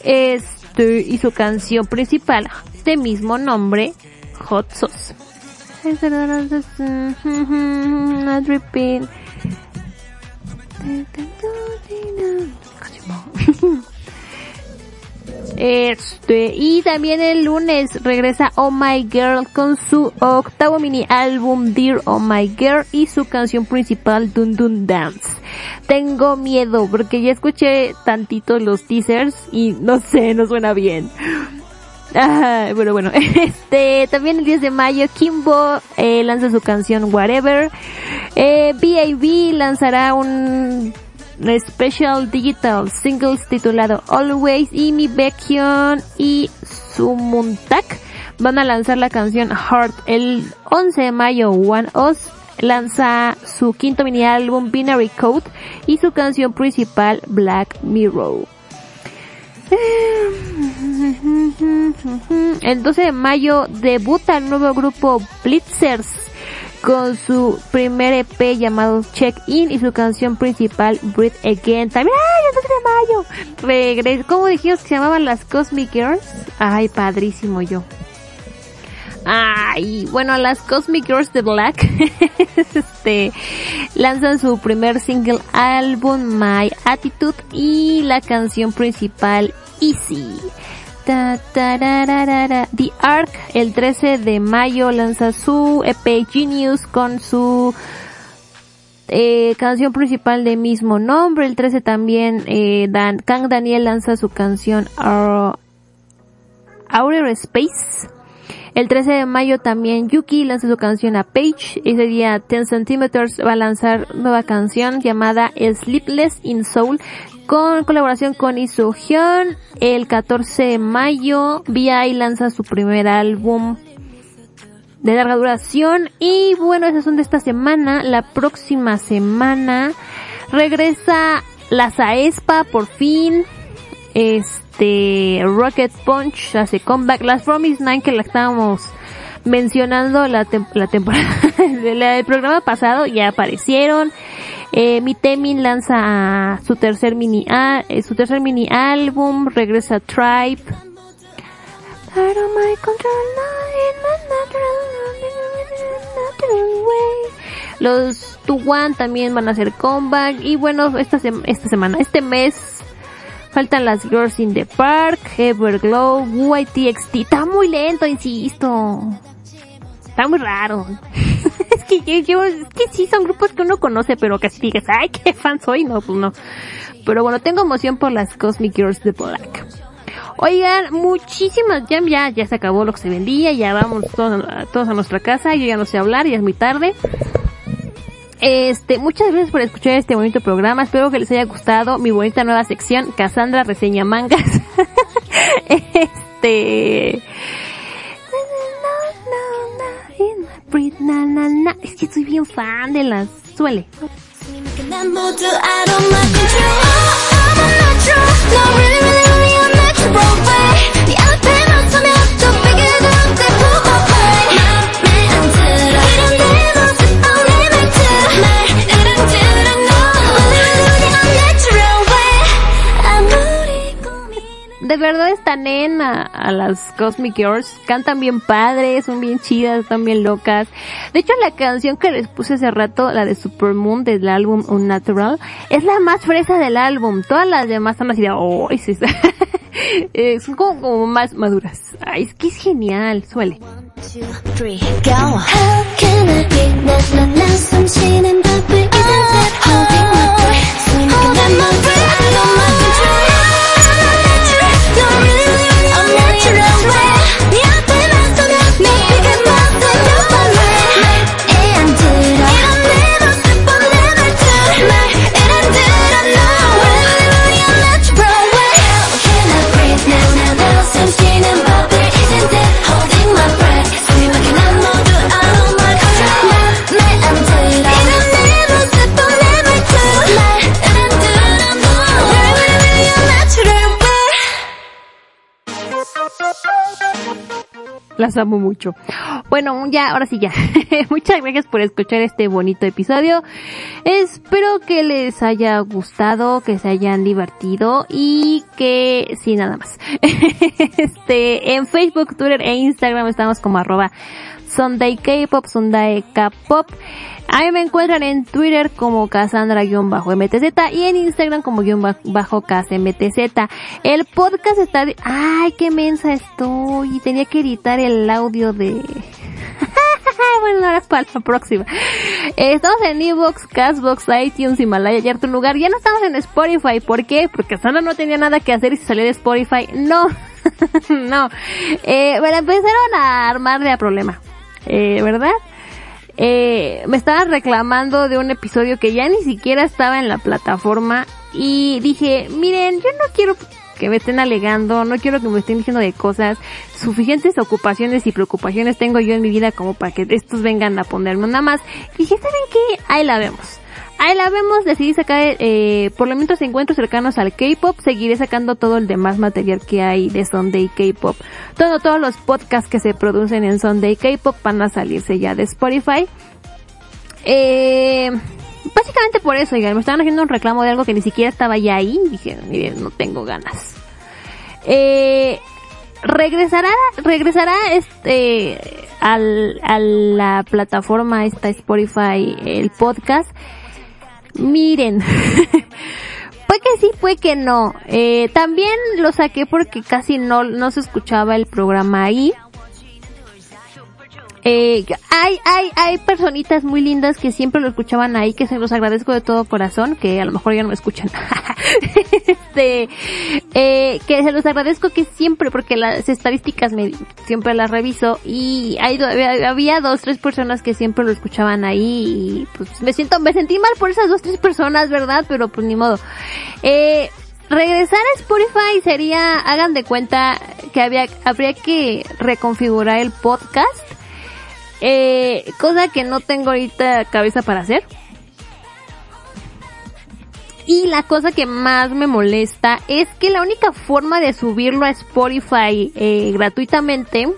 Este, y su canción principal de mismo nombre, Hot Sauce. Este, y también el lunes regresa Oh My Girl con su octavo mini álbum Dear Oh My Girl y su canción principal Dun Dun Dance. Tengo miedo porque ya escuché tantito los teasers y no sé, no suena bien. Ah, bueno, bueno, este, también el 10 de mayo Kimbo eh, lanza su canción Whatever. Eh, B.A.B. lanzará un special digital singles titulado Always y Mi Baekhyun y Sumuntak van a lanzar la canción Heart el 11 de mayo. One Us lanza su quinto mini álbum Binary Code y su canción principal Black Mirror. El 12 de mayo debuta el nuevo grupo Blitzers con su primer EP llamado Check In y su canción principal Breathe Again. También, ¡ay, el 12 de mayo! Regres ¿Cómo dijimos que se llamaban las Cosmic Girls? Ay, padrísimo yo. Ay, bueno, las Cosmic Girls de Black, este, lanzan su primer single álbum My Attitude y la canción principal Easy. The Ark el 13 de mayo lanza su EP Genius con su eh, canción principal de mismo nombre. El 13 también eh, Dan, Kang Daniel lanza su canción Our- Outer Space. El 13 de mayo también Yuki lanza su canción a Page. Ese día 10 Centimeters va a lanzar nueva canción llamada Sleepless in Soul con colaboración con Iso Hyun. El 14 de mayo VI lanza su primer álbum de larga duración. Y bueno, esas son de esta semana. La próxima semana regresa la Saespa por fin. Este Rocket Punch hace comeback. Las Promise Nine que la estábamos mencionando la, la temporada del programa pasado ya aparecieron. Eh, Mitemin lanza su tercer mini a- eh, su tercer mini álbum, regresa Tribe. Natural way. Los Tuwan también van a hacer comeback y bueno, esta, sem- esta semana, este mes faltan las Girls in the Park, Everglow, YTXT. Está muy lento, insisto. Está muy raro. es que que sí son grupos que uno conoce, pero casi digas, ay, qué fan soy, no, pues no. Pero bueno, tengo emoción por las Cosmic Girls de Black. Oigan, muchísimas, ya, ya, ya se acabó lo que se vendía, ya vamos todos, todos a nuestra casa, yo ya no sé hablar, ya es muy tarde. Este, muchas gracias por escuchar este bonito programa, espero que les haya gustado mi bonita nueva sección, Cassandra Reseña Mangas. este... Es que soy bien fan de las... Suele. De verdad están en a, a las Cosmic Girls. Cantan bien padres, son bien chidas, están bien locas. De hecho, la canción que les puse hace rato, la de Supermoon del álbum Unnatural, es la más fresa del álbum. Todas las demás están así de, oh, es esa". Eh, son como, más maduras. Ay, es que es genial, suele. two, three, go. million Las amo mucho. Bueno, ya, ahora sí ya. Muchas gracias por escuchar este bonito episodio. Espero que les haya gustado, que se hayan divertido y que, sí, nada más. Este, en Facebook, Twitter e Instagram estamos como arroba Sunday K-Pop, Sunday K-Pop. A mí me encuentran en Twitter como Cassandra-MTZ y en Instagram como guion ba- bajo KSMTZ. El podcast está... de- ¡Ay, qué mensa estoy! Tenía que editar el audio de... bueno, ahora es para la próxima. Estamos en Evox, Castbox, iTunes, Himalaya y Harto Lugar. Ya no estamos en Spotify. ¿Por qué? Porque Sandra no tenía nada que hacer y se salió de Spotify. No. no. Eh, la empezaron a armar de a problema. Eh, ¿verdad? Eh, me estaban reclamando de un episodio que ya ni siquiera estaba en la plataforma y dije, miren, yo no quiero que me estén alegando, no quiero que me estén diciendo de cosas, suficientes ocupaciones y preocupaciones tengo yo en mi vida como para que estos vengan a ponerme nada más. Dije, ¿saben qué? Ahí la vemos. Ahí la vemos, decidí sacar, eh, por lo menos encuentros cercanos al K-pop, seguiré sacando todo el demás material que hay de Sunday K-pop. Todo, todos los podcasts que se producen en Sunday K-pop van a salirse ya de Spotify. Eh, básicamente por eso, oigan, me estaban haciendo un reclamo de algo que ni siquiera estaba ya ahí. Dije, miren, no tengo ganas. Eh, regresará, regresará este, al, a la plataforma esta Spotify, el podcast. Miren, puede que sí, puede que no. Eh, también lo saqué porque casi no, no se escuchaba el programa ahí. Eh, hay, hay, hay personitas muy lindas que siempre lo escuchaban ahí, que se los agradezco de todo corazón, que a lo mejor ya no me escuchan. este, eh, que se los agradezco que siempre, porque las estadísticas me, siempre las reviso y hay, había, dos, tres personas que siempre lo escuchaban ahí y pues me siento, me sentí mal por esas dos, tres personas, ¿verdad? Pero pues ni modo. Eh, regresar a Spotify sería, hagan de cuenta que había, habría que reconfigurar el podcast eh, cosa que no tengo ahorita cabeza para hacer. Y la cosa que más me molesta es que la única forma de subirlo a Spotify eh, gratuitamente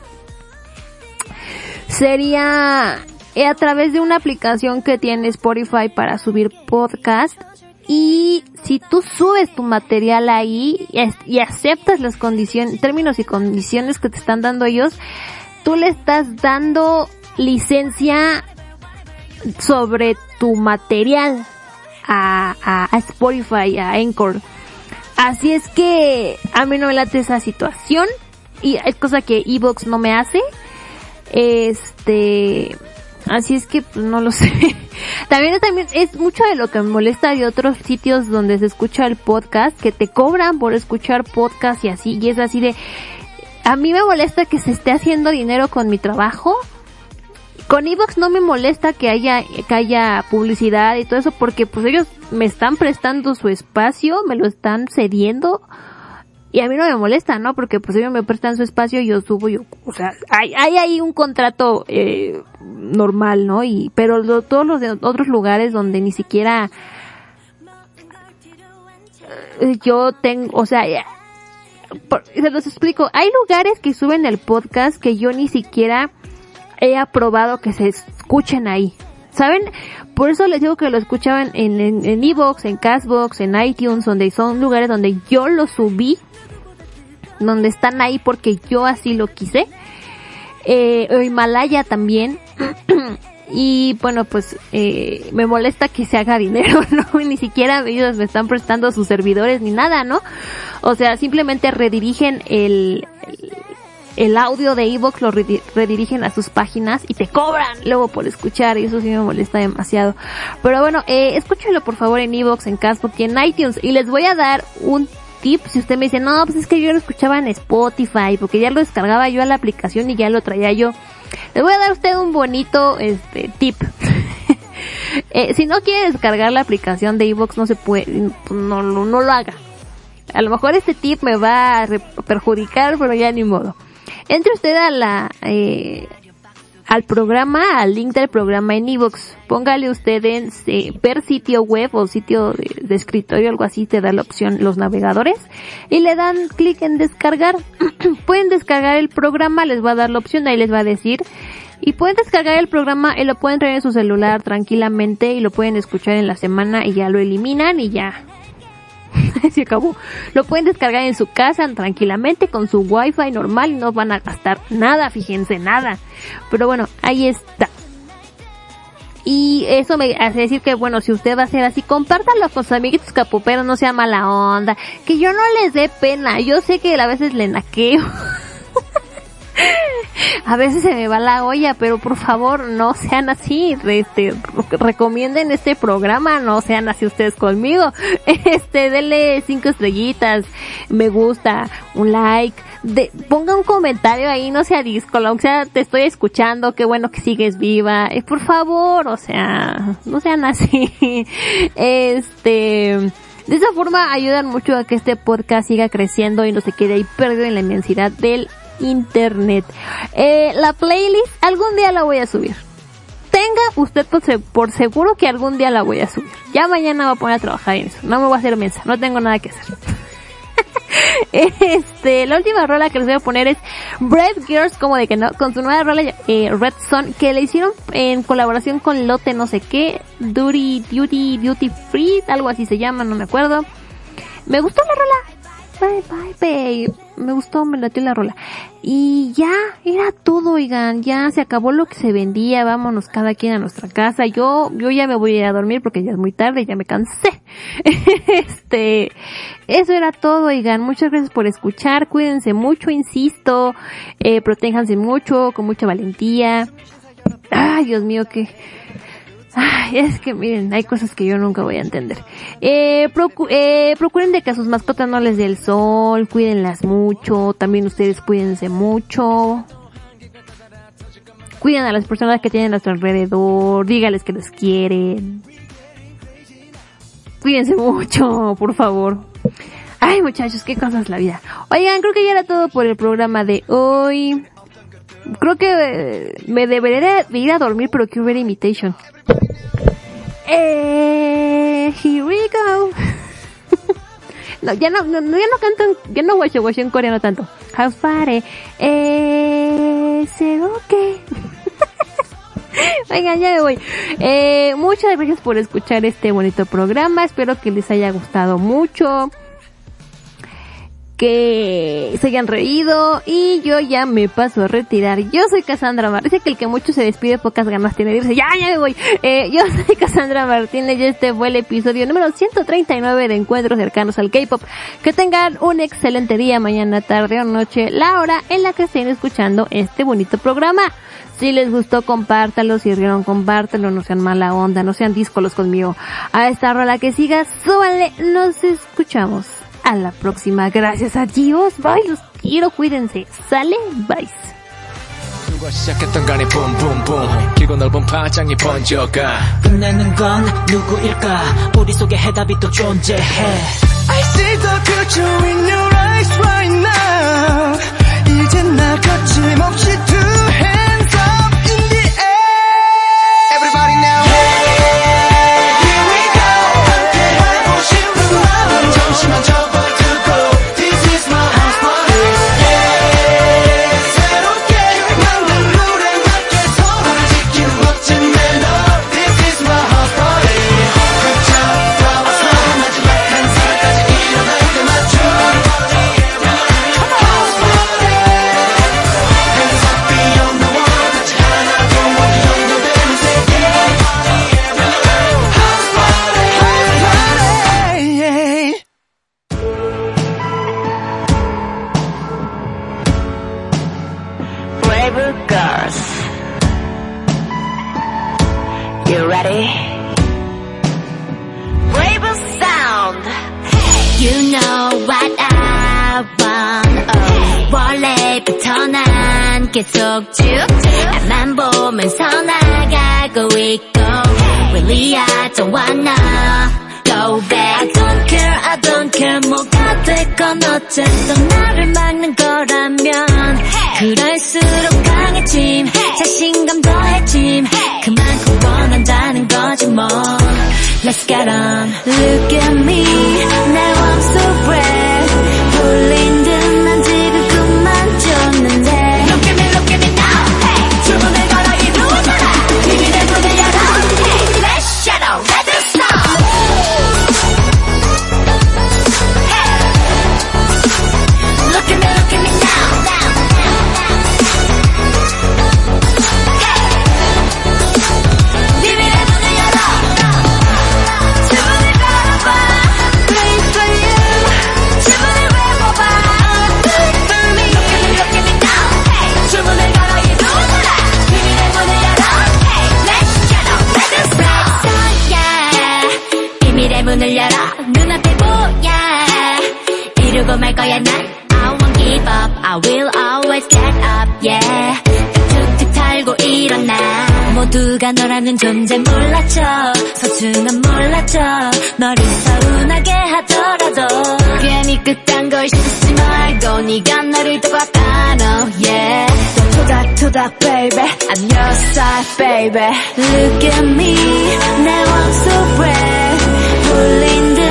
sería eh, a través de una aplicación que tiene Spotify para subir podcast. Y si tú subes tu material ahí y, aceptas las condiciones, términos y condiciones que te están dando ellos, tú le estás dando licencia sobre tu material a, a, a Spotify, a Anchor. Así es que a mí no me late esa situación y es cosa que Evox no me hace. Este, así es que pues, no lo sé. también, también es mucho de lo que me molesta de otros sitios donde se escucha el podcast que te cobran por escuchar podcast y así y es así de a mí me molesta que se esté haciendo dinero con mi trabajo con Evox no me molesta que haya, que haya publicidad y todo eso porque pues ellos me están prestando su espacio, me lo están cediendo y a mí no me molesta, ¿no? Porque pues ellos me prestan su espacio y yo subo, yo, o sea, hay, hay ahí un contrato eh, normal, ¿no? Y, pero todos los de otros lugares donde ni siquiera eh, yo tengo, o sea, por, se los explico, hay lugares que suben el podcast que yo ni siquiera he aprobado que se escuchen ahí. ¿Saben? Por eso les digo que lo escuchaban en, en, en Evox, en Castbox, en iTunes, donde son lugares donde yo lo subí, donde están ahí porque yo así lo quise. Eh, Himalaya también. y bueno, pues eh, me molesta que se haga dinero, ¿no? Ni siquiera ellos me están prestando sus servidores ni nada, ¿no? O sea, simplemente redirigen el, el audio de Evox lo redirigen a sus páginas y te cobran luego por escuchar y eso sí me molesta demasiado. Pero bueno, eh, escúchenlo por favor en Evox, en Castbox y en iTunes y les voy a dar un tip si usted me dice, no, pues es que yo lo escuchaba en Spotify porque ya lo descargaba yo a la aplicación y ya lo traía yo. Les voy a dar a usted un bonito este tip. eh, si no quiere descargar la aplicación de Evox no se puede, no, no, no lo haga. A lo mejor este tip me va a perjudicar, pero ya ni modo. Entre usted a la, eh, al programa, al link del programa en iVoox. Póngale usted en eh, per sitio web o sitio de, escritorio, algo así, te da la opción los navegadores y le dan clic en descargar. pueden descargar el programa, les va a dar la opción, ahí les va a decir. Y pueden descargar el programa y lo pueden traer en su celular tranquilamente y lo pueden escuchar en la semana y ya lo eliminan y ya se acabó. Lo pueden descargar en su casa tranquilamente con su wifi normal y no van a gastar nada, fíjense, nada. Pero bueno, ahí está. Y eso me hace decir que bueno, si usted va a ser así, compártalo con sus amiguitos capuperos, no sea mala onda. Que yo no les dé pena, yo sé que a veces le naqueo. a veces se me va la olla, pero por favor no sean así, este, recomienden este programa, no sean así ustedes conmigo, este, denle cinco estrellitas, me gusta, un like, de, ponga un comentario ahí, no sea disco, o sea, te estoy escuchando, qué bueno que sigues viva, eh, por favor, o sea, no sean así, este, de esa forma ayudan mucho a que este podcast siga creciendo y no se quede ahí perdido en la inmensidad del internet. Eh, la playlist algún día la voy a subir. Tenga usted por, seguro que algún día la voy a subir. Ya mañana voy a poner a trabajar en eso. No me voy a hacer mensa. No tengo nada que hacer. este, la última rola que les voy a poner es Brave Girls, como de que no, con su nueva rola eh, Red Sun, que le hicieron en colaboración con Lotte no sé qué, Duty, Duty, Duty Free, algo así se llama, no me acuerdo. Me gustó la rola, bye, bye, babe. Me gustó, me latió la rola. Y ya, era todo, oigan, ya se acabó lo que se vendía, vámonos cada quien a nuestra casa. Yo, yo ya me voy a ir a dormir porque ya es muy tarde, ya me cansé. este, eso era todo, oigan, muchas gracias por escuchar, cuídense mucho, insisto, eh, protéjanse mucho, con mucha valentía. Ay, Dios mío, que... Ay, es que miren, hay cosas que yo nunca voy a entender. Eh, procu- eh, procuren de que a sus mascotas no les dé el sol, cuídenlas mucho, también ustedes cuídense mucho. Cuiden a las personas que tienen a su alrededor, dígales que los quieren. Cuídense mucho, por favor. Ay, muchachos, qué cosas la vida. Oigan, creo que ya era todo por el programa de hoy. Creo que eh, me debería de ir a dormir, pero quiero ver Imitation. Eh, here we go. no, ya no, ya no canto, en- ya no watch watch en coreano tanto. How far, eh, eh, ¿será que? Venga, ya me voy. Eh, muchas gracias por escuchar este bonito programa. Espero que les haya gustado mucho. Que se hayan reído. Y yo ya me paso a retirar. Yo soy Cassandra Martínez. Que el que mucho se despide, pocas ganas tiene de irse. Ya, ya me voy. Eh, yo soy Cassandra Martínez y este fue el episodio número 139 de Encuentros Cercanos al K-Pop. Que tengan un excelente día, mañana, tarde o noche, la hora en la que estén escuchando este bonito programa. Si les gustó, compártalo. Si rieron, compártalo. No sean mala onda, no sean díscolos conmigo. A esta rola que siga, súbanle. Nos escuchamos A la próxima. Gracias a Dios. Bye. Los quiero. Cuídense. Sale. Bye. 누가 시작했던 간에 붐붐붐 길고 넓은 파장이 번져가 끝내는 건 누구일까 우리 속에 해답이 또 존재해 I see the future in your eyes right now 이젠 나 거침없이 two 원래부터 난 계속 쭉 앞만 보면서 나가고 있고 Really I don't wanna go back I don't care I don't care 뭐가 됐건 어쨌든 나를 막는 거라면 그럴수록 강해짐 자신감 더해짐 그만큼 원한다는 거지 뭐 Let's get on Look at me Now I'm so brave 홀린 듯 모두가 너라는 존재 몰라줘 소중한 몰라줘 너를 서운하게 하더라도. 괜히 그딴 걸 신지 말고 네가 너를 더 바꿔 yeah. 토닥토닥 baby. I'm your side baby. Look at me. I'm so brave 홀린 듯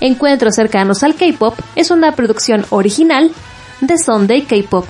Encuentros cercanos al K-pop es una producción original de Sunday K-pop.